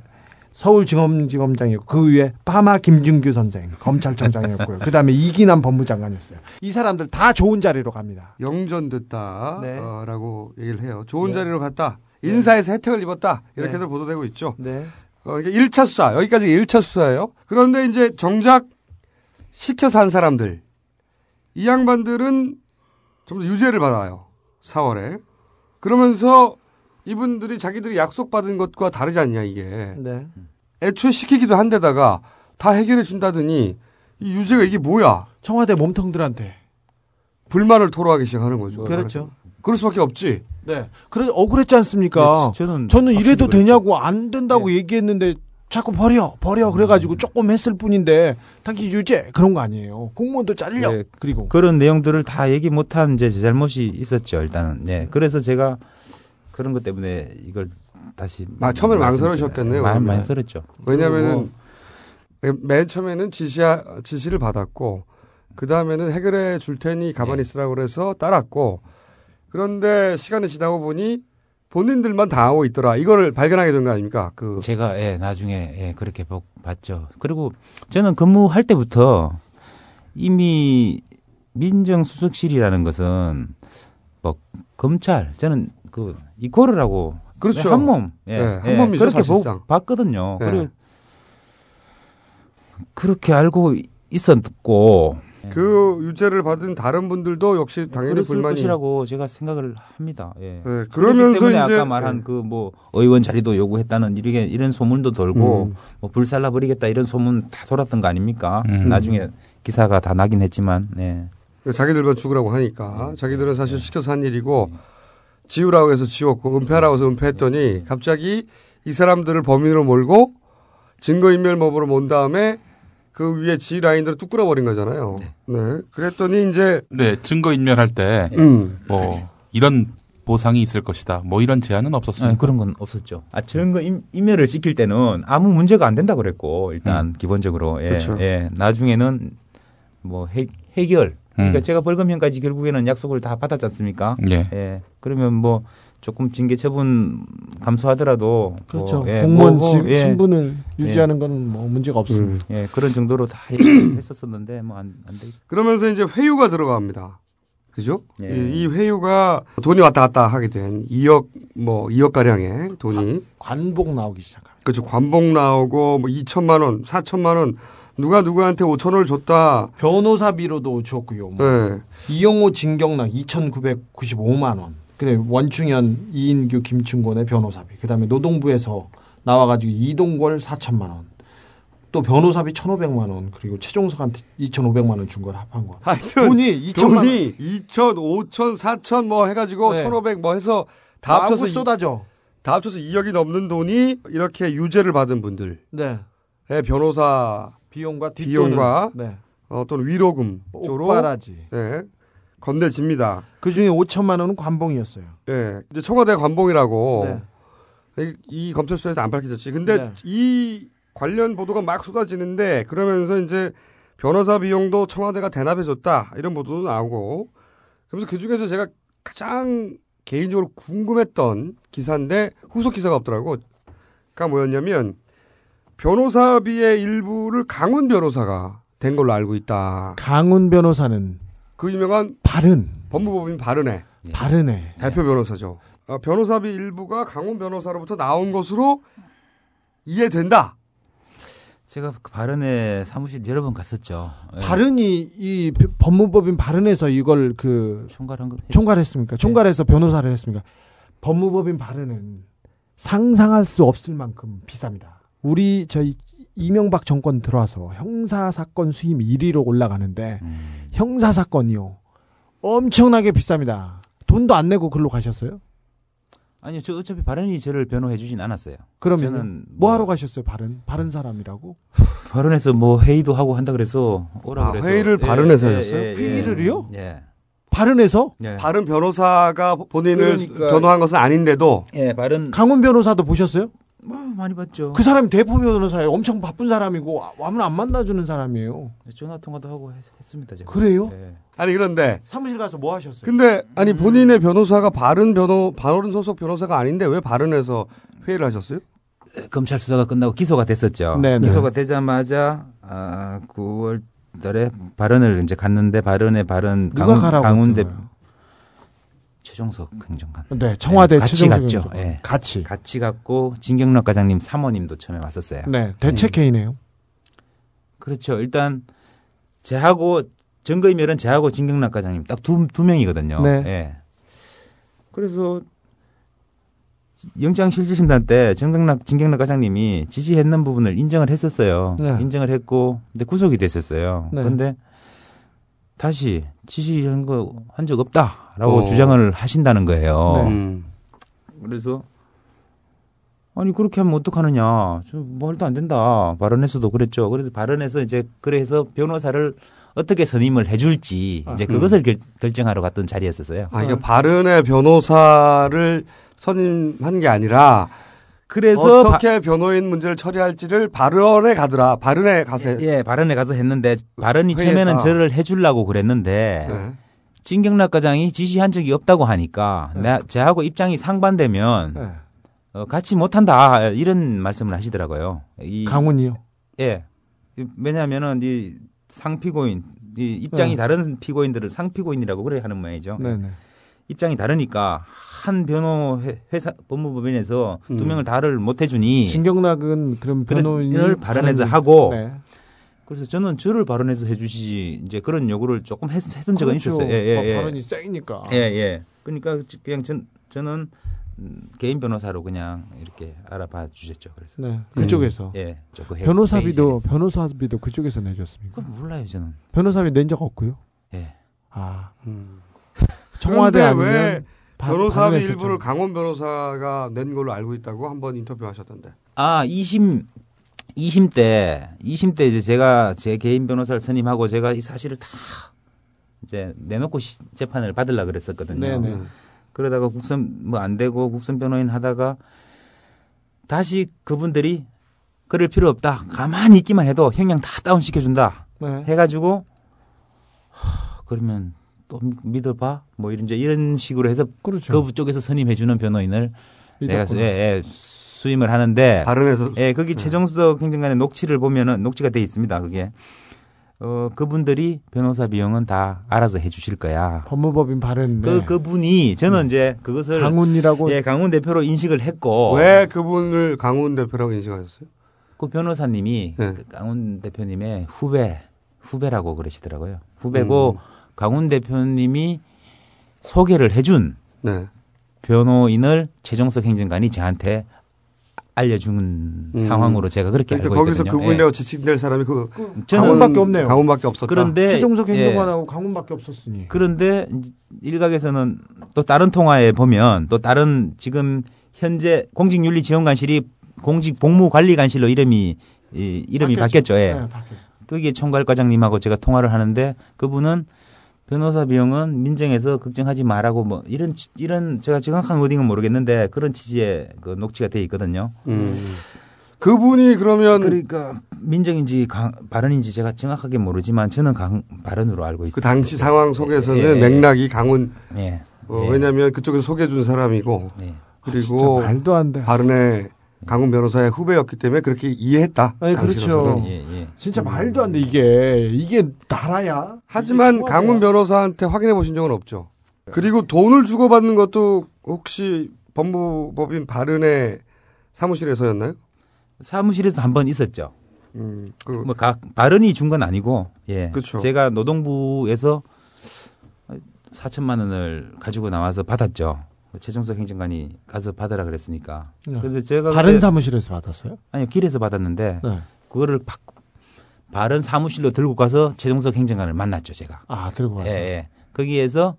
서울지검지검장이었고 그 위에 파마 김준규 선생 검찰청장이었고요. 그 다음에 이귀남 법무장관이었어요. 이 사람들 다 좋은 자리로 갑니다. 영전됐다라고 얘기를 해요. 좋은 네. 자리로 갔다. 인사에서 혜택을 입었다. 이렇게들 보도되고 있죠. 네. 어, 이게 1차 수사. 여기까지 1차 수사예요. 그런데 이제 정작 시켜서 한 사람들. 이 양반들은 좀더 유죄를 받아요. 4월에. 그러면서 이분들이 자기들이 약속받은 것과 다르지 않냐 이게. 네. 애초에 시키기도 한데다가 다 해결해 준다더니 이 유죄가 이게 뭐야? 청와대 몸통들한테 불만을 토로하기 시작하는 거죠. 그렇죠. 그럴 수밖에 없지. 네. 그래 억울했지 않습니까? 네, 저는 저는 이래도 되냐고 안 된다고 얘기했는데 자꾸 버려 버려 그래가지고 조금 했을 뿐인데 당신 유죄 그런 거 아니에요. 공무원도 잘려. 네, 그리고 그런 내용들을 다 얘기 못한 제 잘못이 있었죠. 일단은. 네. 그래서 제가 그런 것 때문에 이걸 다시 아, 처음에 망설이셨겠네요. 많이. 망설였죠. 왜냐면은 맨 처음에는 지시 지시를 받았고 그 다음에는 해결해 줄 테니 가만히 있으라고 그래서 따랐고 그런데 시간이 지나고 보니 본인들만 당하고 있더라. 이거를 발견하게 된 거 아닙니까? 그 제가 예, 나중에 예, 그렇게 복 봤죠. 그리고 저는 근무할 때부터 이미 민정수석실이라는 것은 뭐 검찰 저는 그 이코르라고 그렇죠. 한 몸, 예, 네, 한 예, 몸이죠, 그렇게 사실상. 보, 봤거든요. 네. 그리고 그렇게 알고 있었고 그 유죄를 받은 다른 분들도 역시 당연히 그랬을 불만이 것이라고 제가 생각을 합니다. 예. 네, 그러면서 때문에 이제 아까 말한 그 뭐 의원 자리도 요구했다는 이렇게 이런 소문도 돌고 음. 뭐 불살라 버리겠다 이런 소문 다 돌았던 거 아닙니까? 음. 나중에 기사가 다 나긴 했지만 네. 자기들만 죽으라고 하니까 자기들은 사실 시켜서 한 일이고 지우라고 해서 지웠고 은폐하라고 해서 은폐했더니 갑자기 이 사람들을 범인으로 몰고 증거인멸법으로 몬 다음에 그 위에 지 라인들을 뚝 끌어버린 거잖아요. 네. 그랬더니 이제 네, 증거 인멸할 때, 음. 뭐, 이런 보상이 있을 것이다. 뭐 이런 제한은 없었습니다. 네, 그런 건 없었죠. 아, 증거 임, 인멸을 시킬 때는 아무 문제가 안 된다 그랬고 일단 기본적으로 예, 그렇죠. 예. 나중에는 뭐 해, 해결 그러니까 음. 제가 벌금형까지 결국에는 약속을 다 받았지 않습니까? 예. 그러면 뭐 조금 징계 처분 감수하더라도 그렇죠. 뭐, 예, 공무원 뭐, 지- 예. 신분을 예. 유지하는 건뭐 문제가 없습니다. 예, 그런 정도로 다 [coughs] 했었었는데 뭐 안안 돼. 그러면서 이제 회유가 들어갑니다. 그죠? 예. 이, 이 회유가 돈이 왔다 갔다 하게 된 2억 뭐 2억 가량의 돈이 관 복 나오기 시작합니다. 그렇죠. 관복 나오고 뭐 2천만 원, 4천만 원 누가 누구한테 5천 원을 줬다. 변호사비로도 줬고요. 뭐. 네. 이영호 진경락 2,995만 원. 그래 원충현, 이인규, 김충곤의 변호사비. 그다음에 노동부에서 나와가지고 이동걸 4천만 원. 또 변호사비 1,500만 원. 그리고 최종석한테 2,500만 원 준 걸 합한 거. 하여튼 돈이 2천만 원. 돈이 2천, 5천, 4천 뭐 해가지고 네. 1,500 뭐 해서 다 합쳐서 이- 쏟아져. 다 합쳐서 2억이 넘는 돈이 이렇게 유죄를 받은 분들의 네. 변호사 비용과 뒷돈을. 비용과 네. 어, 또는 위로금 쪽으로 옥바라지. 네, 건네집니다. 그 중에 5천만 원은 관봉이었어요. 예. 이제 청와대 관봉이라고 네. 이, 이 검찰 수사에서 안 밝혀졌지. 근데 네. 이 관련 보도가 막 쏟아지는데 그러면서 이제 변호사 비용도 청와대가 대납해줬다 이런 보도도 나오고 그러면서 그 중에서 제가 가장 개인적으로 궁금했던 기사인데 후속 기사가 없더라고. 그니까 뭐였냐면 변호사비의 일부를 강훈 변호사가 된 걸로 알고 있다. 강훈 변호사는 그 유명한 바른 법무법인 바른의 바른해. 대표 변호사죠. 어, 변호사비 일부가 강훈 변호사로부터 나온 것으로 이해된다. 제가 그 발언에 사무실 여러 번 갔었죠. 예. 바른이 이 법무법인 바른에서 이걸 그 총괄한 거. 총괄했습니까? 총괄해서 변호사를 했습니까? 법무법인 바른은 상상할 수 없을 만큼 비쌉니다. 우리 저희 이명박 정권 들어와서 형사 사건 수임 1위로 올라가는데 형사 사건이요 엄청나게 비쌉니다. 돈도 안 내고 글로 가셨어요? 아니요, 저 어차피 발언이 저를 변호해 주진 않았어요. 그러면 저는 뭐 하러 가셨어요? 바른 바른 사람이라고? [sighs] 발언에서 뭐 회의도 하고 한다 그래서 오라 아, 그래서 회의를 예, 발언해서 예, 하셨어요? 예, 예. 회의를요? 예. 바른에서? 예. 바른 변호사가 본인을 그러니까- 변호한 것은 아닌데도 예, 발언 강훈 변호사도 보셨어요? 뭐 많이 봤죠. 그 사람이 대포 변호사예요. 엄청 바쁜 사람이고 와면 안 만나주는 사람이에요. 전화 통화도 하고 했, 습니다 제가. 그래요? 예. 아니 그런데 사무실 가서 뭐 하셨어요? 근데 아니 본인의 변호사가 바른 변호 바른 소속 변호사가 아닌데 왜 바른에서 회의를 하셨어요? 검찰 수사가 끝나고 기소가 됐었죠. 네네. 기소가 되자마자 아, 9월 달에 발언을 이제 갔는데 발언에 발언 누가 강훈, 가라고 강훈 대 했던 최종석 행정관. 네, 청와대 같이 최종석 갔죠. 예. 같이. 같이 갔고 진경락 과장님 사모님도 처음에 왔었어요. 네, 대책회의네요. 그렇죠. 일단 제하고 증거인멸은 저하고 진경락 과장님 딱 두 두 명이거든요. 네. 예. 그래서 영장 실질심판 때 정경락 진경락 과장님이 지시했는 부분을 인정을 했었어요. 네. 인정을 했고 근데 구속이 됐었어요. 네. 근데 다시 지시한 거 한 적 없다라고 어. 주장을 하신다는 거예요. 네. 음. 그래서 아니 그렇게 하면 어떡하느냐. 좀 말도 안 된다. 발언에서도 그랬죠. 그래서 발언에서 이제 그래서 변호사를 어떻게 선임을 해줄지 이제 그것을 결, 결정하러 갔던 자리였었어요. 아, 이게 바른의 변호사를 선임한 게 아니라 그래서 어떻게 변호인 문제를 처리할지를 바른에 가더라. 바른에 가세. 예, 발언에 가서 했는데 발언이 회의했다. 처음에는 저를 해주려고 그랬는데 네. 진경락 과장이 지시한 적이 없다고 하니까 나 저하고 입장이 상반되면 네. 어, 같이 못한다 이런 말씀을 하시더라고요. 이, 강훈이요. 예. 왜냐하면은 이 상피고인 이 입장이 네. 다른 피고인들을 상피고인이라고 그래 하는 모양이죠. 네 네. 입장이 다르니까 한 변호 회- 회사 법무법인에서 두 음. 명을 다를 못 해주니 진경락은 그럼 변호인을 발언해서 발언- 하고 네. 그래서 저는 저를 발언해서 해주시지 이제 그런 요구를 조금 했, 했던 적은 그렇죠. 있었어요. 예, 예, 예. 어, 발언이 세니까. 예, 예. 그러니까 그냥 전, 저는 음, 개인 변호사로 그냥 이렇게 알아봐 주셨죠. 그래서 네. 그쪽에서. 예, 조금 해- 변호사비도 회의실에서. 변호사비도 그쪽에서 내줬습니까? 그건 몰라요 저는. 변호사비 낸 적 없고요. 예. 아. 음. 청와대 그런데 왜 아니면 바- 발언했었죠. 일부를 강원 변호사가 낸 걸로 알고 있다고 한번 인터뷰하셨던데. 아, 2심 2심 때 2심 때 이제 제가 제 개인 변호사를 선임하고 제가 이 사실을 다 이제 내놓고 시- 재판을 받으려 그랬었거든요. 네네. 그러다가 국선 뭐 안 되고 국선 변호인 하다가 다시 그분들이 그럴 필요 없다. 가만히 있기만 해도 형량 다 다운 시켜준다. 네. 해가지고 하, 그러면 또 믿- 믿어봐. 뭐 이런 이제 이런 식으로 해서 그렇죠. 그 쪽에서 선임해주는 변호인을 내가 수, 믿었구나. 예, 예, 수임을 하는데 발언에서 예, 거기 최종석 행정관의 녹취를 보면은 녹취가 돼 있습니다. 그게 어 그분들이 변호사 비용은 다 알아서 해주실 거야. 법무법인 발언. 그 그분이 저는 이제 그것을 강훈이라고 예 강훈 대표로 인식을 했고 왜 그분을 강훈 대표라고 인식하셨어요? 그 변호사님이 네. 그 강훈 대표님의 후배 후배라고 그러시더라고요. 후배고 음. 강훈 대표님이 소개를 해준 네. 변호인을 최종석 행정관이 저한테 알려준 상황으로 제가 그렇게 그러니까 알고 거기서 있거든요. 그분이라고 예. 지칭될 사람이 그 저는- 강훈밖에 없네요. 강훈밖에 없었다. 그런데 최종석 예. 행정관하고 강훈밖에 없었으니. 그런데 일각에서는 또 다른 통화에 보면 또 다른 지금 현재 공직윤리지원관실이 공직복무관리관실로 이름이 이, 이름이 바뀌었죠. 예. 네, 바뀌었어. 거기에 총괄과장님하고 제가 통화를 하는데 그분은 변호사 비용은 민정에서 걱정하지 말라고 뭐 이런 치- 이런 제가 정확한 워딩은 모르겠는데 그런 취지의 그 녹취가 돼 있거든요. 음. 그분이 그러면 그러니까 민정인지 강, 발언인지 제가 정확하게 모르지만 저는 강, 발언으로 알고 있습니다. 그 당시 상황 속에서는 예, 예. 맥락이 강훈 예. 어, 예. 왜냐하면 그쪽에서 소개해 준 사람이고 네. 그리고 진짜 말도 안 돼. 바른의 강훈 변호사의 후배였기 때문에 그렇게 이해했다. 아니. 그렇죠. 예, 예. 진짜 말도 안 돼 이게 이게 나라야. 하지만 이게 강훈. 변호사한테 확인해 보신 적은 없죠. 그리고 돈을 주고받는 것도 혹시 법무법인 바른의 사무실에서였나요? 사무실에서 한 번 있었죠. 음, 그, 뭐각 발언이 준 건 아니고 예. 그렇죠. 제가 노동부에서 4천만 원을 가지고 나와서 받았죠. 최종석 행정관이 가서 받으라 그랬으니까. 네. 그래서 제가 다른 그때- 사무실에서 받았어요? 아니요 길에서 받았는데 네. 그거를 바, 바른 사무실로 들고 가서 최종석 행정관을 만났죠 제가. 아 들고 예, 갔어요. 예. 거기에서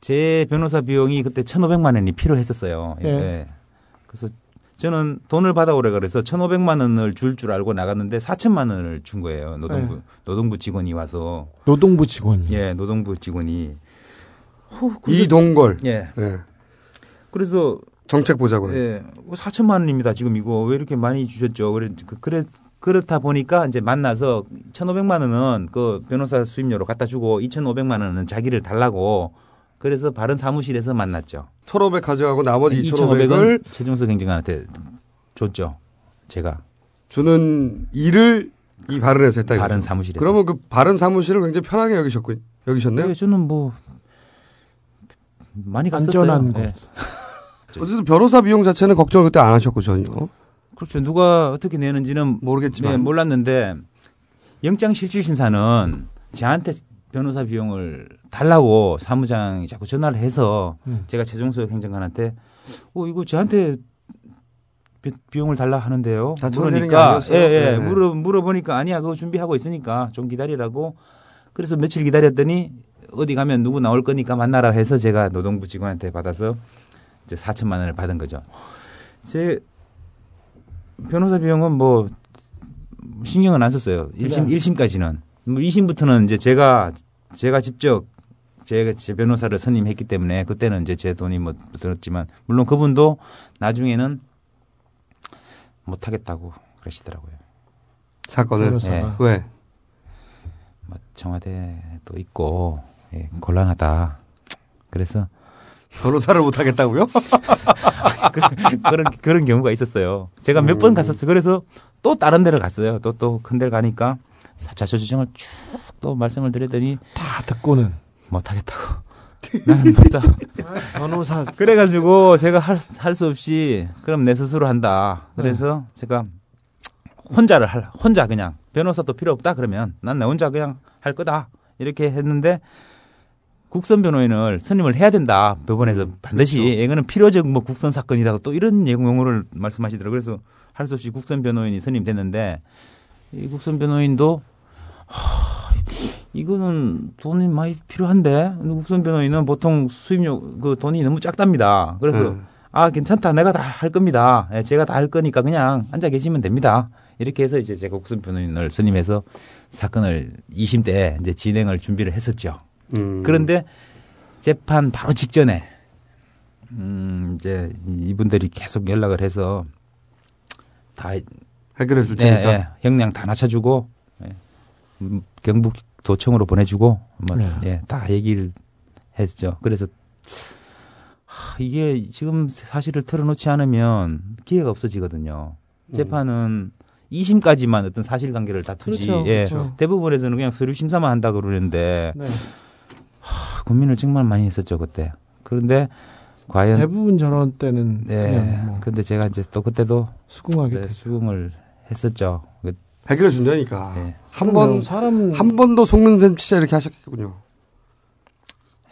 제 변호사 비용이 그때 1,500만 원이 필요했었어요. 예. 예. 그래서 저는 돈을 받아오래 그래서 1,500만 원을 줄줄 알고 나갔는데 4천만 원을 준 거예요. 노동부 예. 노동부 직원이 와서 노동부 직원이. 예, 노동부 직원이 이동걸. 예. 예. 그래서 정책 보자고요. 예, 4천만 원입니다. 지금 이거 왜 이렇게 많이 주셨죠? 그래 그- 그래 그렇다 보니까 이제 만나서 1,500만 원은 그 변호사 수임료로 갖다 주고 2,500만 원은 자기를 달라고 그래서 바른 사무실에서 만났죠. 1,500 가져가고 나머지 2,500은 2,500을 최종석 행정관한테 줬죠. 제가 주는 일을 이 바른에서 했다. 바른. 사무실에서. 그러면 그 바른 사무실을 굉장히 편하게 여기셨고 여기셨네요. 네, 저는 뭐 많이 갔었어요. 안전한 곳. [laughs] 예. 어쨌든 변호사 비용 자체는 걱정 그때 안 하셨고 전혀. 그렇죠. 누가 어떻게 내는지는 모르겠지만 네, 몰랐는데 영장 실질 심사는 저한테 변호사 비용을 달라고 사무장이 자꾸 전화를 해서 음. 제가 최종소역 행정관한테 어 이거 저한테 비- 비용을 달라 하는데요. 물으니까 아니었어요? 예, 예. 네. 물어 물어보니까 아니야 그거 준비하고 있으니까 좀 기다리라고 그래서 며칠 기다렸더니 어디 가면 누구 나올 거니까 만나라 해서 제가 노동부 직원한테 받아서 이제 4천만 원을 받은 거죠. 제 변호사 비용은 뭐 신경은 안 썼어요. 1심 네. 1심까지는. 뭐 2심부터는 이제 제가 제가 직접 제가 제 변호사를 선임했기 때문에 그때는 이제 제 돈이 뭐 들었지만 물론 그분도 나중에는 못 하겠다고 그러시더라고요. 사건을 예. 왜? 뭐 청와대도 있고 예, 곤란하다. 그래서 변호사를 못 하겠다고요? [laughs] 그, 런 그런 경우가 있었어요. 제가 몇 번 갔었어요. 그래서 또 다른 데를 갔어요. 또 또 큰 데를 가니까 자초 주장을 쭉 또 말씀을 드렸더니 다 듣고는 못 하겠다고. [laughs] 나는 못다. 변호사 [laughs] 그래가지고 제가 할할수 없이 그럼 내 스스로 한다. 그래서 제가 혼자를 할 혼자 그냥 변호사도 필요 없다 그러면 난나 혼자 그냥 할 거다 이렇게 했는데 국선 변호인을 선임을 해야 된다 법원에서 반드시 이거는 필요적 뭐 국선 사건이라고 또 이런 용어를 말씀하시더라고요. 그래서 할 수 없이 국선 변호인이 선임됐는데 이 국선 변호인도 하, 이거는 돈이 많이 필요한데 국선 변호인은 보통 수입료 그 돈이 너무 작답니다. 그래서 음. 아 괜찮다 내가 다 할 겁니다. 예, 제가 다 할 거니까 그냥 앉아 계시면 됩니다. 이렇게 해서 이제 제가 국선 변호인을 선임해서 사건을 2심 때 이제 진행을 준비를 했었죠. 음. 그런데 재판 바로 직전에 음 이제 이분들이 계속 연락을 해서 다 해결해 줄 예, 테니까. 예, 형량 다 낮춰주고 예, 음, 경북 도청으로 보내주고 뭐, 네. 예, 다 얘기를 했죠. 그래서 하, 이게 지금 사실을 털어놓지 않으면 기회가 없어지거든요. 음. 재판은 2심까지만 어떤 사실관계를 다투지. 그렇죠, 예, 그렇죠. 대부분에서는 그냥 서류 심사만 한다 그러는데 네. 하, 고민을 정말 많이 했었죠 그때. 그런데 과연 대부분 저런 때는 예. 그냥 뭐 근데 제가 이제 또 그때도 수긍하게 네, 수긍을 했었죠. 그- 해결해 준다니까. 예. 한 번, 사람 한 번도 속는 셈 진짜 이렇게 하셨겠군요.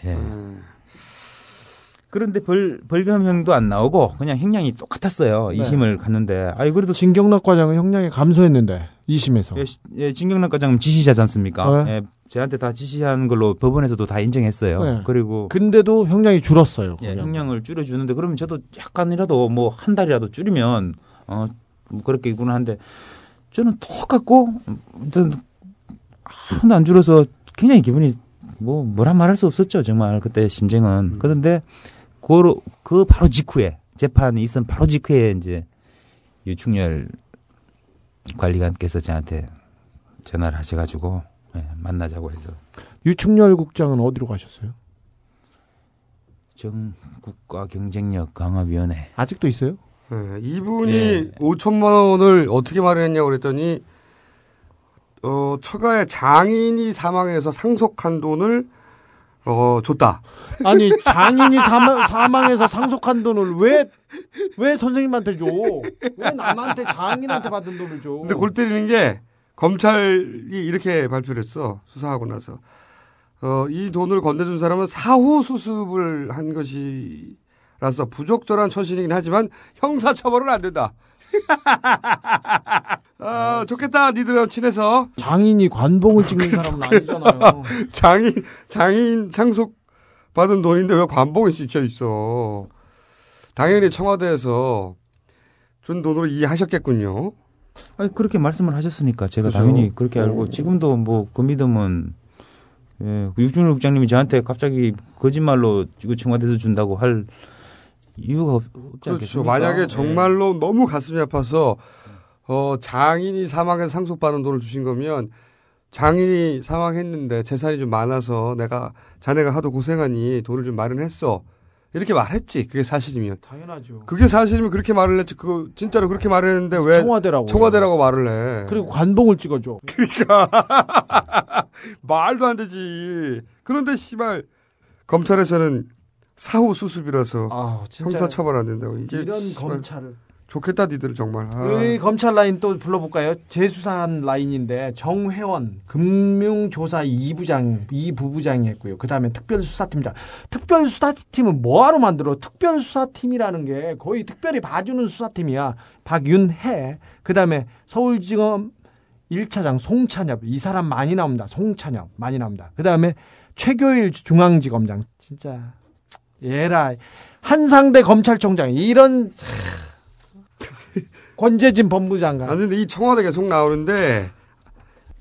예. 그런데 벌, 벌금형도 안 나오고 그냥 형량이 똑같았어요. 네. 이 2심을 갔는데. 아니 그래도 진경락 과장은 형량이 감소했는데 2심에서 예, 시- 예, 진경락 과장은 지시자지 않습니까? 네. 예, 저한테 다 지시한 걸로 법원에서도 다 인정했어요. 네. 그리고 근데도 형량이 줄었어요. 예. 형량을 줄여주는데 그러면 저도 약간이라도 뭐 한 달이라도 줄이면 어, 뭐 그렇게 있구나 한데 저는 똑같고 저는 하나도 안 줄어서 굉장히 기분이 뭐 뭐라 말할 수 없었죠 정말 그때 심정은 음. 그런데 그, 그 바로 직후에 재판이 있은 바로 직후에 이제 유충렬 관리관께서 저한테 전화를 하셔가지고 예, 만나자고 해서 유충렬 국장은 어디로 가셨어요? 정국가 경쟁력 강화위원회 아직도 있어요? 예, 이분이 예. 5천만 원을 어떻게 마련했냐고 그랬더니 어, 처가의 장인이 사망해서 상속한 돈을 어, 줬다. 아니 장인이 사망, 사망 해서 상속한 돈을 왜 왜 선생님한테 줘? 왜 남한테 장인한테 받은 돈을 줘? 근데 골 때리는 게 검찰이 이렇게 발표를 했어. 수사하고 나서. 어, 이 돈을 건네준 사람은 사후 수습을 한 것이라서 부적절한 처신이긴 하지만 형사처벌은 안 된다. [laughs] 아, 좋겠다. 니들은 친해서. 장인이 관봉을 찍는 사람은 아니잖아요. [laughs] 장인, 장인 상속 받은 돈인데 왜 관봉이 찍혀 있어. 당연히 청와대에서 준 돈으로 이해하셨겠군요. 아니 그렇게 말씀을 하셨으니까 제가 그죠. 당연히 그렇게 알고 지금도 뭐 그 믿음은 예, 유준호 국장님이 저한테 갑자기 거짓말로 이거 청와대에서 준다고 할 이유가 없, 지 그렇죠. 않겠습니까? 만약에 예. 정말로 너무 가슴이 아파서 어, 장인이 사망해서 상속받은 돈을 주신 거면 장인이 사망했는데 재산이 좀 많아서 내가 자네가 하도 고생하니 돈을 좀 마련했어. 이렇게 말했지. 그게 사실이면. 당연하죠. 그게 사실이면 그렇게 말을 했지. 그 진짜로 그렇게 말을 했는데 왜 청와대라고. 청와대라고 말을 해. 그리고 관봉을 찍어줘. [laughs] 그러니까 [laughs] 말도 안 되지. 그런데 씨발 검찰에서는 사후 수습이라서 아, 형사 처벌 안 된다고. 이게 이런 검찰을 좋겠다 니들 정말. 아. 이 검찰 라인 또 불러볼까요? 재수사한 라인인데 정회원 금융조사 2부장 2부부장이 했고요. 그 다음에 특별수사팀장. 특별수사팀은 뭐하러 만들어? 특별수사팀이라는 게 거의 특별히 봐주는 수사팀이야. 박윤혜. 그 다음에 서울지검 1차장 송찬엽. 이 사람 많이 나옵니다. 송찬엽 많이 나옵니다. 그 다음에 최교일 중앙지검장. 진짜 얘라 한상대 검찰총장 이런 권재진 법무장관. 아니 근데 이 청와대 계속 나오는데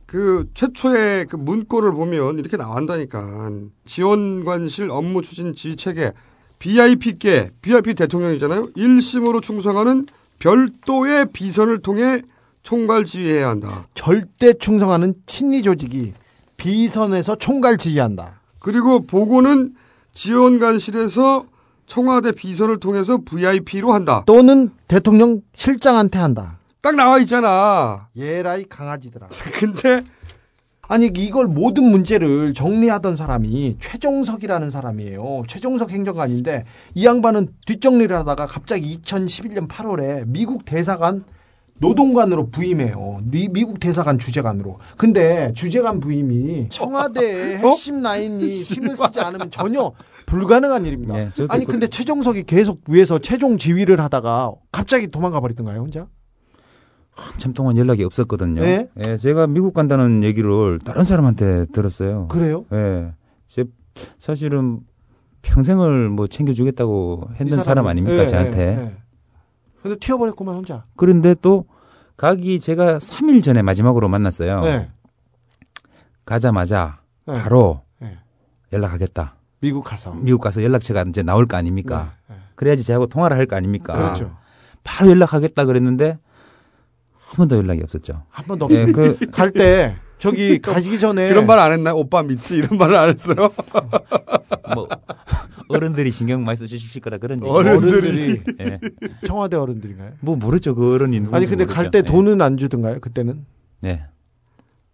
그 최초의 그 문구를 보면 이렇게 나온다니까 지원관실 업무 추진 지휘 체계 VIP께 VIP 대통령이잖아요. 1심으로 충성하는 별도의 비선을 통해 총괄 지휘해야 한다. 절대 충성하는 친위 조직이 비선에서 총괄 지휘한다. 그리고 보고는 지원관실에서 청와대 비선을 통해서 VIP로 한다. 또는 대통령 실장한테 한다. 딱 나와 있잖아. 예라이 강아지들아. [laughs] 근데 아니 이걸 모든 문제를 정리하던 사람이 최종석이라는 사람이에요. 최종석 행정관인데 이 양반은 뒷정리를 하다가 갑자기 2011년 8월에 미국 대사관 노동관으로 부임해요. 미, 미국 대사관 주재관으로. 근데 주재관 부임이 청와대의 [laughs] 핵심 라인이 [laughs] 힘을 쓰지 않으면 전혀 불가능한 일입니다. 예, 저도 아니 그- 근데 최종석이 계속 위에서 최종 지휘를 하다가 갑자기 도망가 버리던가요, 혼자? 한참 동안 연락이 없었거든요. 네? 예, 제가 미국 간다는 얘기를 다른 사람한테 들었어요. 그래요? 예. 제 사실은 평생을 뭐 챙겨주겠다고 이 했던 사람 아닙니까, 예, 저한테. 예, 예. 그래서 튀어버렸구만 혼자. 그런데 또 가기 제가 3일 전에 마지막으로 만났어요. 네. 가자마자 네. 바로 네. 연락하겠다. 미국 가서. 미국 가서 연락처가 이제 나올 거 아닙니까? 그래야지 저하고 통화를 할 거 아닙니까? 네, 그렇죠. 바로 연락하겠다 그랬는데 한 번도 연락이 없었죠. 한 번도 예, 없어요. 그 [laughs] 갈 때 저기 [laughs] 가시기 전에 그런 말 안 했나요? 오빠 믿지? 이런 말을 안 했어요? [laughs] 뭐 어른들이 신경 많이 쓰실 거라 그런 얘기. 어른들이 [laughs] 예. 청와대 어른들인가요? 뭐 모르죠 그 어른이 누군지 아니 근데 갈때 모르죠. 돈은 안 주던가요? 그때는 예. 네.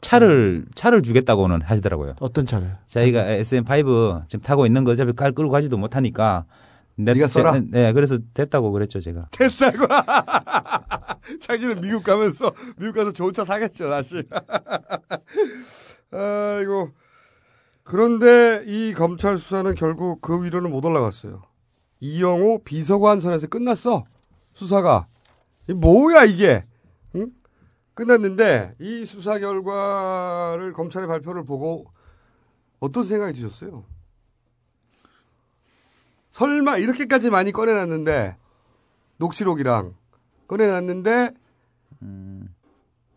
차를 차를 주겠다고는 하시더라고요. 어떤 차를? 저희가 SM5 지금 타고 있는 거 어차피 깔 끌고 가지도 못하니까. 내- 네가 써라? 제- 네, 그래서 됐다고 그랬죠 제가. 됐다고. [laughs] 자기는 미국 가면서 미국 가서 좋은 차 사겠죠 다시. [laughs] 아이고. 그런데 이 검찰 수사는 결국 그 위로는 못 올라갔어요. 이영호 비서관 선에서 끝났어 수사가. 이 뭐야 이게? 응? 끝났는데 이 수사 결과를 검찰의 발표를 보고 어떤 생각이 드셨어요? 설마 이렇게까지 많이 꺼내놨는데 녹취록이랑 꺼내놨는데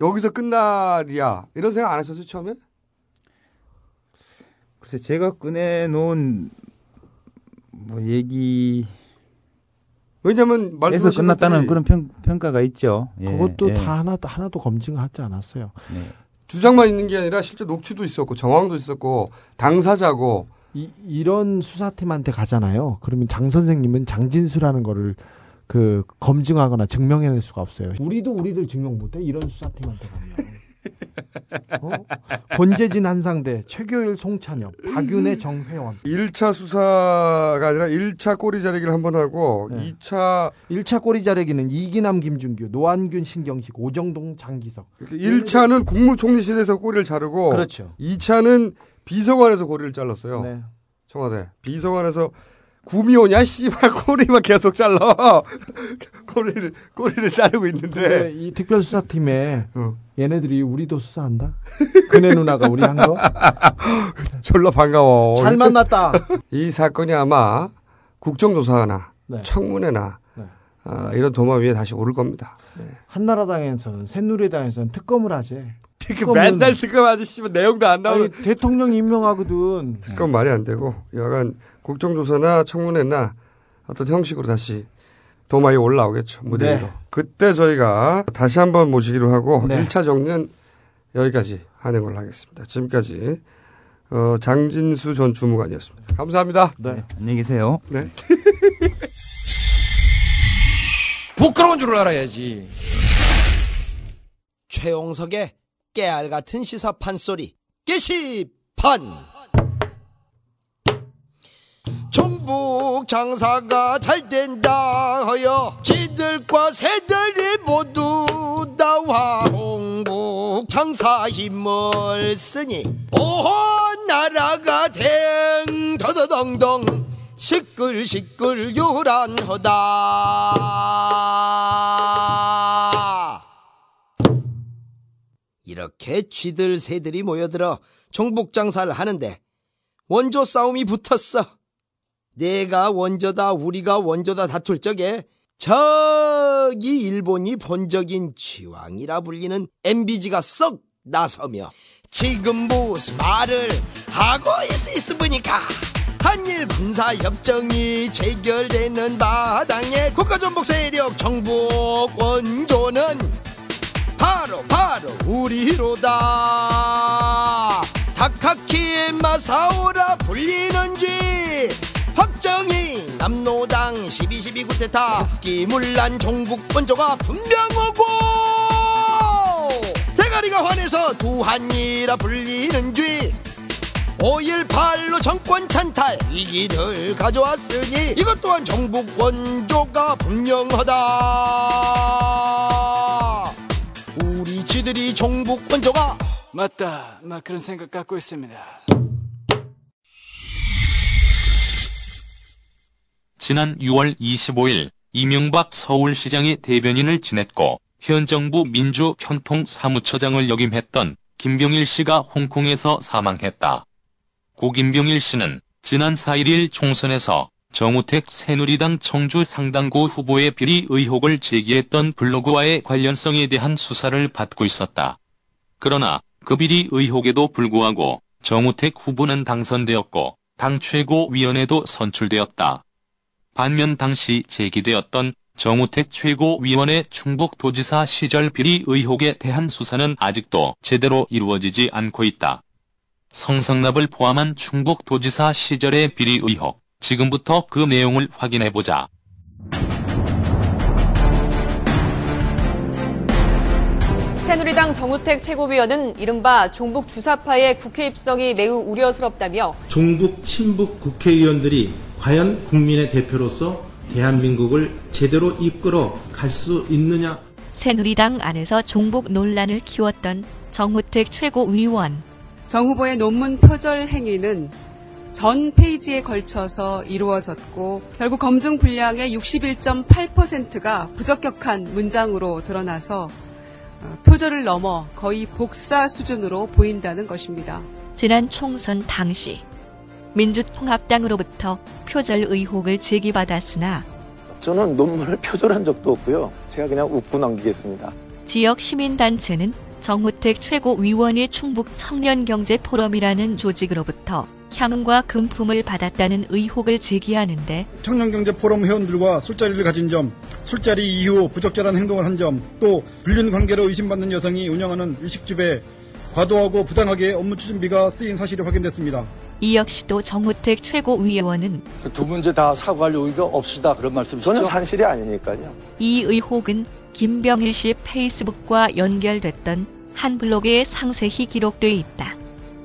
여기서 끝날이야 이런 생각 안 하셨어요 처음에? 글쎄 제가 꺼내 놓은 뭐 얘기 왜냐면 에서 말씀하신 끝났다는 그런 평, 평가가 있죠. 예, 그것도 예. 다 하나도 하나도 검증하지 않았어요. 네. 주장만 있는 게 아니라 실제 녹취도 있었고 정황도 있었고 당사자고 이, 이런 수사팀한테 가잖아요. 그러면 장 선생님은 장진수라는 거를 그 검증하거나 증명해낼 수가 없어요. 우리도 우리를 증명 못해 이런 수사팀한테 가면. 어? 권재진 한상대, 최교일 송찬엽, 박윤혜 정회원. 1차 수사가 아니라 1차 꼬리 자르기를 한 번 하고 네. 2차 1차 꼬리 자르기는 이기남 김준규, 노한균 신경식, 오정동 장기석. 1차는 국무총리실에서 꼬리를 자르고 그렇죠. 2차는 비서관에서 꼬리를 잘랐어요. 네. 청와대 비서관에서 구미 오냐 씨발 꼬리만 계속 잘라 [laughs] 꼬리를 꼬리를 자르고 있는데 이 특별수사팀에 어. 얘네들이 우리도 수사한다? 그네 누나가 우리 한 거? [laughs] 졸라 반가워. 잘 [laughs] 만났다. 이 사건이 아마 국정조사나 네. 청문회나 네. 아, 이런 도마 위에 다시 오를 겁니다. 한나라당에서는 새누리당에서는 특검을 하지. 그 맨날 특검 아저씨면 내용도 안 나오는 아니, 대통령 임명하거든. 특검 말이 안 되고 여간 국정조사나 청문회나 어떤 형식으로 다시 도마 위에 올라오겠죠 무대 위로. 네. 그때 저희가 다시 한번 모시기로 하고 네. 1차 정리는 여기까지 하는 걸로 하겠습니다. 지금까지 어, 장진수 전 주무관이었습니다. 감사합니다. 네. 안녕히 계세요. 네. [laughs] 부끄러운 줄 알아야지. 최용석의 깨알 같은 시사 판소리 게시판 종북 장사가 잘 된다 하여 지들과 새들이 모두 나와 종북 장사 힘을 쓰니 온 나라가 댕 더더덩덩 시끌시끌 요란하다 이렇게 쥐들 새들이 모여들어 종북 장사를 하는데 원조 싸움이 붙었어. 내가 원조다 우리가 원조다 다툴 적에 저기 일본이 본적인 쥐왕이라 불리는 MBG가 썩 나서며 지금 무슨 말을 하고 있, 있으니까? 한일 군사 협정이 체결되는 마당에 국가전복 세력 정복 원조는 바로 바로 우리로다. 다카키 마사오라 불리는지 박정희 남노당 12.12 구테타 기물란 종북 번조가 분명하고 대가리가 환해서 두한이라 불리는지 5.18로 정권 찬탈 이 길을 가져왔으니 이것 또한 정북 원조가 분명하다 우리 지들이 정북 원조가 맞다. 나 그런 생각 갖고 있습니다. 지난 6월 25일 이명박 서울시장의 대변인을 지냈고 현 정부 민주편통사무처장을 역임했던 김병일 씨가 홍콩에서 사망했다. 고 김병일 씨는 지난 4일 총선에서 정우택 새누리당 청주 상당구 후보의 비리 의혹을 제기했던 블로그와의 관련성에 대한 수사를 받고 있었다. 그러나 그 비리 의혹에도 불구하고 정우택 후보는 당선되었고 당 최고위원회도 선출되었다. 반면 당시 제기되었던 정우택 최고위원의 충북도지사 시절 비리 의혹에 대한 수사는 아직도 제대로 이루어지지 않고 있다. 성성납을 포함한 충북도지사 시절의 비리 의혹, 지금부터 그 내용을 확인해보자. 새누리당 정우택 최고위원은 이른바 종북 주사파의 국회 입성이 매우 우려스럽다며 종북 친북 국회의원들이 과연 국민의 대표로서 대한민국을 제대로 이끌어 갈 수 있느냐 새누리당 안에서 종북 논란을 키웠던 정우택 최고위원. 정 후보의 논문 표절 행위는 전 페이지에 걸쳐서 이루어졌고 결국 검증 분량의 61.8%가 부적격한 문장으로 드러나서 어, 표절을 넘어 거의 복사 수준으로 보인다는 것입니다. 지난 총선 당시 민주통합당으로부터 표절 의혹을 제기받았으나 저는 논문을 표절한 적도 없고요. 제가 그냥 웃고 남기겠습니다. 지역 시민단체는 정우택 최고위원이 충북 청년경제포럼이라는 조직으로부터 향응과 금품을 받았다는 의혹을 제기하는데 청년경제포럼 회원들과 술자리를 가진 점, 술자리 이후 부적절한 행동을 한 점, 또 불륜 관계로 의심받는 여성이 운영하는 일식집에 과도하고 부당하게 업무 추진비가 쓰인 사실이 확인됐습니다. 이 역시도 정우택 최고위원은 두 문제 다 사과할 여유가 없으다 그런 말씀이시죠? 저는 산실이 아니니까요. 이 의혹은 김병일 씨 페이스북과 연결됐던 한 블로그에 상세히 기록돼 있다.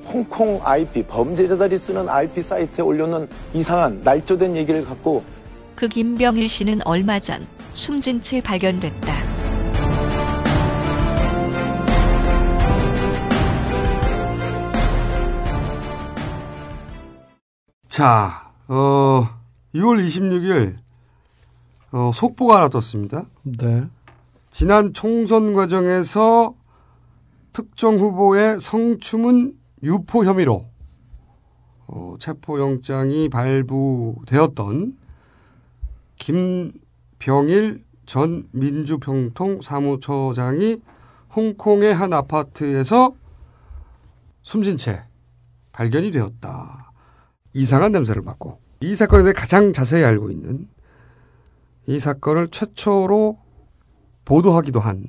홍콩 IP 범죄자들이 쓰는 IP 사이트에 올려놓은 이상한 날조된 얘기를 갖고 그 김병일 씨는 얼마 전 숨진 채 발견됐다. 자, 어, 6월 26일, 어, 속보가 하나 떴습니다. 네. 지난 총선 과정에서 특정 후보의 성추문 유포 혐의로 어, 체포영장이 발부되었던 김병일 전 민주평통 사무처장이 홍콩의 한 아파트에서 숨진 채 발견이 되었다. 이상한 냄새를 맡고 이 사건에 대해 가장 자세히 알고 있는 이 사건을 최초로 보도하기도 한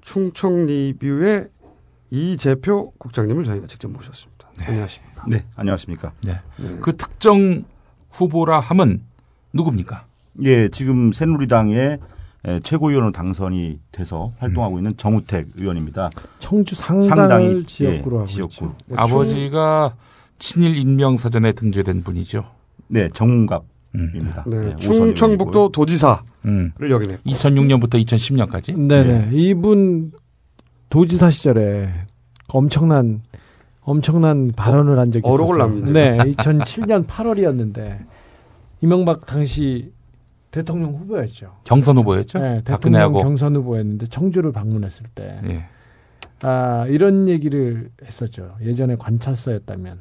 충청 리뷰의 이재표 국장님을 저희가 직접 모셨습니다. 안녕하십니까? 네, 안녕하십니까? 네. 그 특정 후보라 함은 누굽니까? 예, 지금 새누리당의 에, 최고위원으로 당선이 돼서 활동하고 있는 정우택 의원입니다. 청주 상당을 지역구로 하고 지역구. 있죠. 네, 아버지가 친일 인명 사전에 등재된 분이죠. 네, 정문갑 우선입니다. 네, 네, 충청북도 도지사를 음. 역임했고 2006년부터 2010년까지. 네네. 이분 도지사 시절에 엄청난 엄청난 발언을 한 적이 있었어요. 네, 2007년 8월이었는데 이명박 당시 대통령 후보였죠. 경선 후보였죠. 네, 대통령. 경선 후보였는데 청주를 방문했을 때 예. 아, 이런 얘기를 했었죠. 예전에 관찰서였다면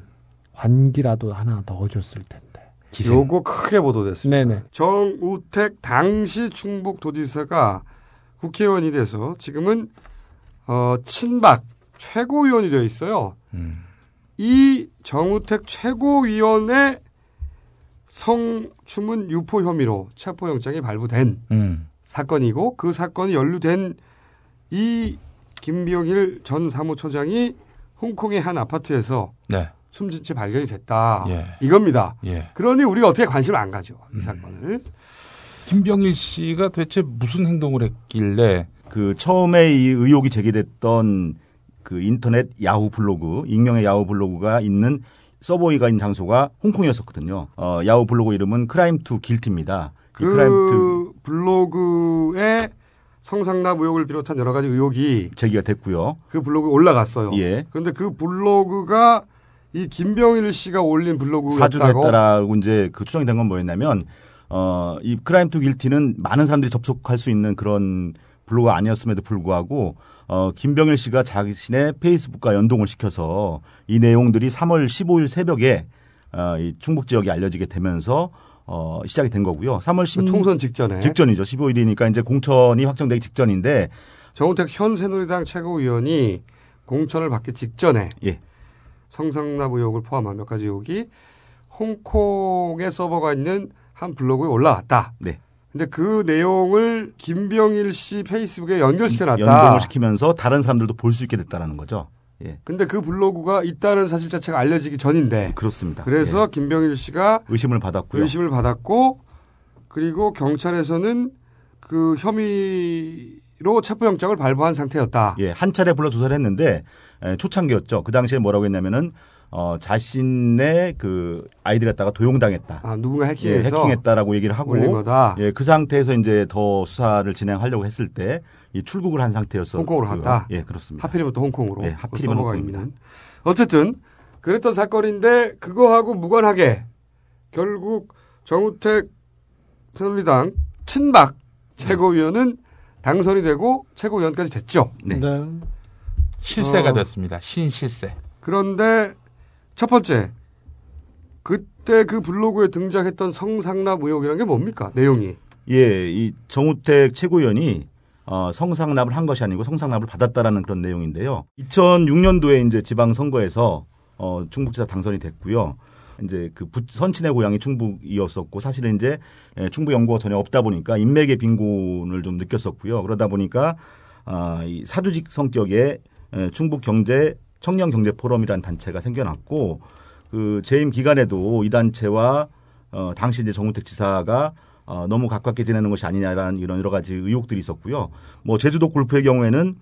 관기라도 하나 더 줬을 텐데. 요거 크게 보도됐습니다. 네네. 정우택 당시 충북 도지사가 국회의원이 돼서 지금은 어, 친박 최고위원이 되어 있어요. 이 정우택 최고위원의 성추문 유포 혐의로 체포영장이 발부된 음. 사건이고 그 사건이 연루된 이 김병일 전 사무처장이 홍콩의 한 아파트에서 네. 숨진 채 발견이 됐다. 예. 이겁니다. 예. 그러니 우리가 어떻게 관심을 안 가죠 이 사건을. 김병일 씨가 도대체 무슨 행동을 했길래 그 처음에 이 의혹이 제기됐던 그 인터넷 야후 블로그 익명의 야후 블로그가 있는 서버가 있는 장소가 홍콩이었었거든요. 어, 야후 블로그 이름은 Crime to Guilty입니다. 이그 Crime to 블로그에 성상납 의혹을 비롯한 여러 가지 의혹이 제기가 됐고요. 그 블로그에 올라갔어요. 예. 그런데 그 블로그가 이 김병일 씨가 올린 블로그였다고 사주를 했다라고 이제 그 추정이 된 건 뭐였냐면 어, 이 Crime to Guilty는 많은 사람들이 접속할 수 있는 그런 블로그가 아니었음에도 불구하고 어, 김병일 씨가 자신의 페이스북과 연동을 시켜서 이 내용들이 3월 15일 새벽에 어, 이 충북 지역에 알려지게 되면서 어, 시작이 된 거고요. 3월 10 총선 직전에 직전이죠. 15일이니까 이제 공천이 확정되기 직전인데 정우택 현 새누리당 최고위원이 공천을 받기 직전에 예. 성상납 의혹을 포함한 몇 가지 의혹이 홍콩의 서버가 있는 한 블로그에 올라왔다. 네. 근데 그 내용을 김병일 씨 페이스북에 연결시켜 놨다. 연동을 시키면서 다른 사람들도 볼 수 있게 됐다라는 거죠. 예. 근데 그 블로그가 있다는 사실 자체가 알려지기 전인데. 그렇습니다. 그래서 예. 김병일 씨가 의심을 받았고요. 의심을 받았고 그리고 경찰에서는 그 혐의로 체포영장을 발부한 상태였다. 예, 한 차례 불러 조사를 했는데 에, 초창기였죠. 그 당시에 뭐라고 했냐면은 어, 자신의 그 아이디를 갖다가 도용당했다. 아, 누군가 예, 해킹해서 해킹했다라고 얘기를 하고 올린 거다. 예, 그 상태에서 이제 더 수사를 진행하려고 했을 때 이 출국을 한 상태여서 홍콩으로 그, 갔다. 예, 그렇습니다. 하필이면 또 홍콩으로. 예, 그 하필이면 서버가 홍콩입니다. 어쨌든 그랬던 사건인데 그거하고 무관하게 결국 정우택 새누리당 친박 최고위원은 당선이 되고 최고위원까지 됐죠. 네. 실세가 어. 됐습니다. 신실세. 그런데 첫 번째 그때 그 블로그에 등장했던 성상납 의혹이라는 게 뭡니까? 내용이. 예, 이 정우택 최고위원이 어, 성상납을 한 것이 아니고 성상납을 받았다라는 그런 내용인데요. 2006년도에 이제 지방선거에서 어, 충북지사 당선이 됐고요. 이제 그 부- 선친의 고향이 충북이었었고 사실은 이제 예, 충북 연고가 전혀 없다 보니까 인맥의 빈곤을 좀 느꼈었고요. 그러다 보니까 아, 이 사주직 성격의 예, 충북 경제 청년 경제 포럼이라는 단체가 생겨났고 그 재임 기간에도 이 단체와 어, 당시 이제 정우택 지사가 어, 너무 가깝게 지내는 것이 아니냐라는 이런 여러 가지 의혹들이 있었고요. 뭐 제주도 골프의 경우에는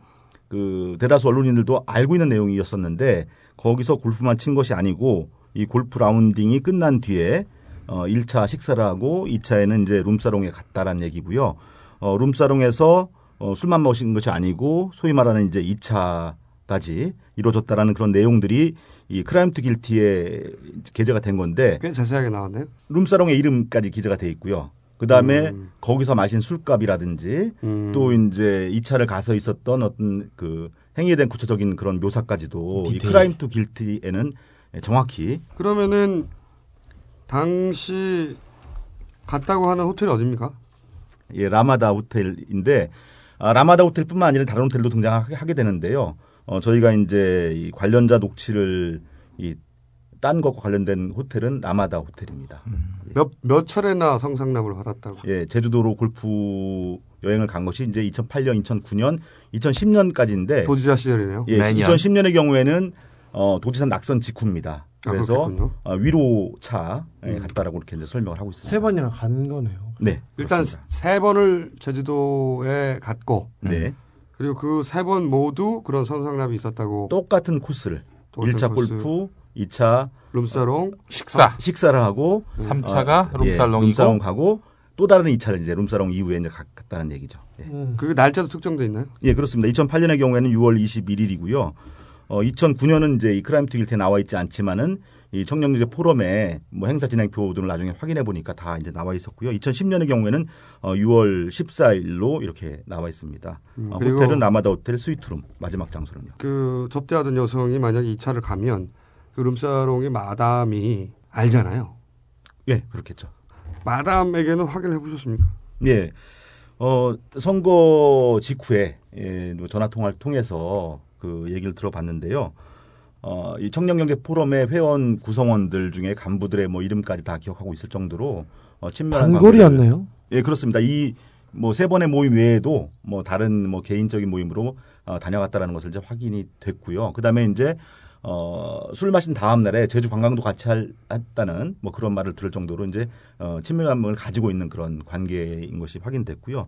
그 대다수 언론인들도 알고 있는 내용이었었는데 거기서 골프만 친 것이 아니고 이 골프 라운딩이 끝난 뒤에 어 1차 식사를 하고 2차에는 이제 룸사롱에 갔다라는 얘기고요. 어 룸사롱에서 어 술만 마신 것이 아니고 소위 말하는 이제 2차까지 이루어졌다라는 그런 내용들이 이 Crime to Guilty에 게재가 된 건데 꽤 자세하게 나왔네요. 룸사롱의 이름까지 기재가 돼 있고요. 그 다음에 거기서 마신 술값이라든지 음. 또 이제 이 차를 가서 있었던 어떤 그 행위에 대한 구체적인 그런 묘사까지도 이 디테일. Crime to Guilty에는 정확히 그러면은 당시 갔다고 하는 호텔이 어딥니까? 예, 라마다 호텔인데 아, 라마다 호텔뿐만 아니라 다른 호텔도 등장하게 하게 되는데요. 어, 저희가 이제 이 관련자 녹취를 이 딴 것과 관련된 호텔은 라마다 호텔입니다. 몇, 몇 차례나 성상납을 받았다고. 예, 제주도로 골프 여행을 간 것이 이제 2008년, 2009년, 2010년까지인데 도지사 시절이네요. 예, 매년. 2010년의 경우에는 어, 도지사 낙선 직후입니다. 아, 그래서 그렇겠군요. 어, 위로차 에 음. 갔다라고 이렇게 이제 설명을 하고 있습니다. 세 번이나 간 거네요. 네, 일단 그렇습니다. 세 번을 제주도에 갔고 네. 그리고 그 세 번 모두 그런 성상납이 있었다고 똑같은 코스를 똑같은 1차 코스. 골프, 2차 룸사롱 식사 식사를 하고 3차가 룸살롱이고 예, 룸사롱 가고 또 다른 2차를 이제 룸사롱 이후에 이제 갔다는 얘기죠. 예. 그 날짜도 특정돼 있나요? 예, 그렇습니다. 2008년의 경우에는 6월 21일이고요. 어, 2009년은 이제 이 크라임 투길트에 나와 있지 않지만은 이 청년유재 포럼에 뭐 행사 진행표 등을 나중에 확인해 보니까 다 이제 나와 있었고요. 2010년의 경우에는 어, 6월 14일로 이렇게 나와 있습니다. 음, 어, 그리고 호텔은 라마다 호텔 스위트룸 마지막 장소는요. 그 접대하던 여성이 만약에 이 차를 가면 그 룸사롱의 마담이 알잖아요. 예, 그렇겠죠. 마담에게는 확인을 해보셨습니까? 예. 어, 선거 직후에 예, 뭐 전화 통화를 통해서 그 얘기를 들어봤는데요. 어, 이 청년경제 포럼의 회원 구성원들 중에 간부들의 뭐 이름까지 다 기억하고 있을 정도로 어, 친밀한 단골이었네요. 예, 그렇습니다. 이 뭐 세 번의 모임 외에도 뭐 다른 뭐 개인적인 모임으로 어, 다녀갔다라는 것을 이제 확인이 됐고요. 그다음에 이제 어, 술 마신 다음 날에 제주 관광도 같이 할, 했다는 뭐 그런 말을 들을 정도로 이제 어, 친밀감을 가지고 있는 그런 관계인 것이 확인됐고요.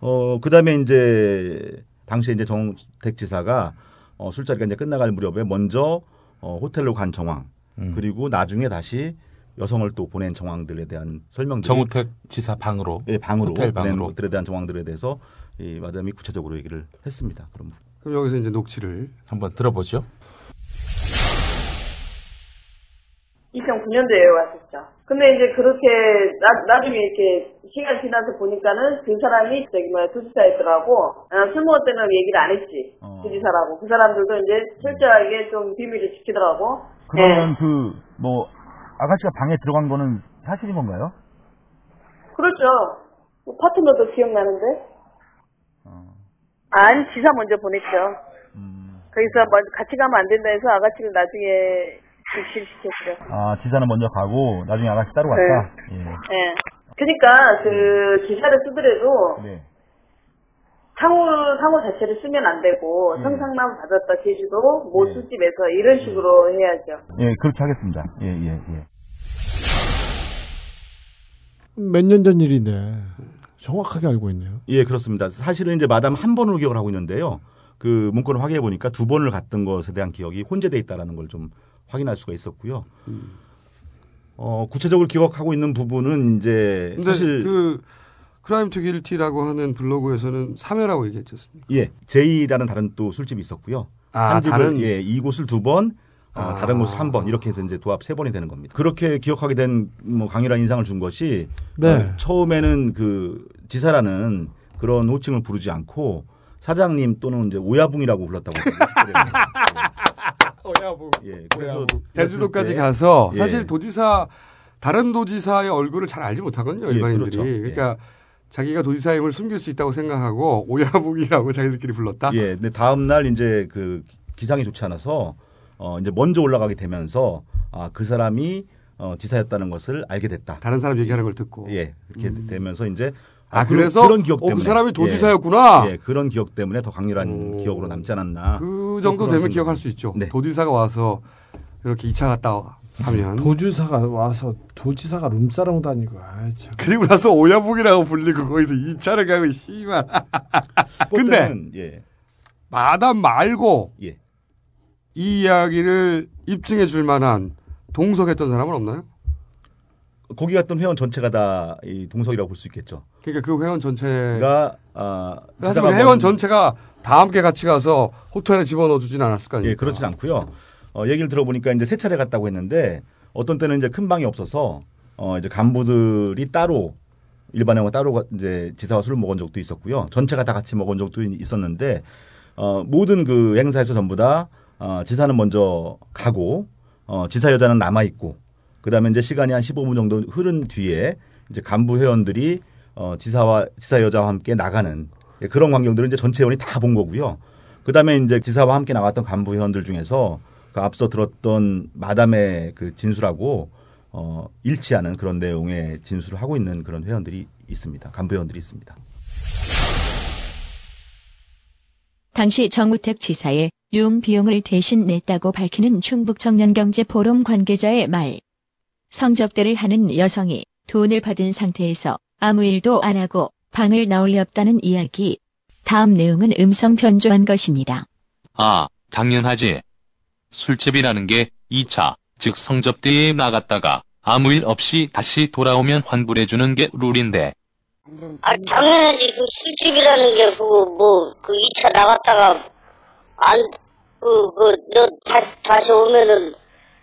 어, 그 다음에 이제 당시에 이제 정택 지사가 어, 술자리가 이제 끝나갈 무렵에 먼저 어, 호텔로 간 정황 그리고 나중에 다시 여성을 또 보낸 정황들에 대한 설명들 정우택 지사 방으로 예, 방으로 호텔 보낸 방으로 것들에 대한 정황들에 대해서 이 마담이 구체적으로 얘기를 했습니다. 그럼 그럼 여기서 이제 녹취를 한번 들어보죠. 2009년도에 왔었죠. 근데 이제 그렇게 나, 나중에 이렇게 시간 지나서 보니까는 그 사람이 저기 뭐야 도지사였더라고. 아, 술 먹을 때는 얘기를 안 했지. 도지사라고. 그 사람들도 이제 철저하게 좀 비밀을 지키더라고. 그러면 그뭐 아가씨가 방에 들어간 거는 사실인 건가요? 그렇죠. 뭐 파트너도 기억나는데? 아니, 지사 먼저 보냈죠. 거기서 먼저 같이 가면 안 된다 해서 아가씨를 나중에 지시시켰죠. 아 지사는 먼저 가고 나중에 아가씨 따로 갔다. 예. 예. 그러니까 그 기사를 쓰더라도 네. 상호 상호 자체를 쓰면 안 되고 성상남 받았다 제주도 모 술집에서 이런 식으로 해야죠. 예, 그렇게 하겠습니다. 예, 예, 예. 몇 년 전 일인데 정확하게 알고 있네요. 예, 그렇습니다. 사실은 이제 마담 한 번으로 기억을 하고 있는데요. 그 문건을 확인해 보니까 두 번을 갔던 것에 대한 기억이 혼재돼 있다라는 걸 좀 확인할 수가 있었고요. 어, 구체적으로 기억하고 있는 부분은 이제 근데 사실 그 Crime to Guilty라고 하는 블로그에서는 3회라고 얘기했지 않습니까? 예, 제이라는 다른 또 술집이 있었고요. 아, 한 집을 다른- 예, 이곳을 두 번, 어, 아. 다른 곳을 한 번 이렇게 해서 이제 도합 세 번이 되는 겁니다. 그렇게 기억하게 된 뭐 강렬한 인상을 준 것이 네. 어, 처음에는 그 지사라는 그런 호칭을 부르지 않고 사장님 또는 이제 오야붕이라고 불렀다고. [laughs] 오야붕. 예, 그래서 제주도까지 그랬을 때 가서 예. 사실 도지사 다른 도지사의 얼굴을 잘 알지 못하거든요 예, 일반인들이. 그렇죠. 예. 그러니까 자기가 도지사임을 숨길 수 있다고 생각하고 오야붕이라고 [laughs] 자기들끼리 불렀다. 예, 근데 다음 날 이제 그 기상이 좋지 않아서 어 이제 먼저 올라가게 되면서 아 그 사람이 어 지사였다는 것을 알게 됐다. 다른 사람 얘기하는 걸 듣고. 예, 그렇게 되면서 이제 아, 그런- 그래서? 그런 기억 어, 그 때문에 사람이 도지사였구나? 예, 예, 그런 기억 때문에 더 강렬한 기억으로 남지 않았나. 그 정도 그런 되면 생각. 기억할 수 있죠. 네. 도지사가 와서 이렇게 2차 갔다 하면 도주사가 와서 도지사가 룸사롱 다니고 아 참. 그리고 나서 오야붕이라고 불리고 거기서 2차를 가고 씨발. [laughs] 근데 예. 마담 말고 예. 이 이야기를 입증해 줄 만한 동석했던 사람은 없나요? 거기 갔던 회원 전체가 다 이 동석이라고 볼 수 있겠죠. 그러니까 그 회원 전체가 가 아, 사실 그 회원 먼- 전체가 다 함께 같이 가서 호텔에 집어넣어 주진 않았을 거 아닙니까? 예, 그렇진 않고요. 어, 얘기를 들어보니까 이제 세 차례 갔다고 했는데 어떤 때는 이제 큰 방이 없어서 어, 이제 간부들이 따로 일반 회원 따로 가- 이제 지사와 술을 먹은 적도 있었고요. 전체가 다 같이 먹은 적도 있었는데 어, 모든 그 행사에서 전부 다 어, 지사는 먼저 가고 어, 지사 여자는 남아 있고 그다음에 이제 시간이 한 15분 정도 흐른 뒤에 이제 간부 회원들이 어, 지사와 지사 여자와 함께 나가는 예, 그런 광경들을 이제 전체 회원이 다 본 거고요. 그다음에 이제 지사와 함께 나갔던 간부 회원들 중에서 그 앞서 들었던 마담의 그 진술하고 어, 일치하는 그런 내용의 진술을 하고 있는 그런 회원들이 있습니다. 간부 회원들이 있습니다. 당시 정우택 지사의 융 비용을 대신 냈다고 밝히는 충북 청년경제포럼 관계자의 말. 성접대를 하는 여성이 돈을 받은 상태에서 아무 일도 안 하고 방을 나올 리 없다는 이야기. 다음 내용은 음성 변조한 것입니다. 아, 당연하지. 술집이라는 게 2차, 즉 성접대회에 나갔다가 아무 일 없이 다시 돌아오면 환불해주는 게 룰인데 아, 당연하지. 그 술집이라는 게, 그거, 뭐, 그 2차 나갔다가, 안, 그, 그, 너, 다시, 다시 오면은,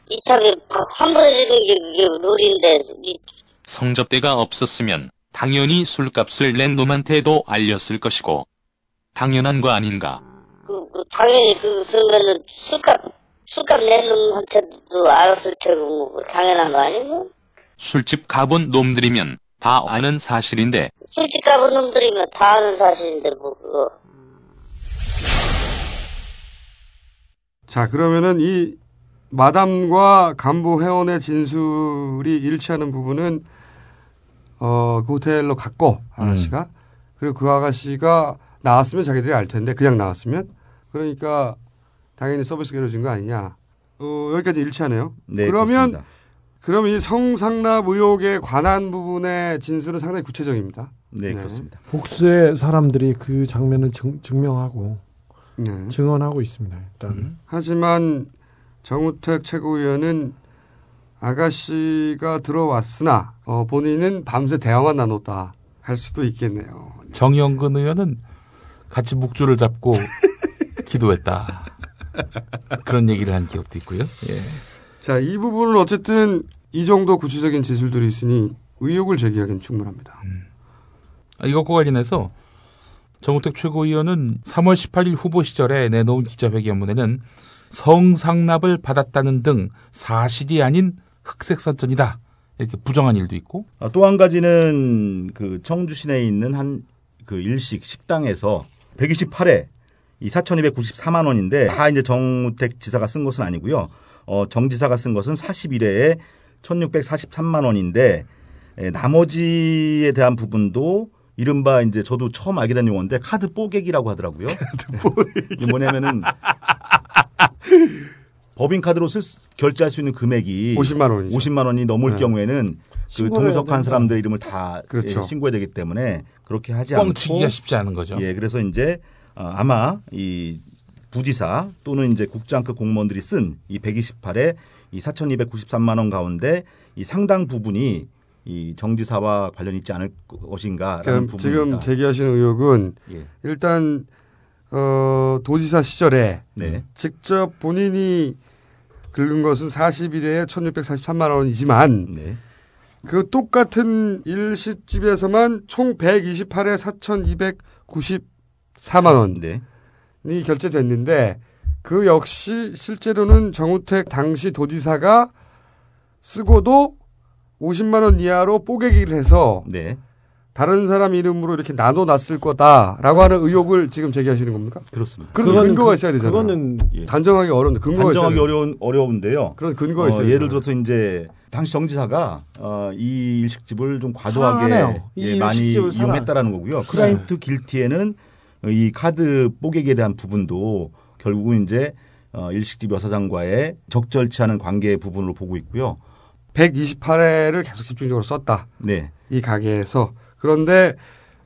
2차에 환불해주는 게, 그게 룰인데, 이, 성접대가 없었으면 당연히 술값을 낸 놈한테도 알렸을 것이고 당연한 거 아닌가. 그, 그 당연히, 그, 그러면은, 술값, 술값 낸 놈한테도 알았을 테고, 뭐, 그 당연한 거 아니고? 술집 가본 놈들이면 다 아는 사실인데 술집 가본 놈들이면 다 아는 사실인데, 뭐, 그거. 자, 그러면은 이 마담과 간부 회원의 진술이 일치하는 부분은 어, 그 호텔로 갔고 아가씨가 그리고 그 아가씨가 나왔으면 자기들이 알 텐데 그냥 나왔으면 그러니까 당연히 서비스가 이루어진 거 아니냐. 어, 여기까지 일치하네요. 네, 그러면 그렇습니다. 그러면 이 성상납 의혹에 관한 부분의 진술은 상당히 구체적입니다. 네, 그렇습니다. 복수의 사람들이 그 장면을 증, 증명하고 네. 증언하고 있습니다. 일단 음. 하지만 정우택 최고위원은 아가씨가 들어왔으나 어, 본인은 밤새 대화만 나눴다 할 수도 있겠네요. 정영근 의원은 같이 묵주를 잡고 [laughs] 기도했다. 그런 얘기를 한 기억도 있고요. 예. 자, 이 부분은 어쨌든 이 정도 구체적인 진술들이 있으니 의혹을 제기하기는 충분합니다. 아, 이것과 관련해서 정우택 최고위원은 3월 18일 후보 시절에 내놓은 기자회견문에는 성상납을 받았다는 등 사실이 아닌 흑색선전이다. 이렇게 부정한 일도 있고 아, 또한 가지는 그 청주 시내에 있는 한 그 일식 식당에서 128회 이 4,294만 원인데 다 이제 정우택 지사가 쓴 것은 아니고요. 어, 정 지사가 쓴 것은 41회에 1,643만 원인데 에, 나머지에 대한 부분도 이른바 이제 저도 처음 알게 된 용어인데 카드 뽀개기라고 하더라고요. 이게 뭐냐면은 [laughs] 법인 카드로 쓸 수- 결제할 수 있는 금액이 50만 원이죠. 50만 원이 넘을 네. 경우에는 그 동석한. 사람들 이름을 다 그렇죠. 예, 신고해야 되기 때문에 그렇게 하지 않고 뻥치기가 쉽지 않은 거죠. 예, 그래서 이제 어, 아마 이 부지사 또는 이제 국장급 공무원들이 쓴 이 128에 이 4,293만 원 가운데 이 상당 부분이 이 정지사와 관련 있지 않을 것인가라는 부분입니다. 지금 제기하시는 의혹은 예. 일단 어, 도지사 시절에 네. 직접 본인이 긁은 것은 41회에 1,643만 원이지만 네. 그 똑같은 일식집에서만 총 128회 4,294만 원이 네. 결제됐는데 그 역시 실제로는 정우택 당시 도지사가 쓰고도 50만 원 이하로 뽀개기를 해서 네. 다른 사람 이름으로 이렇게 나눠놨을 거다라고 하는 의혹을 지금 제기하시는 겁니까? 그렇습니다. 그런 근거가 그- 있어야 되잖아요. 그거는 예. 단정하기 어려운데 근거가 있어야 단정하기 돼요. 어려운 어려운데요. 그런 근거가 어, 있어야 예를. 들어서 이제 당시 정지사가 어, 이 일식집을 좀 과도하게 예, 많이 일식집을 사랑- 이용했다라는 거고요. Crime to Guilty에는 이 카드 뽀개기에 대한 부분도 결국은 이제 어, 일식집 여사장과의 적절치 않은 관계 부분으로 보고 있고요. 128회를 계속 집중적으로 썼다. 네. 이 가게에서. 그런데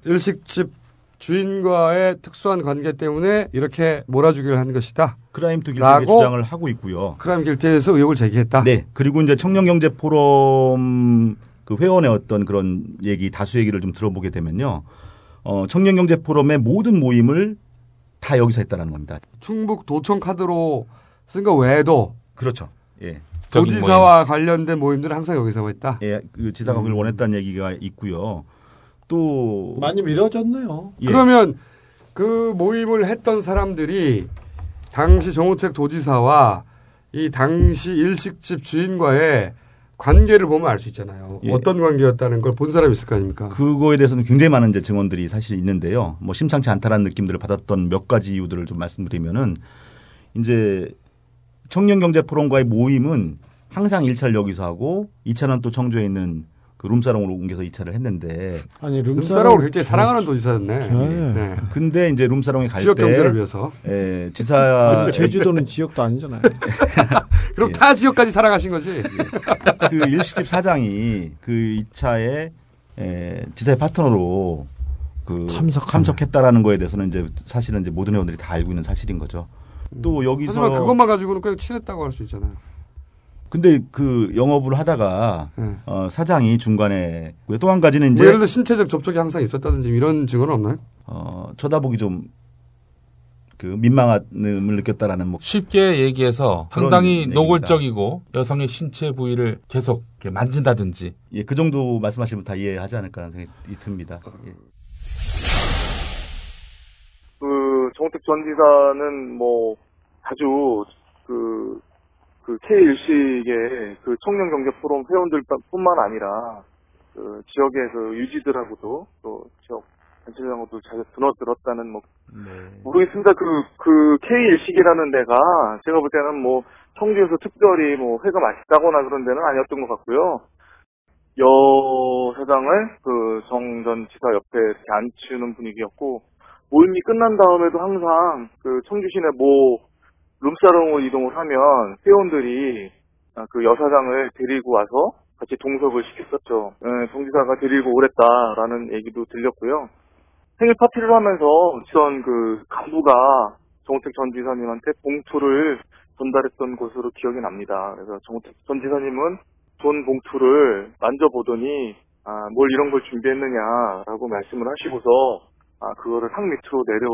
일식집 주인과의 특수한 관계 때문에 이렇게 몰아주기를 한 것이다. Crime to 라고 주장을 하고 있고요. 크라임 길티에서 의혹을 제기했다. 네. 그리고 이제 청년경제 포럼 그 회원의 어떤 그런 얘기 다수 얘기를 좀 들어보게 되면요. 어, 청년경제 포럼의 모든 모임을 다 여기서 했다라는 겁니다. 충북 도청 카드로 쓴 거 외에도 그렇죠. 예. 도지사와 관련된 모임들은 항상 여기서 했다. 예, 그 지사가 그걸 원했다는 얘기가 있고요. 또 많이 미뤄졌네요. 예. 그러면 그 모임을 했던 사람들이 당시 정우택 도지사와 이 당시 일식집 주인과의 관계를 보면 알 수 있잖아요. 예. 어떤 관계였다는 걸 본 사람이 있을 거 아닙니까? 그거에 대해서는 굉장히 많은 이제 증언들이 사실 있는데요. 뭐 심상치 않다라는 느낌들을 받았던 몇 가지 이유들을 좀 말씀드리면은 이제 청년 경제 포럼과의 모임은 항상 1차를 여기서 하고 2차는 또 청주에 있는 그 룸사롱으로 옮겨서 2차를 했는데 아니 룸사롱 을 굉장히 사랑하는 도지사였네. 네. 네. 근데 이제 룸사롱에 갈때 지역 경제를 위해서. 예, 지사 제주도는 지역도 아니잖아요. [laughs] 그럼 타 지역까지 사랑하신 거지. [laughs] 그 일식집 사장이 그 2차에 에, 지사의 파트너로 그 참석하네. 참석했다라는 거에 대해서는 이제 사실은 이제 모든 회원들이 다 알고 있는 사실인 거죠. 또 여기서 하지만 그것만 가지고는 그냥 친했다고 할 수 있잖아요. 근데 그 영업을 하다가 네. 어, 사장이 중간에 또 한 가지는 이제 뭐 예를 들어 신체적 접촉이 항상 있었다든지 이런 증언은 없나요? 어, 쳐다보기 좀 그 민망함을 느꼈다라는 뭐 쉽게 얘기해서 상당히. 노골적이고 여성의 신체 부위를 계속 이렇게 만진다든지 예, 그 정도 말씀하시면 다 이해하지 않을까라는 생각이 듭니다. 예. 그 정우택 전 지사는 뭐 자주 그, 그 K1식의 그 청년 경제 포럼 회원들뿐만 아니라 그 지역의 그 유지들하고도 또 지역 단체장하고도 자주 드너들었다는 뭐 모르겠습니다. 그, 그 K1식이라는 데가 제가 볼 때는 뭐 청주에서 특별히 뭐 회가 맛있다거나 그런 데는 아니었던 것 같고요. 여 사장을 그 정 전 지사 옆에 이렇게 앉히는 분위기였고 모임이 끝난 다음에도 항상 그 청주 시내 모 룸사롱을 이동을 하면 회원들이 아, 그 여사장을 데리고 와서 같이 동석을 시켰었죠. 예, 정지사가 데리고 오랬다라는 얘기도 들렸고요. 생일 파티를 하면서 전그 간부가 정우택 전 지사님한테 봉투를 전달했던 것으로 기억이 납니다. 그래서 정우택 전 지사님은 돈 봉투를 만져보더니 아, 뭘 이런 걸 준비했느냐라고 말씀을 하시고서 아, 그거를 상 밑으로 내려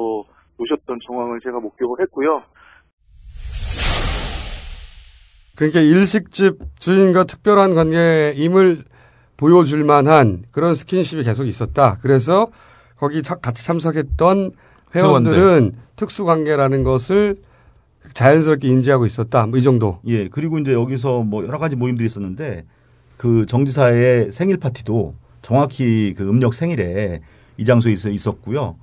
놓으셨던 정황을 제가 목격을 했고요. 그러니까 일식집 주인과 특별한 관계임을 보여줄 만한 그런 스킨십이 계속 있었다. 그래서 거기 차- 같이 참석했던 회원들은 특수 관계라는 것을 자연스럽게 인지하고 있었다. 뭐 이 정도. 예, 그리고 이제 여기서 뭐 여러 가지 모임들이 있었는데 그 정지사의 생일 파티도 정확히 그 음력 생일에 이 장소에 있- 있었고요.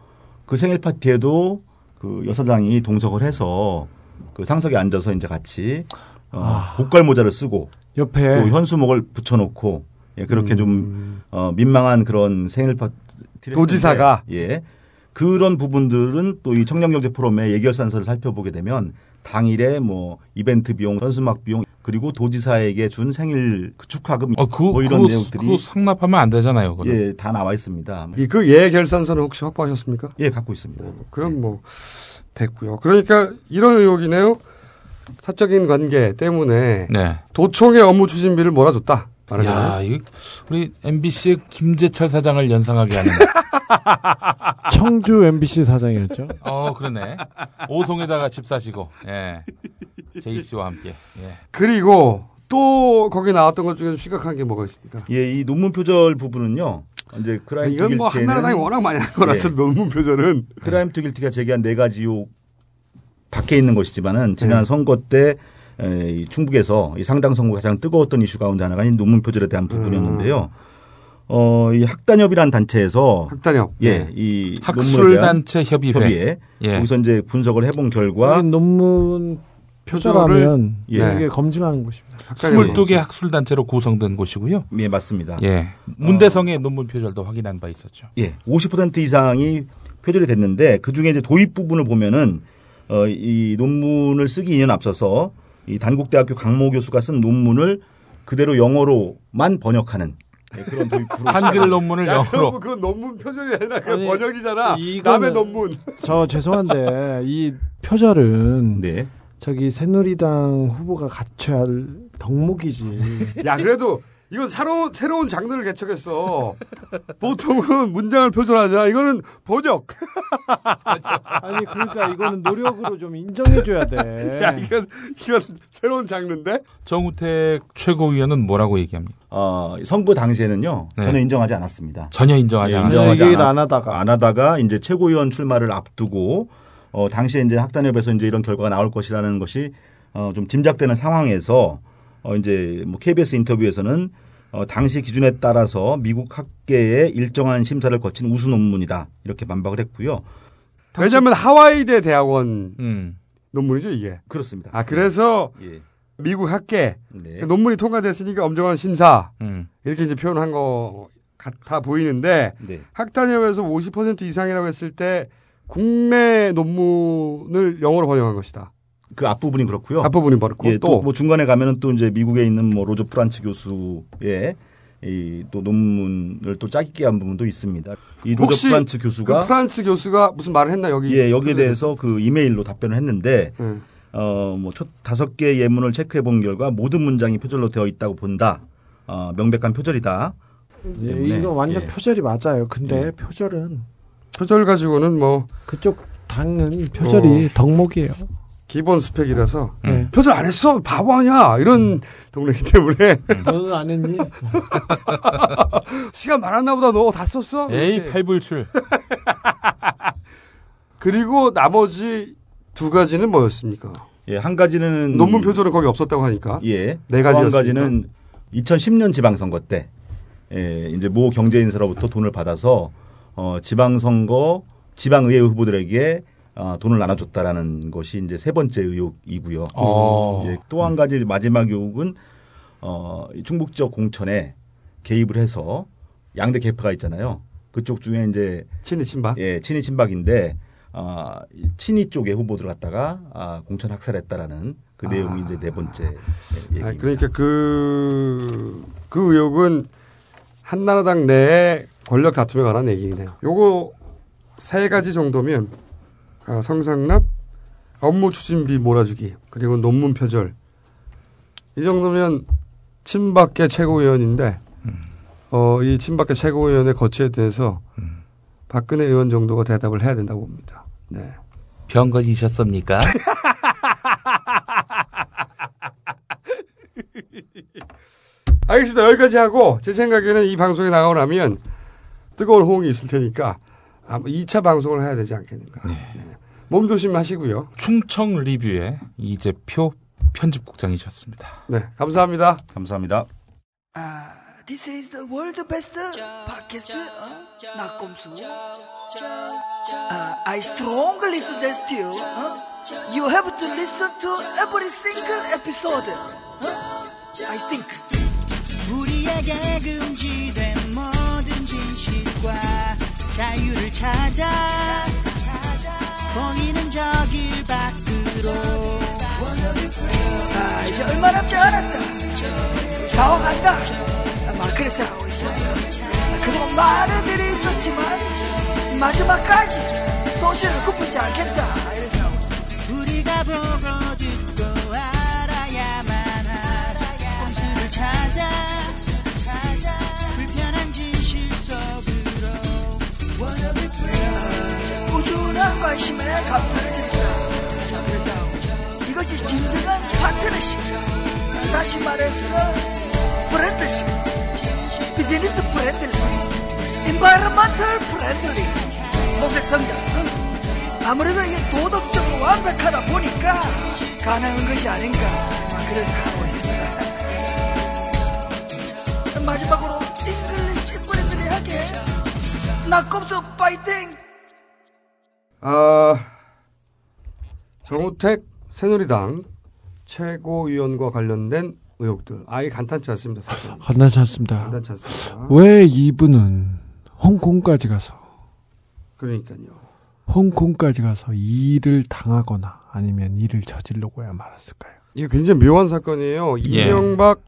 그 생일 파티에도 그 여사장이 동석을 해서 그 상석에 앉아서 이제 같이 어, 복갈 모자를 쓰고 옆에 또 현수목을 붙여놓고 예, 그렇게 좀 어, 민망한 그런 생일 파티 도지사가? 예 그런 부분들은 또 이 청년경제 포럼의 예결산서를 살펴보게 되면 당일에 뭐 이벤트 비용, 현수막 비용 그리고 도지사에게 준 생일 그 축하금 어, 그, 뭐 이런 그거, 내용들이 그거 상납하면 안 되잖아요. 예, 다 나와 있습니다. 이 그 예결산서는 혹시 확보하셨습니까? 예, 갖고 있습니다. 그럼 뭐 됐고요. 그러니까 이런 의혹이네요. 사적인 관계 때문에 네. 도청의 업무 추진비를 몰아줬다. 말하자면. 야, 이 우리 MBC의 김재철 사장을 연상하게 하는. [laughs] 청주 MBC 사장이었죠. 어, 그러네. 오송에다가 집 사시고, 예. 제이 씨와 함께. 예. 그리고 또 거기 나왔던 것 중에 심각한 게 뭐가 있습니까? 예, 이 논문 표절 부분은요. 이제 Crime 이건 뭐 한나라당이 워낙 많이 한 거라서 예. 논문 표절은 Crime to Guilty가 제기한 네 가지 요 밖에 있는 것이지만은 지난 네. 선거 때 에, 이 충북에서 이 상당 선거 가장 뜨거웠던 이슈 가운데 하나가 이 논문 표절에 대한 부분이었는데요. 어, 이 학단협이라는 단체에서 학단협. 예, 네. 이 학술단체 협의회. 협의회 예. 여기서 이제 분석을 해본 결과 논문 표절을 표절하면 예. 이게 검증하는 곳입니다. 22개 학술 단체로 구성된 곳이고요. 예, 맞습니다. 예. 문대성의 논문 표절도 확인한 바 있었죠. 예, 50% 이상이 표절이 됐는데 그 중에 이제 도입 부분을 보면은 어, 이 논문을 쓰기 2년 앞서서 이 단국대학교 강모 교수가 쓴 논문을 그대로 영어로만 번역하는 예, 그런 [laughs] 도입으로 한글 논문을 야, 영어로. 그건 논문 표절이 아니라 그 아니, 번역이잖아. 이거는- 남의 논문. 저 죄송한데 이 표절은 네. 저기 새누리당 후보가 갖춰야 할 덕목이지. 야 그래도 이건 새로운 새로운 장르를 개척했어. [laughs] 보통은 문장을 표절하잖아. 이거는 번역. [laughs] 아니 그러니까 이거는 노력으로 좀 인정해줘야 돼. [laughs] 야 이건 이건 새로운 장르인데. 정우택 최고위원은 뭐라고 얘기합니까? 어, 선거 당시에는요 네. 전혀 인정하지 않았습니다. 전혀 인정하지 예, 않았어요. 얘기를 안 하다가. 안 하다가 이제 최고위원 출마를 앞두고 어, 당시에 이제 학단협에서 이제 이런 결과가 나올 것이라는 것이 어, 좀 짐작되는 상황에서 어, 이제 뭐 KBS 인터뷰에서는 어, 당시 기준에 따라서 미국 학계의 일정한 심사를 거친 우수 논문이다 이렇게 반박을 했고요. 왜냐하면 하와이대 대학원 음. 논문이죠 이게. 그렇습니다. 아 그래서 예. 미국 학계 네. 그 논문이 통과됐으니까 엄정한 심사 음. 이렇게 이제 표현한 거 같아 보이는데 네. 학단협에서 50% 이상이라고 했을 때 국내 논문을 영어로 번역한 것이다. 그 앞부분이 그렇고요. 앞부분이 그렇고 예, 또또뭐 중간에 가면은 또 이제 미국에 있는 뭐 로저 프란츠 교수의 이또 논문을 또 짜깁기 한 부분도 있습니다. 이 로저 혹시 프란츠 교수가 그 프란츠 교수가 무슨 말을 했나 여기? 예, 여기에 대해서 그 이메일로 답변을 했는데 음. 어뭐 다섯 개 예문을 체크해 본 결과 모든 문장이 표절로 되어 있다고 본다. 어, 명백한 표절이다. 예, 때문에, 이거 완전 예. 표절이 맞아요. 근데 표절은 표절 가지고는 뭐 그쪽 당은 표절이 어. 덕목이에요. 기본 스펙이라서 네. 표절 안 했어 바보 아니야 이런 동네이기 때문에 너는 안 했니? [laughs] 시간 많았나 보다 너 다 썼어? 에이. 팔불출. [laughs] 그리고 나머지 두 가지는 뭐였습니까? 예, 한 가지는 논문 표절은 거기 없었다고 하니까 예. 네 또한 가지였습니까? 가지는 2010년 지방선거 때 예, 이제 모 경제인사로부터 돈을 받아서 어, 지방선거 지방의회 후보들에게 어, 돈을 나눠줬다라는 것이 이제 세 번째 의혹이고요. 어. 이제 또한 가지 마지막 의혹은 어, 이 충북 지역 공천에 개입을 해서 양대 개파가 있잖아요. 그쪽 중에 이제 친이 친박. 예, 친이 친박인데 아, 이 친이 쪽의 후보들을 갖다가 아, 공천 학살했다라는 그 내용이 이제 네 번째 예, 아, 얘기입니다. 그러니까 그, 그 의혹은 한나라당 내의 권력 다툼에 관한 얘기네요. 요거 세 가지 정도면 아, 성상납, 업무 추진비 몰아주기, 그리고 논문 표절. 이 정도면 친박계 최고위원인데, 어, 이 친박계 최고위원의 거취에 대해서 박근혜 의원 정도가 대답을 해야 된다고 봅니다. 네. 병 걸리셨습니까? [laughs] 알겠습니다. 여기까지 하고 제 생각에는 이 방송이 나가고 나면 뜨거운 호응이 있을 테니까 아마 2차 방송을 해야 되지 않겠는가. 네. 몸 조심하시고요. 충청 리뷰의 이재표 편집국장이셨습니다. 네, 감사합니다. 감사합니다. This is the world best podcast. 어? 낙곰수. Uh, I strongly suggest you. 어? You have to listen to every single episode. 어? I think. 우리에게 금지된 모든 진실과 자유를 찾아 보이는 저길 밖으로 아, 이제 얼마 남지 않았다. 다 와간다. 막 그래서 하고 있어. 아, 그동안 많은 일이 있었지만 마지막까지 소신을 굽히지 않겠다. 이래서 하고 있어. 우리가 보고 듣고 알아야만 할 꼼수를 찾아 꾸준한 관심에 감사를 드린다. 이것이 진정한 파트너십. 다시 말해서 friendship. business friendly. environmental friendly. 녹색 성장. 응? 아무래도 이게 도덕적으로 완벽하다 보니까 가능한 것이 아닌가. 아, 그래서 하고 있습니다. [laughs] 마지막으로 English friendly하게 나꼼수 파이팅! 아, 정우택 새누리당 최고위원과 관련된 의혹들. 아예 간단치 않습니다. 사실. 간단치 않습니다. 간단치 않습니다. 왜 이분은 홍콩까지 가서 그러니까요. 홍콩까지 가서 일을 당하거나 아니면 일을 저지르고야 말았을까요? 이게 굉장히 묘한 사건이에요. 예. 이명박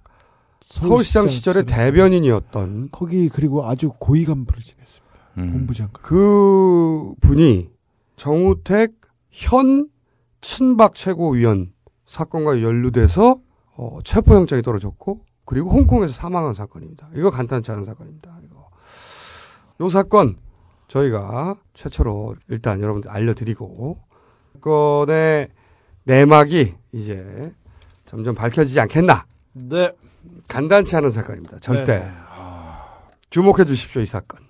서울시장 서울시장 시절의. 대변인이었던 거기 그리고 아주 고위 간부를 지냈습니다. 음. 본부장관. 그 분이 정우택 현 친박 최고위원 사건과 연루돼서 어, 체포영장이 떨어졌고 그리고 홍콩에서 사망한 사건입니다. 이거 간단치 않은 사건입니다. 이거. 요 사건 저희가 최초로 일단 여러분들 알려드리고 사건의 내막이 이제 점점 밝혀지지 않겠나. 네. 간단치 않은 사건입니다. 절대. 네. 주목해 주십시오, 이 사건.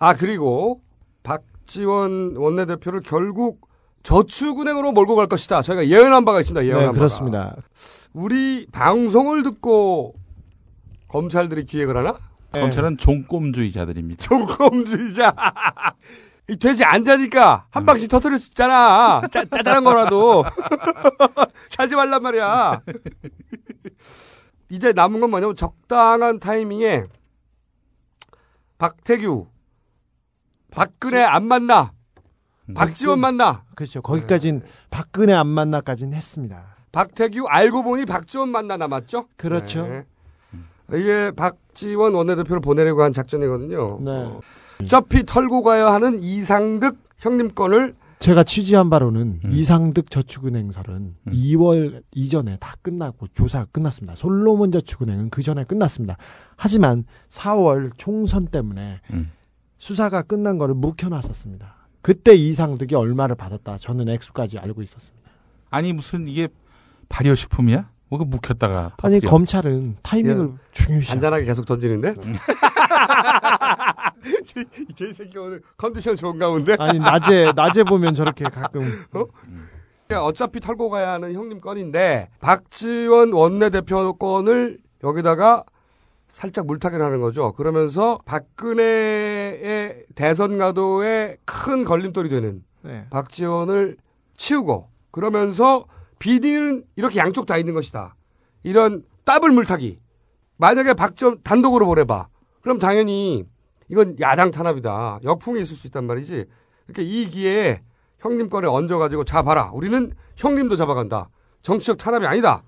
아, 그리고 박 지원 원내대표를 결국 저축은행으로 몰고 갈 것이다. 저희가 예언한 바가 있습니다. 예언한 네, 바가. 그렇습니다. 우리 방송을 듣고 검찰들이 기획을 하나? 검찰은 종꼼주의자들입니다. 종검주의자. [laughs] 이 돼지 안 자니까 한 방씩 터뜨릴 수 있잖아. 짜, 짜잘한 거라도. [laughs] 자지 말란 말이야. 이제 남은 건 뭐냐면 적당한 타이밍에 박태규, 박근혜 안 만나. 박지원 만나. 그렇죠. 거기까진 박근혜 안 만나까지는 했습니다. 박태규 알고 보니 박지원 만나 남았죠? 그렇죠. 네. 이게 박지원 원내대표를 보내려고 한 작전이거든요. 네. 어차피 털고 가야 하는 이상득 형님권을 제가 취재한 바로는 이상득 저축은행설은 2월 이전에 다 끝나고 조사가 끝났습니다. 솔로몬 저축은행은 그 전에 끝났습니다. 하지만 4월 총선 때문에 수사가 끝난 거를 묵혀놨었습니다. 그때 이상득이 얼마를 받았다. 저는 액수까지 알고 있었습니다. 아니 무슨 이게 발효식품이야? 뭐가 묵혔다가 아니 터뜨려. 검찰은 타이밍을 예. 중요시 안전하게 계속 던지는데? [laughs] 제 새끼 오늘 컨디션 좋은가 본데? 아니 낮에 [laughs] 낮에 보면 저렇게 가끔 어? 어차피 털고 가야 하는 형님 건인데 박지원 원내대표 건을 여기다가 살짝 물타기를 하는 거죠. 그러면서 박근혜의 대선 가도에 큰 걸림돌이 되는 네. 박지원을 치우고 그러면서 비리는 이렇게 양쪽 다 있는 것이다. 이런 더블 물타기. 만약에 박지원 단독으로 보내봐. 그럼 당연히 이건 야당 탄압이다. 역풍이 있을 수 있단 말이지. 그러니까 이 기회에 형님 거에 얹어가지고 잡아라. 우리는 형님도 잡아간다. 정치적 탄압이 아니다.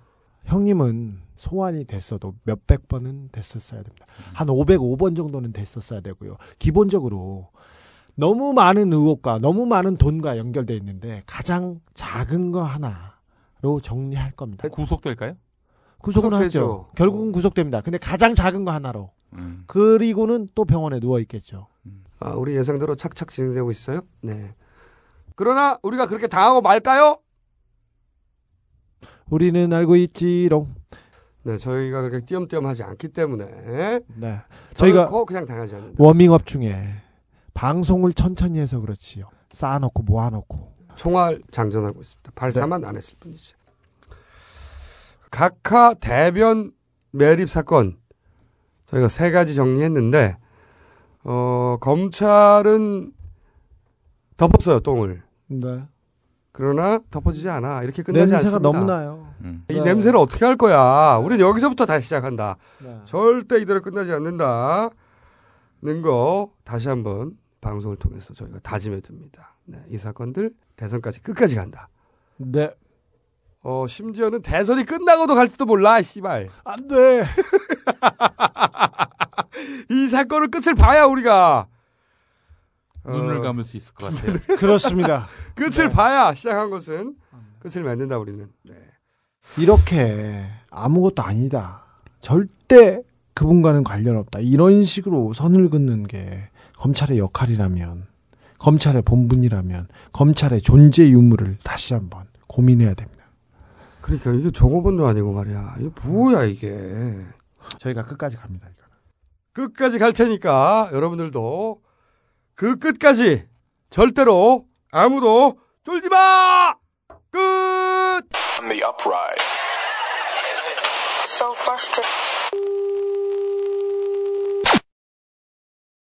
형님은 소환이 됐어도 몇백 번은 됐었어야 됩니다. 한 505번 정도는 됐었어야 되고요. 기본적으로 너무 많은 의혹과 너무 많은 돈과 연결돼 있는데 가장 작은 거 하나로 정리할 겁니다. 구속될까요? 구속은 구속되죠. 하죠. 결국은 구속됩니다. 근데 가장 작은 거 하나로. 음. 그리고는 또 병원에 누워 있겠죠. 아, 우리 예상대로 착착 진행되고 있어요. 네. 그러나 우리가 그렇게 당하고 말까요? 우리는 알고 있지롱. 네, 저희가 그렇게 띄엄띄엄 하지 않기 때문에 네. 저희가 그냥 당하지 않는다. 워밍업 중에 방송을 천천히 해서 그렇지요. 쌓아놓고 모아놓고. 총알 장전하고 있습니다. 발사만 네. 안 했을 뿐이죠. 각하 대변 매립 사건 저희가 세 가지 정리했는데 어, 검찰은 덮었어요 똥을. 네. 그러나 덮어지지 않아. 이렇게 끝나지 냄새가 않습니다. 너무 나요. 이 네. 냄새를 어떻게 할 거야? 우린 여기서부터 다시 시작한다. 네. 절대 이대로 끝나지 않는다. 는 거 다시 한번 방송을 통해서 저희가 다짐해 둡니다. 네, 이 사건들 대선까지 끝까지 간다. 네. 어, 심지어는 대선이 끝나고도 갈지도 몰라, 씨발. 안 돼. [laughs] 이 사건을 끝을 봐야 우리가 눈을 어, 감을 수 있을 것 같아요. [laughs] 그렇습니다. [laughs] 끝을 봐야 시작한 것은 끝을 맺는다 우리는. 네. 이렇게 아무것도 아니다. 절대 그분과는 관련 없다. 이런 식으로 선을 긋는 게 검찰의 역할이라면, 검찰의 본분이라면, 검찰의 존재 유무를 다시 한번 고민해야 됩니다. 그러니까 이게 종업원도 아니고 말이야. 이게 뭐야 이게. 저희가 끝까지 갑니다. 이거. 끝까지 갈 테니까 여러분들도 그 끝까지 절대로 아무도 쫄지 마. 끝. On the upright. So frustrated.